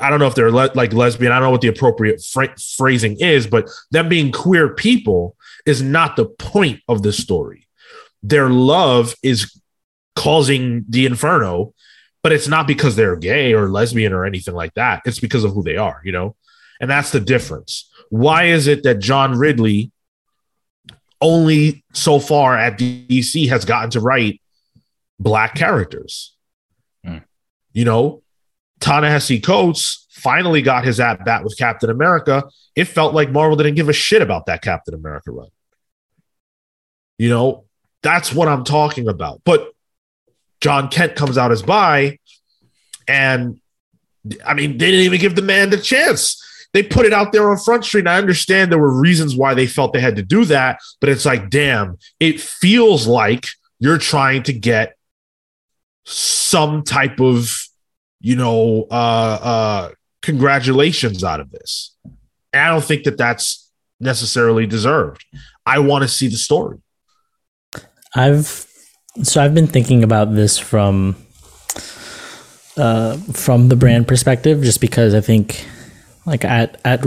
I don't know if they're le- like lesbian. I don't know what the appropriate phra- phrasing is, but them being queer people is not the point of the story. Their love is causing the inferno, but it's not because they're gay or lesbian or anything like that. It's because of who they are, you know? And that's the difference. Why is it that John Ridley only so far at DC has gotten to write black characters? Hmm. You know, Ta-Nehisi Coates finally got his at bat with Captain America. It felt like Marvel didn't give a shit about that Captain America run. You know, that's what I'm talking about. But Jon Kent comes out as bi, and I mean, they didn't even give the man the chance. They put it out there on Front Street. I understand there were reasons why they felt they had to do that, but it's like, damn, it feels like you're trying to get some type of, you know, uh, uh, congratulations out of this. And I don't think that that's necessarily deserved. I want to see the story. I've so I've been thinking about this from uh, from the brand perspective, just because I think like at at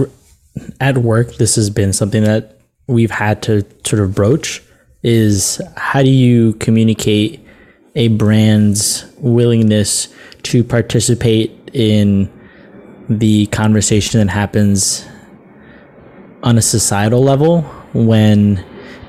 at work, this has been something that we've had to sort of broach is how do you communicate a brand's willingness to participate in the conversation that happens on a societal level when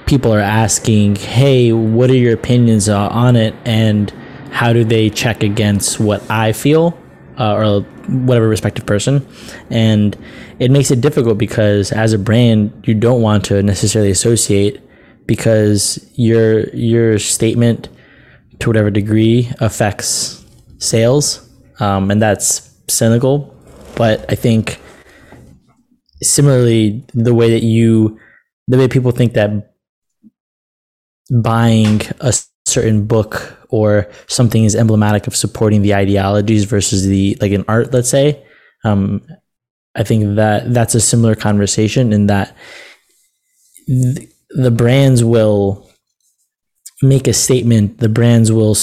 people are asking, "Hey, what are your opinions on it?" and how do they check against what I feel uh, or whatever respective person, and it makes it difficult because as a brand, you don't want to necessarily associate because your your statement to whatever degree affects sales, um, and that's cynical. But I think similarly, the way that you, the way people think that buying a certain book or something is emblematic of supporting the ideologies versus the like an art let's say um i think that that's a similar conversation in that th- the brands will make a statement. The brands will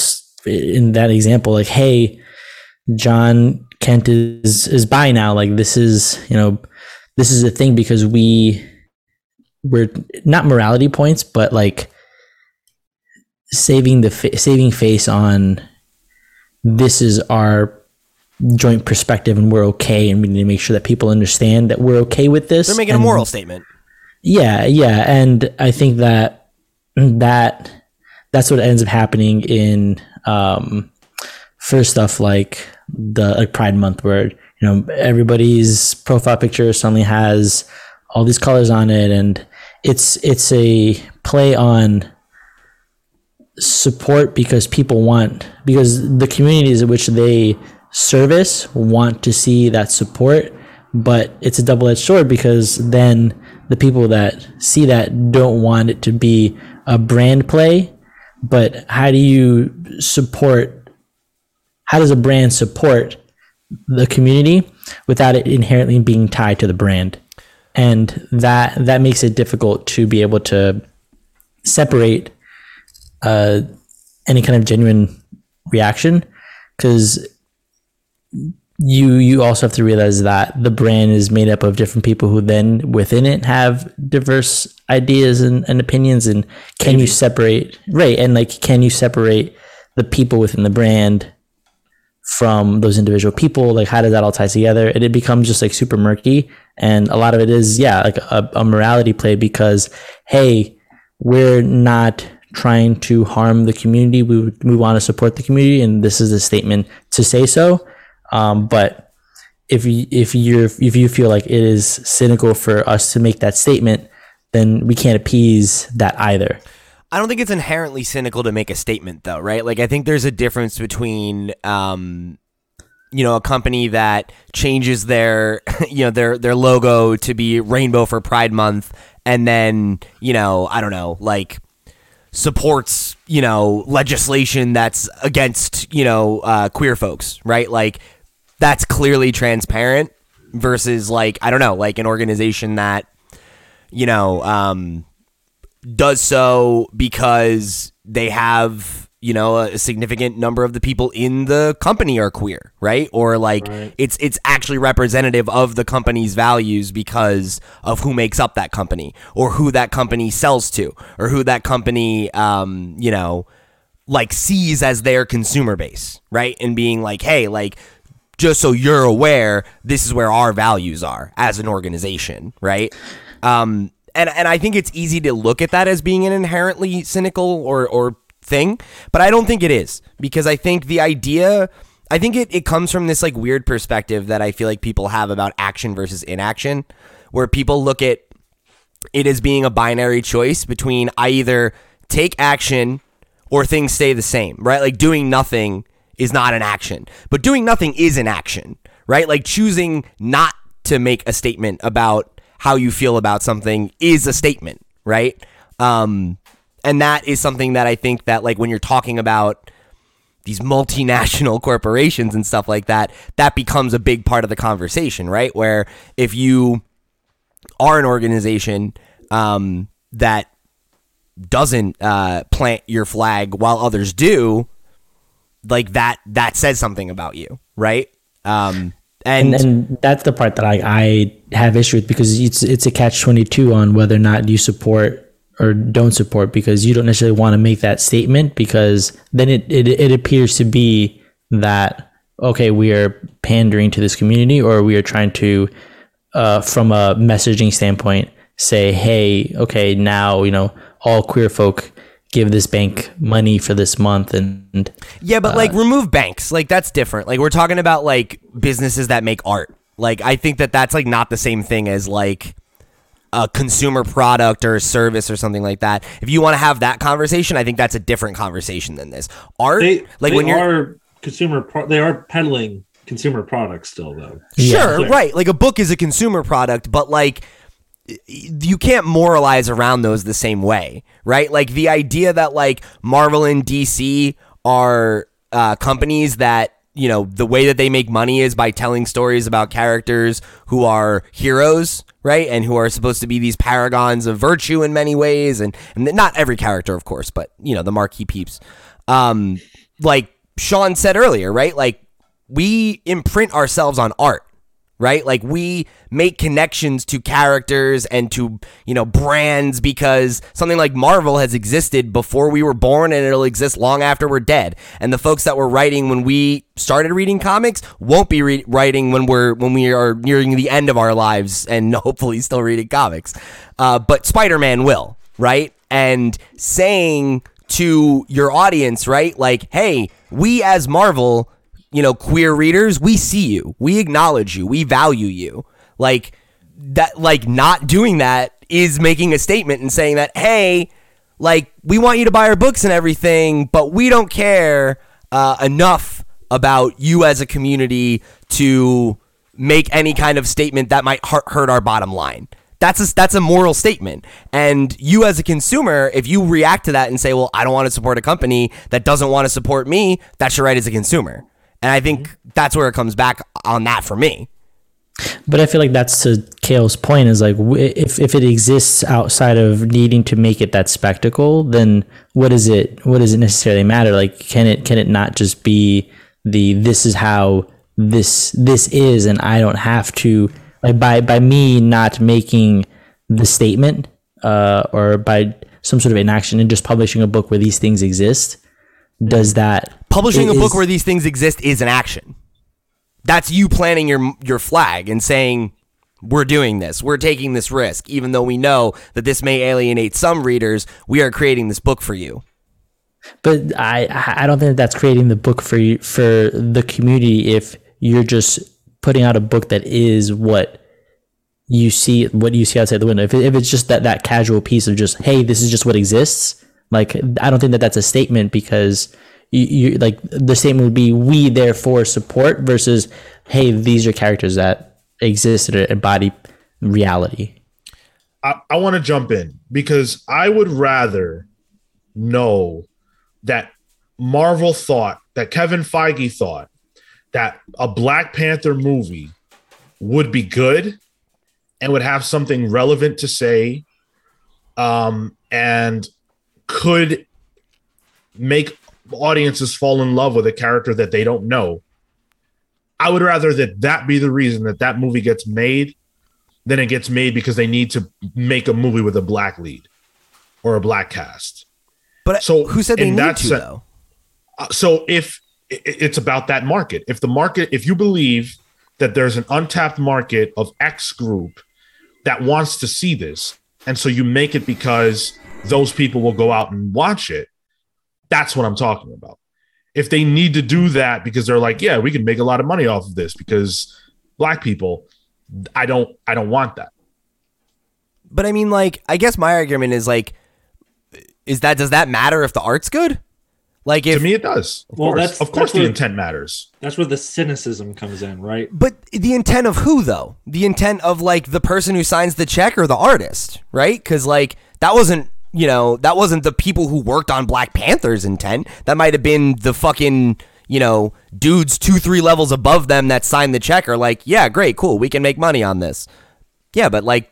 in that example like hey jon kent is is bi now. Like this is you know this is a thing because we we're not morality points, but like saving the fa- saving face on this is our joint perspective and we're okay and we need to make sure that people understand that we're okay with this. They're making a moral statement. yeah, yeah, and I think that that that's what ends up happening in um, for stuff like the like Pride Month, where you know everybody's profile picture suddenly has all these colors on it, and it's it's a play on support because people want because the communities in which they service want to see that support but it's a double-edged sword because then the people that see that don't want it to be a brand play. But how do you support how does a brand support the community without it inherently being tied to the brand? And that that makes it difficult to be able to separate uh, any kind of genuine reaction because you you also have to realize that the brand is made up of different people who then within it have diverse ideas and, and opinions and can you separate right and like can you separate the people within the brand from those individual people? Like how does that all tie together? And it becomes just like super murky and a lot of it is yeah like a, a morality play because hey we're not trying to harm the community we, would, we want to support the community and this is a statement to say so um, but if you if you're if you feel like it is cynical for us to make that statement then we can't appease that either I don't think it's inherently cynical to make a statement, though, right? Like, I think there's a difference between, um, you know, a company that changes their, you know, their their logo to be rainbow for Pride Month, and then, you know, I don't know, like supports, you know, legislation that's against, you know, uh, queer folks, right? Like, that's clearly transparent versus, like, I don't know, like an organization that, you know, um, does so because they have you know a significant number of the people in the company are queer right? Or like it's it's actually representative of the company's values because of who makes up that company or who that company sells to or who that company um you know like sees as their consumer base right? And being like hey like just so you're aware this is where our values are as an organization right? Um and and I think it's easy to look at that as being an inherently cynical or or thing, but I don't think it is because I think the idea I think it, it comes from this like weird perspective that I feel like people have about action versus inaction, where people look at it as being a binary choice between I either take action or things stay the same, right? Like doing nothing is not an action, but doing nothing is an action, right? Like choosing not to make a statement about how you feel about something is a statement, right? Um, and that is something that I think that like when you're talking about these multinational corporations and stuff like that, that becomes a big part of the conversation, right? Where if you are an organization um, that doesn't uh, plant your flag while others do, like that that says something about you, right? Um, and, and, and that's the part that I, I have issue with because it's it's a catch twenty two on whether or not you support or don't support because you don't necessarily want to make that statement because then it, it it appears to be that okay we are pandering to this community or we are trying to uh, from a messaging standpoint say hey okay now you know all queer folk give this bank money for this month and Yeah, but like remove banks. Like that's different. Like we're talking about like businesses that make art. Like I think that that's like not the same thing as like a consumer product or a service or something like that. If you want to have that conversation, I think that's a different conversation than this. Art They like they when you're consumer. Pro- they are peddling consumer products still, though. Sure, Yeah. right. Like a book is a consumer product, but like you can't moralize around those the same way, right? Like the idea that like Marvel and DC are uh, companies that you know the way that they make money is by telling stories about characters who are heroes, right, and who are supposed to be these paragons of virtue in many ways, and and not every character, of course, but you know the marquee peeps. Um, like Sean said earlier, right? Like we imprint ourselves on art right? Like we make connections to characters and to, you know, brands because something like Marvel has existed before we were born and it'll exist long after we're dead. And the folks that were writing when we started reading comics won't be re- writing when we're when we are nearing the end of our lives and hopefully still reading comics. Uh, but Spider-Man will, right? And saying to your audience, right? Like, hey, we as Marvel you know, queer readers, we see you, we acknowledge you, we value you. Like that, like not doing that is making a statement and saying that, hey, like we want you to buy our books and everything, but we don't care uh, enough about you as a community to make any kind of statement that might hurt our bottom line. That's a, that's a moral statement. And you as a consumer, if you react to that and say, well, I don't want to support a company that doesn't want to support me, that's your right as a consumer. And I think mm-hmm. that's where it comes back on that for me. But I feel like that's to Cale's point is like if if it exists outside of needing to make it that spectacle, then what is it? What does it necessarily matter? Like can it can it not just be the this is how this this is, and I don't have to like by by me not making the statement uh, or by some sort of inaction and just publishing a book where these things exist does that publishing a book where these things exist is an action. That's you planting your your flag and saying we're doing this. We're taking this risk even though we know that this may alienate some readers. We are creating this book for you. But I I don't think that's creating the book for you, for the community if you're just putting out a book that is what you see what you see outside the window. If, it, if it's just that that casual piece of just hey, this is just what exists like I don't think that that's a statement because you, you like the statement would be we therefore support versus hey these are characters that exist and embody reality. I, I want to jump in because I would rather know that Marvel thought that Kevin Feige thought that a Black Panther movie would be good and would have something relevant to say um, and could make audiences fall in love with a character that they don't know. I would rather that that be the reason that that movie gets made than it gets made because they need to make a movie with a black lead or a black cast. But so who said they need to though? Uh, so if it's about that market, if the market, if you believe that there's an untapped market of X group that wants to see this, and so you make it because those people will go out and watch it. That's what I'm talking about. If they need to do that because they're like, yeah, we can make a lot of money off of this because black people, I don't I don't want that. But I mean like I guess my argument is like is that does that matter if the art's good? Like if, to me, it does. Of well, course, that's, of course, that's the where, intent matters. That's where the cynicism comes in, right? But the intent of who, though? The intent of like the person who signs the check or the artist, right? Because like that wasn't you know, that wasn't the people who worked on Black Panther's intent. That might have been the fucking, you know, dudes two, three levels above them that signed the check are like, yeah, great, cool, we can make money on this. Yeah, but like,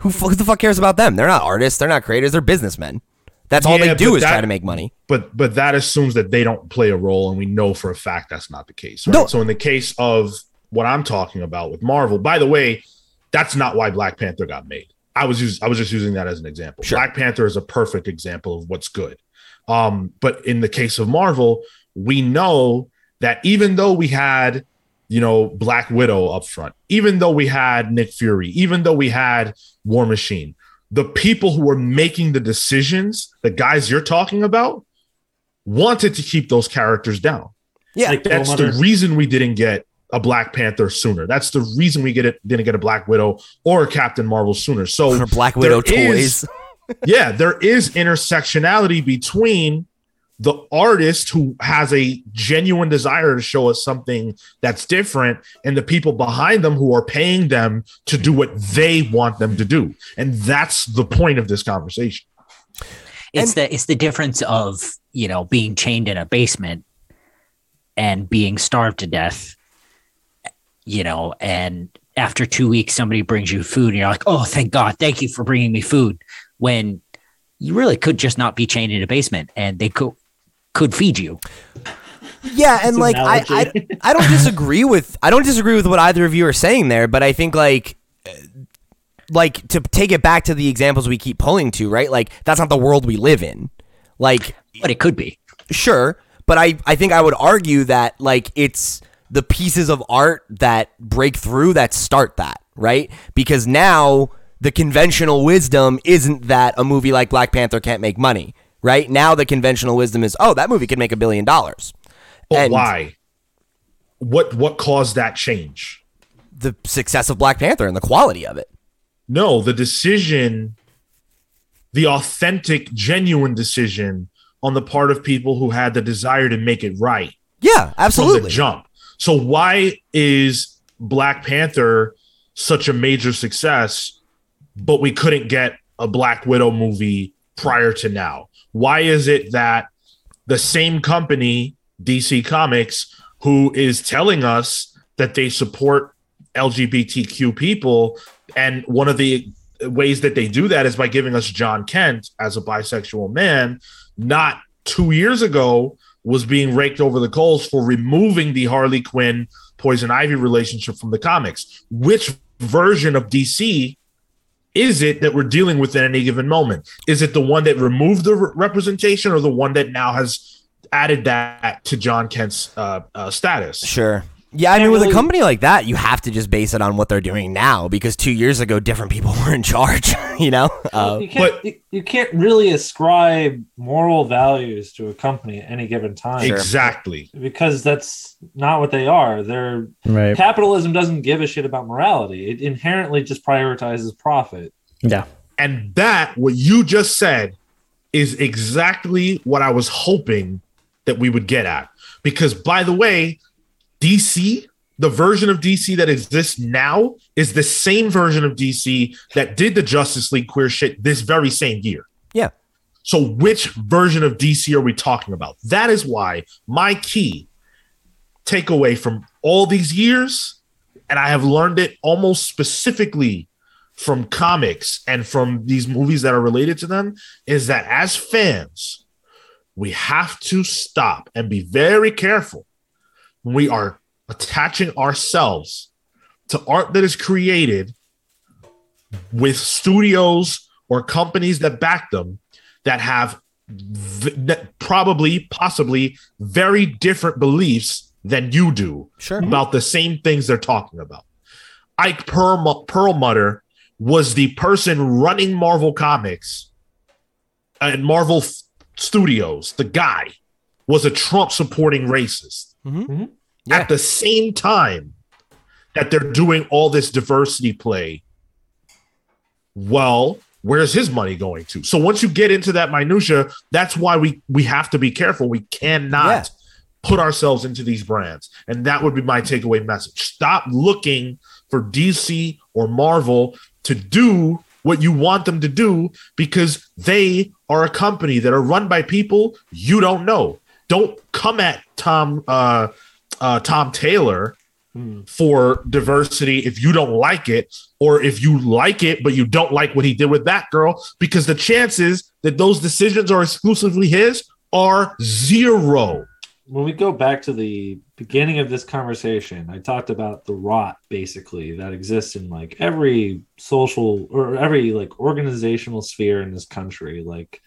who, who the fuck cares about them? They're not artists, they're not creators, they're businessmen. That's all yeah, they do is that, try to make money. But but that assumes that they don't play a role, and we know for a fact that's not the case. Right? No. So in the case of what I'm talking about with Marvel, by the way, that's not why Black Panther got made. I was just, I was just using that as an example. Sure. Black Panther is a perfect example of what's good. Um, but in the case of Marvel, we know that even though we had, you know, Black Widow up front, even though we had Nick Fury, even though we had War Machine, the people who were making the decisions, the guys you're talking about, wanted to keep those characters down. Yeah, like that's the reason we didn't get a Black Panther sooner. That's the reason we get it didn't get a Black Widow or a Captain Marvel sooner. So Black Widow toys. Is, yeah, there is intersectionality between the artist who has a genuine desire to show us something that's different and the people behind them who are paying them to do what they want them to do. And that's the point of this conversation. It's and- the it's the difference of, you know, being chained in a basement and being starved to death you know, and after two weeks, somebody brings you food and you're like, oh, thank God, thank you for bringing me food. When you really could just not be chained in a basement and they could could feed you. Yeah, and like I, I. I don't disagree with I don't disagree with what either of you are saying there, but I think like uh, like to take it back to the examples we keep pulling to, right? Like that's not the world we live in. Like But it could be. sure, but I I think I would argue that like it's the pieces of art that break through that start that, right? Because now the conventional wisdom isn't that a movie like Black Panther can't make money, right? Now the conventional wisdom is, oh, that movie could make a billion dollars. But And- why? What what caused that change? The success of Black Panther and the quality of it. No, the decision, the authentic, genuine decision on the part of people who had the desire to make it right Yeah, absolutely. the jump. So why is Black Panther such a major success, but we couldn't get a Black Widow movie prior to now? Why is it that the same company, DC Comics, who is telling us that they support LGBTQ people, and one of the ways that they do that is by giving us Jon Kent as a bisexual man, not two years ago was being raked over the coals for removing the Harley Quinn Poison Ivy relationship from the comics. Which version of DC is it that we're dealing with at any given moment? Is it the one that removed the re- representation or the one that now has added that to Jon Kent's uh, uh, status? Sure. Yeah, I Can't mean, with a company like that, you have to just base it on what they're doing now because two years ago, different people were in charge. You know, uh, you can't but- you, you can't really ascribe moral values to a company at any given time Exactly. because that's not what they are. They're Right. capitalism doesn't give a shit about morality. It inherently just prioritizes profit. Yeah. And that, what you just said, is exactly what I was hoping that we would get at. Because, by the way, DC, the version of DC that exists now, is the same version of DC that did the Justice League queer shit this very same year. Yeah. So, which version of DC are we talking about? That is why my key takeaway from all these years, and I have learned it almost specifically from comics and from these movies that are related to them, is that as fans, we have to stop and be very careful when we are attaching ourselves to art that is created with studios or companies that back them that have v- that probably possibly very different beliefs than you do sure. about the same things they're talking about. Ike Perl- Perlmutter was the person running Marvel Comics and Marvel f- Studios. The guy was a Trump supporting racist. Mhm. Yeah. At the same time that they're doing all this diversity play, well, where's his money going to? So once you get into that minutia, that's why we we have to be careful. We cannot Yeah. put ourselves into these brands. And that would be my takeaway message. Stop looking for DC or Marvel to do what you want them to do because they are a company that are run by people you don't know. Don't come at Tom uh, uh, Tom Taylor Hmm. for diversity if you don't like it, or if you like it but you don't like what he did with that girl, because the chances that those decisions are exclusively his are zero. When we go back to the beginning of this conversation, I talked about the rot basically that exists in like every social or every like organizational sphere in this country. Like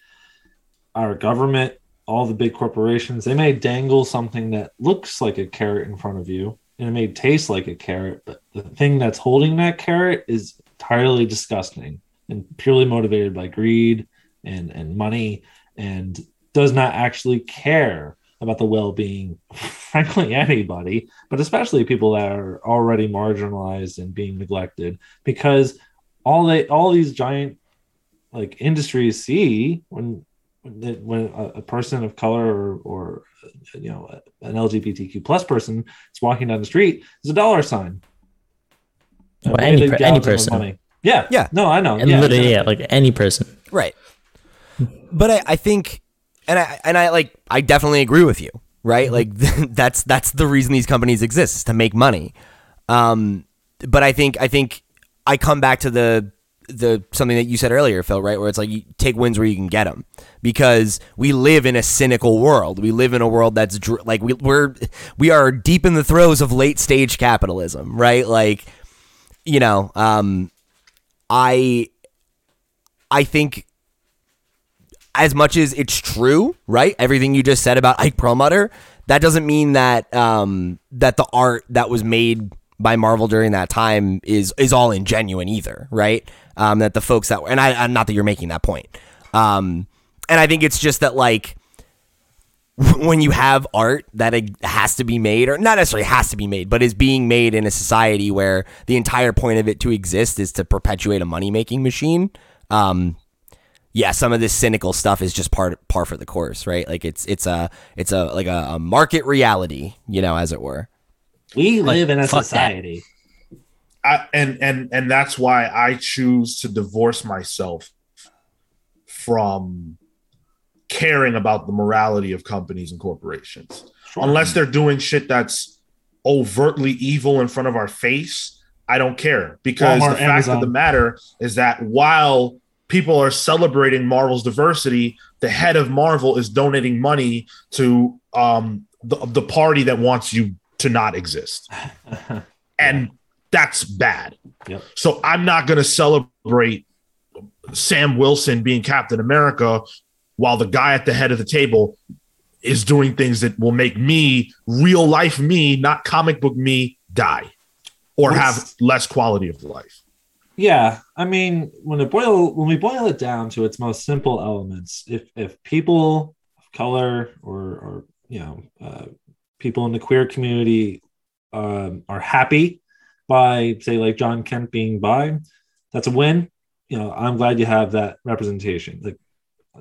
our government, all the big corporations, they may dangle something that looks like a carrot in front of you and it may taste like a carrot, but the thing that's holding that carrot is entirely disgusting and purely motivated by greed and, and money and does not actually care about the well-being frankly anybody but especially people that are already marginalized and being neglected because all they all these giant like industries see when when, when a, a person of color or, or you know an lgbtq plus person is walking down the street is a dollar sign Well, any they per- gouge any person. money. yeah Yeah. no i know And yeah, literally, exactly. yeah, like any person. Right. But I, I think, and I and I like I definitely agree with you. Right. Like that's that's the reason these companies exist is to make money. Um, but I think I think I come back to the the something that you said earlier, Phil, right? Where it's like you take wins where you can get them, because we live in a cynical world. We live in a world that's dr- like we, we're we are deep in the throes of late stage capitalism, right? Like, you know, um, I I think as much as it's true, right? Everything you just said about Ike Perlmutter, that doesn't mean that um, that the art that was made by Marvel during that time is is all ingenuine either, right? Um, that the folks that and I not that you're making that point, um, and I think it's just that like when you have art that it has to be made or not necessarily has to be made but is being made in a society where the entire point of it to exist is to perpetuate a money making machine um, yeah, some of this cynical stuff is just part par for the course, right? Like it's it's a it's a like a, a market reality, you know, as it were. We live in a society. I, and and and that's why I choose to divorce myself from caring about the morality of companies and corporations. Unless they're doing shit that's overtly evil in front of our face, I don't care because Walmart, the fact Amazon. of the matter is that while people are celebrating Marvel's diversity, the head of Marvel is donating money to um, the, the party that wants you to not exist. and that's bad. Yep. So I'm not going to celebrate Sam Wilson being Captain America while the guy at the head of the table is doing things that will make me, real life me, not comic book me, die or have less quality of life. Yeah, I mean, when it boil when we boil it down to its most simple elements, if if people of color or or you know uh, people in the queer community um, are happy by say like Jon Kent being bi, that's a win. You know, I'm glad you have that representation. Like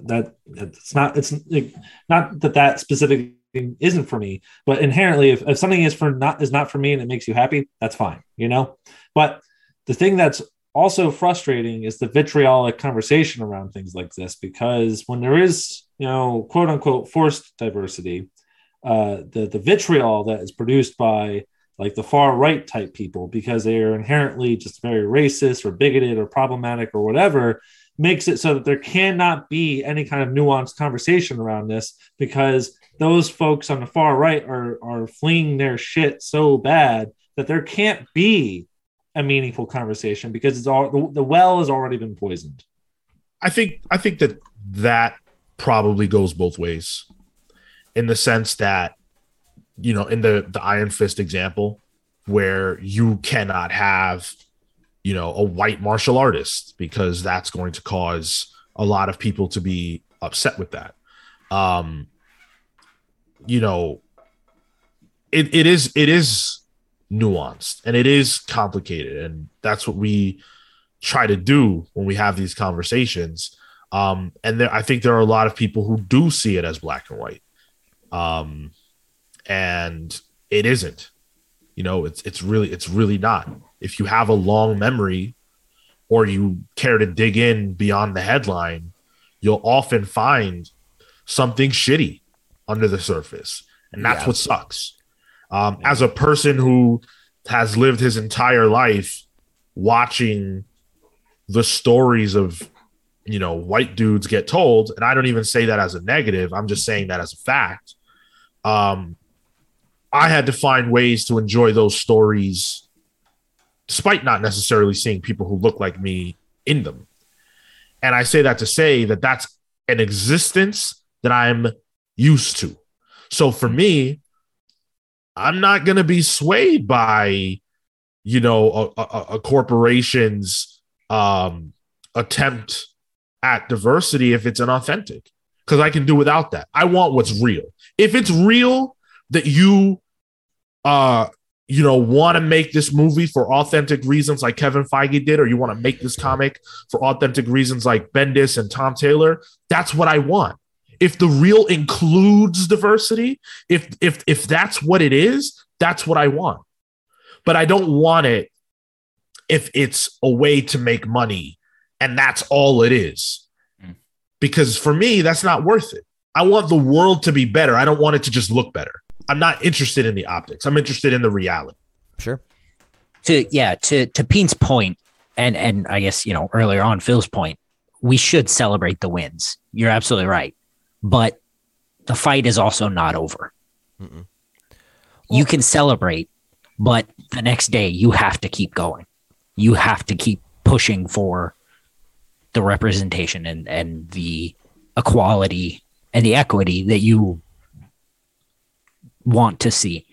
that, it's not it's like, not that that specific thing isn't for me, but inherently, if, if something is for not is not for me and it makes you happy, that's fine. You know, but the thing that's also frustrating is the vitriolic conversation around things like this because when there is you know quote unquote forced diversity uh the the vitriol that is produced by like the far right type people because they are inherently just very racist or bigoted or problematic or whatever makes it so that there cannot be any kind of nuanced conversation around this because those folks on the far right are are fleeing their shit so bad that there can't be a meaningful conversation because it's all the, the well has already been poisoned. I think I think that that probably goes both ways, in the sense that, you know, in the the Iron Fist example, where you cannot have, you know, a white martial artist because that's going to cause a lot of people to be upset with that. Um, you know, it, it is it is nuanced and it is complicated, and that's what we try to do when we have these conversations. Um, and there, I think there are a lot of people who do see it as black and white, um, and it isn't. You know, it's it's really it's really not. If you have a long memory, or you care to dig in beyond the headline, you'll often find something shitty under the surface, and that's Yeah. what sucks. Um, As a person who has lived his entire life watching the stories of you know white dudes get told and i don't even say that as a negative i'm just saying that as a fact um i had to find ways to enjoy those stories despite not necessarily seeing people who look like me in them. And i say that to say that that's an existence that i'm used to. So for me i'm not going to be swayed by you know a, a, a corporation's um attempt at diversity if it's inauthentic because i can do without that. I want what's real. If it's real that you uh you know want to make this movie for authentic reasons like kevin feige did or you want to make this comic for authentic reasons like bendis and tom taylor that's what i want. If the real includes diversity if if if that's what it is that's what i want. But i don't want it if it's a way to make money and that's all it is. Because for me, that's not worth it. I want the world to be better. I don't want it to just look better. I'm not interested in the optics. I'm interested in the reality. Sure. to yeah to to Pete's point, and and I guess you know earlier on Phil's point, we should celebrate the wins. You're absolutely right, but the fight is also not over. Mm-mm. You can celebrate, but the next day you have to keep going. You have to keep pushing for the representation and and the equality and the equity that you want to see.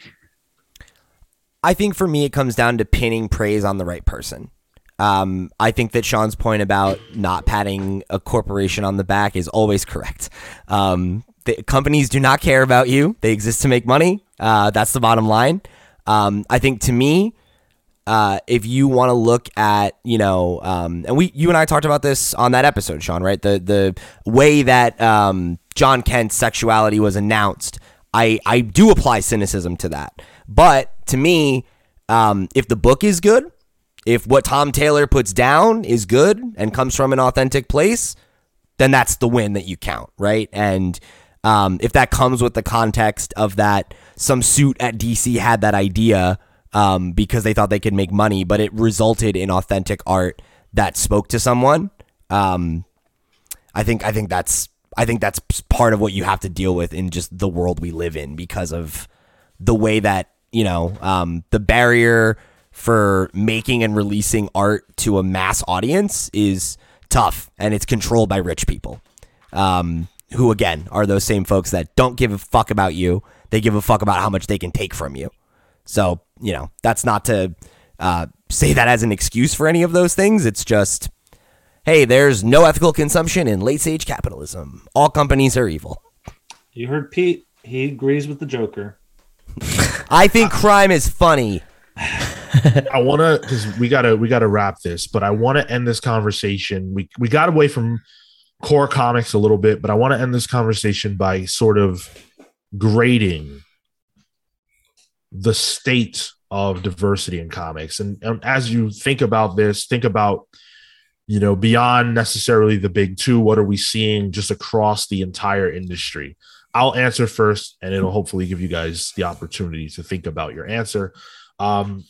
I think for me, it comes down to pinning praise on the right person. Um, I think that Sean's point about not patting a corporation on the back is always correct. Um, the companies do not care about you; they exist to make money. Uh, that's the bottom line. Um, I think to me, uh, if you want to look at, you know, um, and we, you and I talked about this on that episode, Sean, right? The the way that um, Jon Kent's sexuality was announced, I I do apply cynicism to that. But to me, um, if the book is good, if what Tom Taylor puts down is good and comes from an authentic place, then that's the win that you count, right? And um, if that comes with the context of that some suit at DC had that idea um, because they thought they could make money, but it resulted in authentic art that spoke to someone. Um, I think I think that's I think that's part of what you have to deal with in just the world we live in because of the way that you know um, the barrier for making and releasing art to a mass audience is tough, and it's controlled by rich people. Um, who again are those same folks that don't give a fuck about you. They give a fuck about how much they can take from you. So, you know, that's not to uh, say that as an excuse for any of those things. It's just, hey, there's no ethical consumption in late stage capitalism. All companies are evil. You heard Pete. He agrees with the Joker. I think crime is funny. I want to because we gotta we gotta wrap this, but I want to end this conversation. We we got away from core comics a little bit, but I want to end this conversation by sort of grading the state of diversity in comics. And, and as you think about this, think about you know beyond necessarily the big two. What are we seeing just across the entire industry? I'll answer first, and it'll hopefully give you guys the opportunity to think about your answer. Um,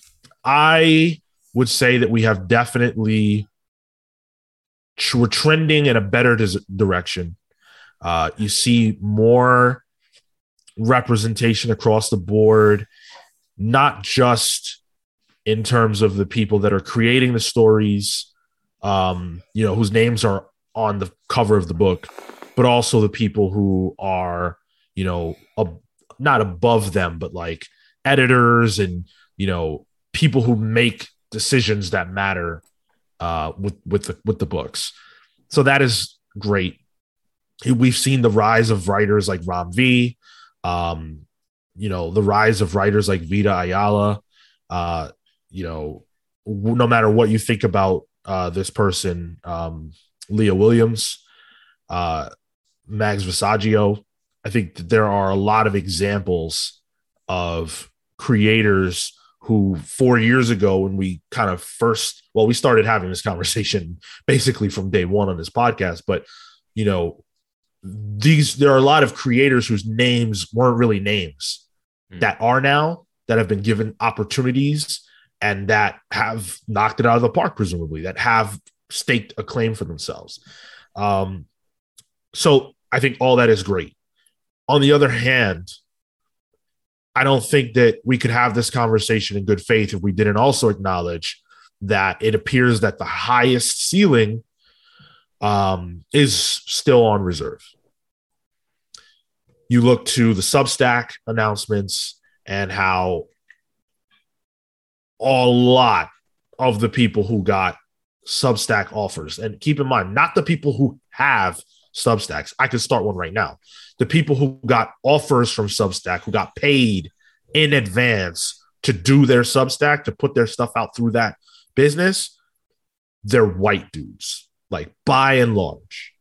I would say that we have definitely we're trending in a better direction. Uh, you see more representation across the board, not just in terms of the people that are creating the stories, um, you know, whose names are on the cover of the book, but also the people who are, you know, ab- not above them, but like editors and you know people who make decisions that matter uh, with with the with the books. So that is great. We've seen the rise of writers like Ram V, um, you know, the rise of writers like Vita Ayala. Uh, you know, no matter what you think about uh, this person, um, Leah Williams, uh, Mags Visaggio, I think there are a lot of examples of creators who four years ago when we kind of first well we started having this conversation basically from day one on this podcast but you know these there are a lot of creators whose names weren't really names mm. that are now that have been given opportunities and that have knocked it out of the park presumably that have staked a claim for themselves um so i think all that is great on the other hand I don't think that we could have this conversation in good faith if we didn't also acknowledge that it appears that the highest ceiling um, is still on reserve. You look to the Substack announcements and how a lot of the people who got Substack offers, and keep in mind, not the people who have Substacks. I could start one right now the people who got offers from Substack, who got paid in advance to do their Substack, to put their stuff out through that business, they're white dudes, like by and large.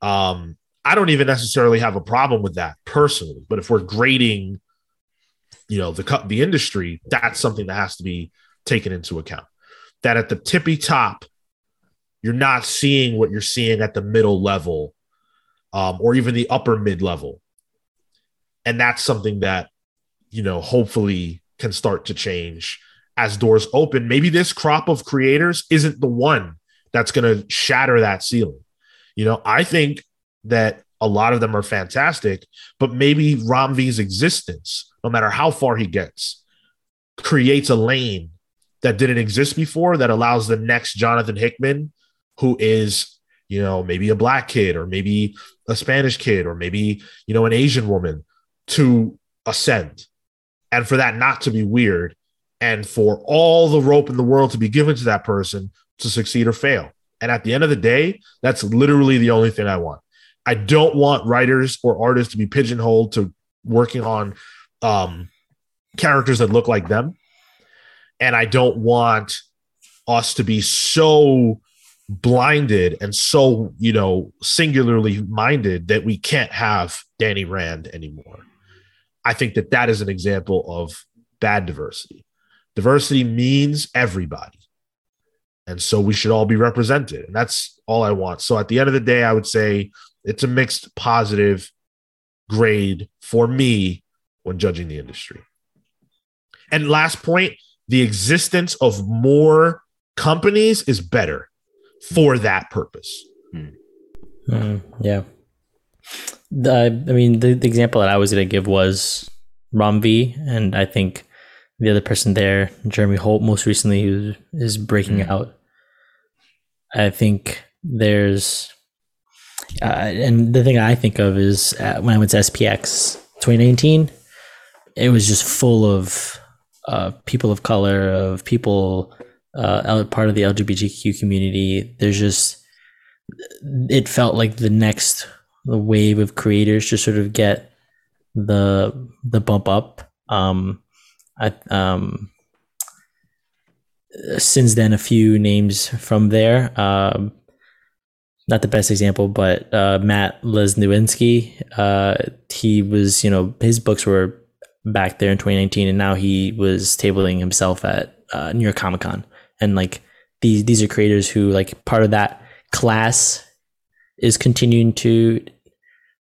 Um, I don't even necessarily have a problem with that personally, but if we're grading, you know, the the industry, that's something that has to be taken into account. That at the tippy top, you're not seeing what you're seeing at the middle level um, or even the upper mid level. And that's something that, you know, hopefully can start to change as doors open, maybe this crop of creators isn't the one that's going to shatter that ceiling. You know, I think that a lot of them are fantastic, but maybe Ram V's existence, no matter how far he gets, creates a lane that didn't exist before that allows the next Jonathan Hickman, who is, you know, maybe a black kid or maybe a Spanish kid or maybe, you know, an Asian woman to ascend. And for that not to be weird and for all the rope in the world to be given to that person to succeed or fail. And at the end of the day, that's literally the only thing I want. I don't want writers or artists to be pigeonholed to working on um, characters that look like them. And I don't want us to be so blinded and so, you know, singularly minded that we can't have Danny Rand anymore. I think that that is an example of bad diversity. Diversity means everybody. And so we should all be represented. And that's all I want. So at the end of the day, I would say it's a mixed positive grade for me when judging the industry. And last point the existence of more companies is better for that purpose. Mm, yeah. The, I mean, the, the example that I was going to give was Ram V, and I think the other person there, Jeremy Holt, most recently, who is breaking mm. out. I think there's, uh, and the thing I think of is uh, when I went to SPX 2019, it was just full of uh, people of color, of people uh, part of the LGBTQ community. There's just, it felt like the next the wave of creators to sort of get the the bump up. Um, I um, since then a few names from there. Um, not the best example, but uh, Matt Lesniewski. Uh, he was, you know, his books were back there in 2019, and now he was tabling himself at uh, New York Comic Con. And like these, these are creators who like part of that class is continuing to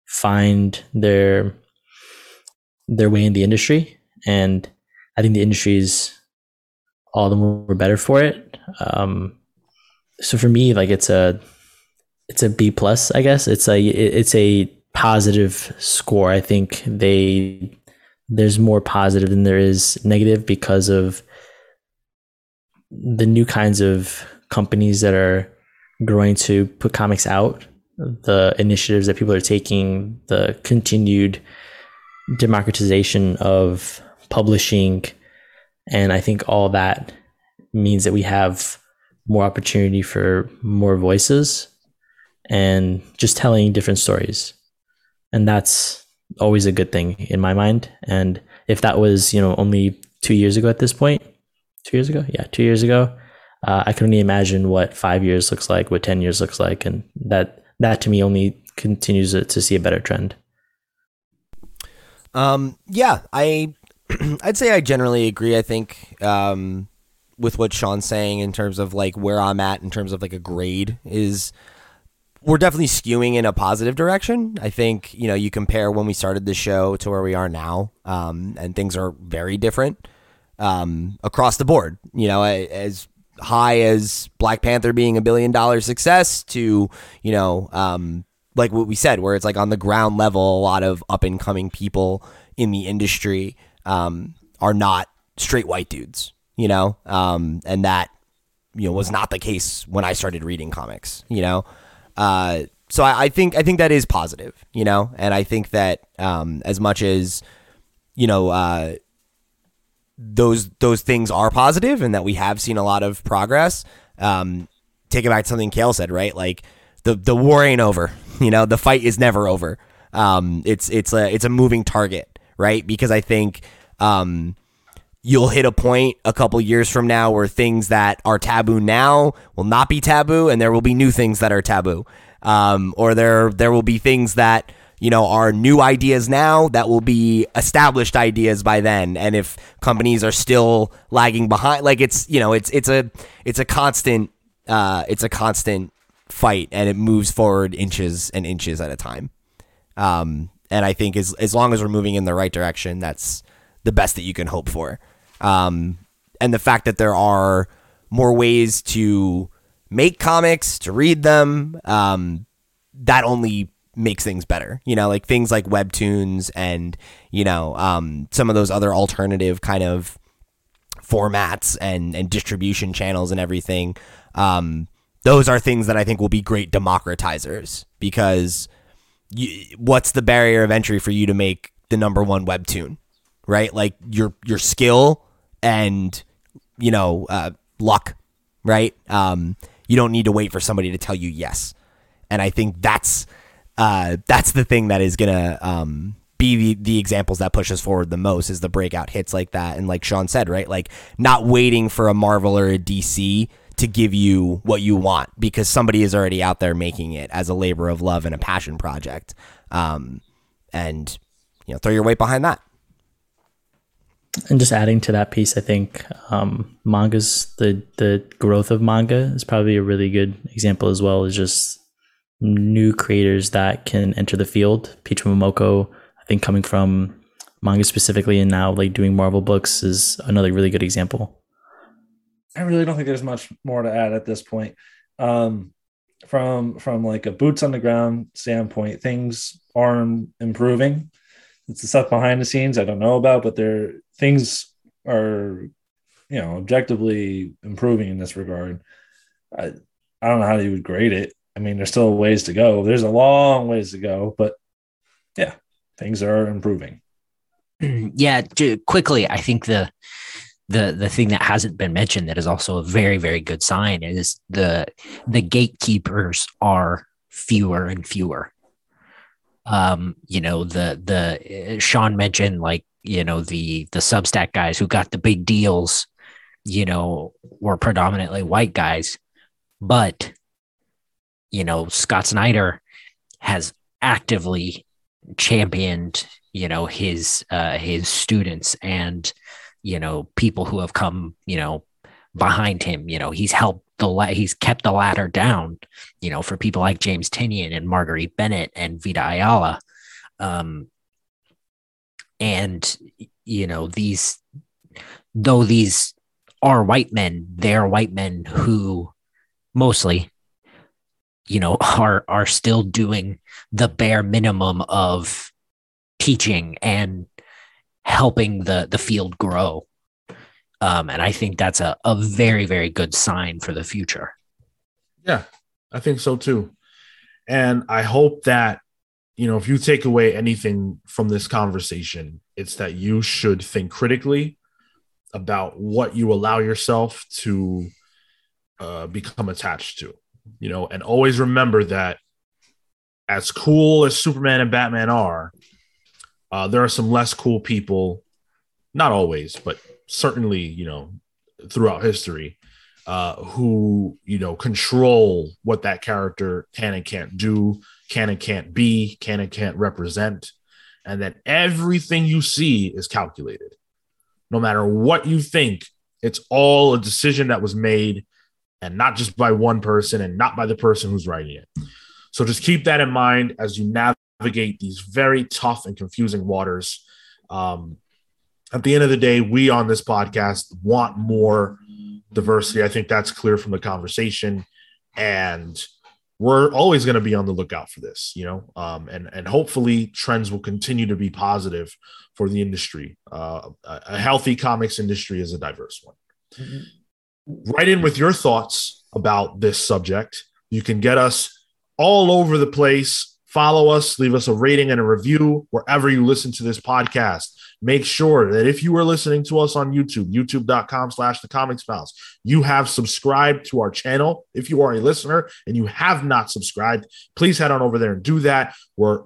find their their way in the industry, and I think the industry is all the more better for it. Um, so for me, like it's a it's a B plus, I guess. It's a it's a positive score. I think they there's more positive than there is negative because of the new kinds of companies that are growing to put comics out, the initiatives that people are taking, the continued democratization of publishing. And I think all that means that we have more opportunity for more voices and just telling different stories. And that's always a good thing in my mind. And if that was, you know, only two years ago at this point, two years ago, yeah, two years ago, uh, I can only imagine what five years looks like, what ten years looks like, and that that to me only continues to see a better trend. Um, yeah, I I'd say I generally agree. I think um, with what Sean's saying in terms of like where I'm at in terms of like a grade is we're definitely skewing in a positive direction. I think you know you compare when we started the show to where we are now, um, and things are very different um, across the board. You know, as high as Black Panther being a billion dollar success to you know, um, like what we said, where it's like on the ground level, a lot of up and coming people in the industry um, are not straight white dudes. You know, um, and that you know was not the case when I started reading comics. You know. Uh, so I, I, think I think that is positive, you know, and I think that um, as much as you know uh, those those things are positive, and that we have seen a lot of progress. Um, take it back to something Cale said, right? Like the the war ain't over. You know, the fight is never over. Um, it's it's a it's a moving target, right? Because I think um, you'll hit a point a couple years from now where things that are taboo now will not be taboo, and there will be new things that are taboo. Um, or there there will be things that you know are new ideas now that will be established ideas by then. And if companies are still lagging behind, like it's you know it's it's a it's a constant uh, it's a constant fight, and it moves forward inches and inches at a time. Um, and I think as as long as we're moving in the right direction, that's the best that you can hope for. Um, and the fact that there are more ways to make comics, to read them, um, that only makes things better. You know, like things like webtoons and you know um, some of those other alternative kind of formats and and distribution channels and everything. Um, those are things that I think will be great democratizers because you, what's the barrier of entry for you to make the number one webtoon, right? Like your your skill and you know uh, luck, right? Um, you don't need to wait for somebody to tell you yes, and I think that's uh, that's the thing that is gonna um, be the, the examples that push us forward the most is the breakout hits like that, and like Sean said, right? Like not waiting for a Marvel or a DC to give you what you want because somebody is already out there making it as a labor of love and a passion project. Um, and you know, throw your weight behind that. And just adding to that piece, I think um, mangas the the growth of manga is probably a really good example as well. Is just new creators that can enter the field. Peach Momoko, I think, coming from manga specifically, and now like doing Marvel books is another really good example. I really don't think there's much more to add at this point. Um, from from like a boots on the ground standpoint, things are improving. It's the stuff behind the scenes I don't know about, but there things are, you know, objectively improving in this regard. I I don't know how you would grade it. I mean, there's still ways to go. There's a long ways to go, but yeah, things are improving. yeah, quickly, I think the the the thing that hasn't been mentioned that is also a very very good sign is the the gatekeepers are fewer and fewer um you know the the sean mentioned like you know the the substack guys who got the big deals you know were predominantly white guys. But you know scott snyder has actively championed you know his uh his students and you know people who have come you know behind him. You know he's helped the la- he's kept the ladder down you know for people like James Tynion and Marguerite Bennett and Vita Ayala. Um and you know these though these are white men they're white men who mostly you know are are still doing the bare minimum of teaching and helping the the field grow. Um, and I think that's a, a very, very good sign for the future. Yeah, I think so too. And I hope that, you know, if you take away anything from this conversation, it's that you should think critically about what you allow yourself to uh, become attached to, you know, and always remember that as cool as Superman and Batman are, uh, there are some less cool people, not always, but certainly, you know, throughout history, uh, who you know control what that character can and can't do, can and can't be, can and can't represent, and that everything you see is calculated. No matter what you think, it's all a decision that was made, and not just by one person, and not by the person who's writing it. So just keep that in mind as you navigate these very tough and confusing waters. Um, at the end of the day, we on this podcast want more diversity. I think that's clear from the conversation, and we're always going to be on the lookout for this. You know, um, and and hopefully trends will continue to be positive for the industry. Uh, a healthy comics industry is a diverse one. Mm-hmm. Write in with your thoughts about this subject. You can get us all over the place Follow us, leave us a rating and a review wherever you listen to this podcast. Make sure that if you are listening to us on YouTube, youtube.com slash the comics pals, you have subscribed to our channel. If you are a listener and you have not subscribed, please head on over there and do that. We're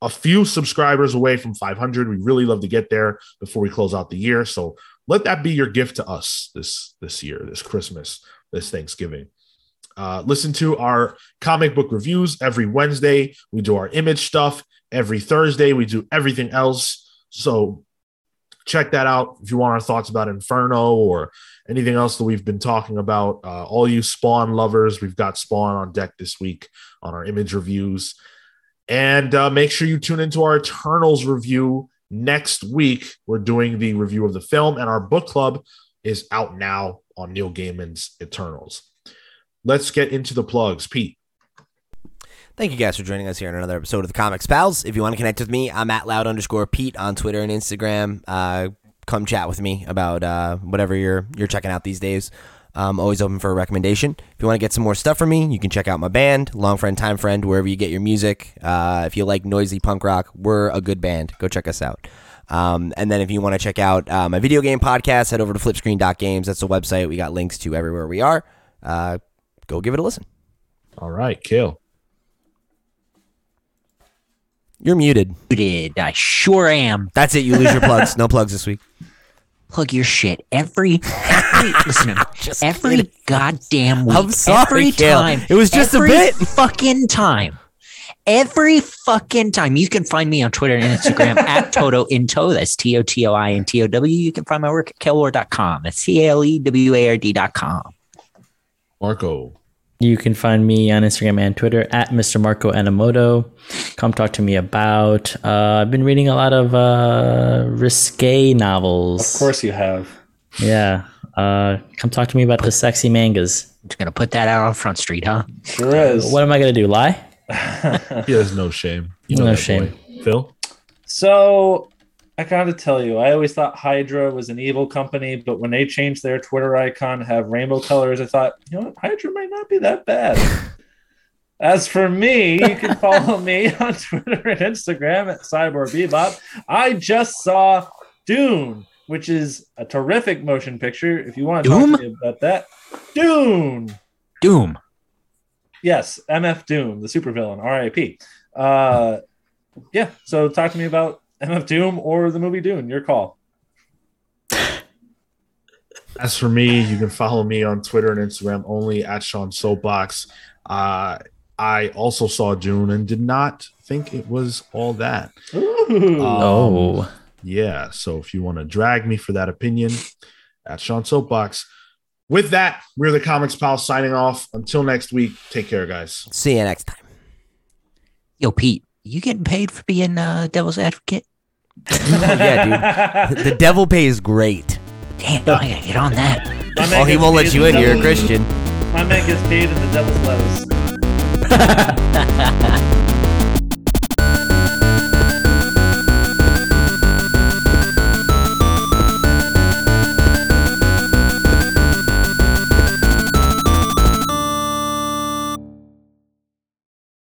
a few subscribers away from 500. We really love to get there before we close out the year. So let that be your gift to us this this year, this Christmas, this Thanksgiving. Uh, listen to our comic book reviews every Wednesday. We do our image stuff every Thursday. We do everything else. So check that out if you want our thoughts about Inferno or anything else that we've been talking about. Uh, all you Spawn lovers, we've got Spawn on deck this week on our image reviews. And uh, make sure you tune into our Eternals review next week. We're doing the review of the film and our book club is out now on Neil Gaiman's Eternals. Let's get into the plugs. Pete. Thank you guys for joining us here on another episode of the Comics Pals. If you want to connect with me, I'm at loud underscore Pete on Twitter and Instagram. Uh, come chat with me about uh, whatever you're you're checking out these days. I'm always open for a recommendation. If you want to get some more stuff from me, you can check out my band, Long Friend Time Friend, wherever you get your music. Uh, if you like noisy punk rock, we're a good band. Go check us out. Um, and then if you want to check out uh, my video game podcast, head over to flipscreen.games. That's the website. We got links to everywhere we are. Uh, go give it a listen. All right, Cale. You're muted. Muted. I sure am. That's it. You lose your plugs. No plugs this week. Plug your shit every, every listen. Just every kidding. goddamn week. I'm sorry, every Cale. time. It was just a bit. Fucking time. Every fucking time. You can find me on Twitter and Instagram at Toto Into. That's T O T O I N T O W. You can find my work at caleward.com. That's C A L E W A R D.com. Marco. You can find me on Instagram and Twitter at Mr. Marco Animoto. Come talk to me about. Uh, I've been reading a lot of uh, risque novels. Of course you have. Yeah. Uh, come talk to me about the sexy mangas. Just gonna put that out on Front Street, huh? Sure is. What am I gonna do? Lie? He has no shame. You know No that shame. boy. Phil. So I gotta tell you, I always thought Hydra was an evil company, but when they changed their Twitter icon to have rainbow colors, I thought, you know what, Hydra might not be that bad. As for me, you can follow me on Twitter and Instagram at Cyborg Bebop. I just saw Dune, which is a terrific motion picture. If you want to Doom? talk to me about that, Dune. Doom. Yes, MF Doom, the supervillain, RIP. Uh, yeah, so talk to me about MF Doom or the movie Dune. Your call. As for me, you can follow me on Twitter and Instagram only at Sean Soapbox. Uh, I also saw Dune and did not think it was all that. Ooh. Um, oh. Yeah. So if you want to drag me for that opinion, at Sean Soapbox. With that, we're the Comics Pal signing off. Until next week, take care, guys. See you next time. Yo, Pete, you getting paid for being uh, devil's advocate? yeah, dude. The devil pay is great. Damn, I gotta get on that. Oh, he won't let you in. You're a Christian. My man gets paid in the devil's lettuce.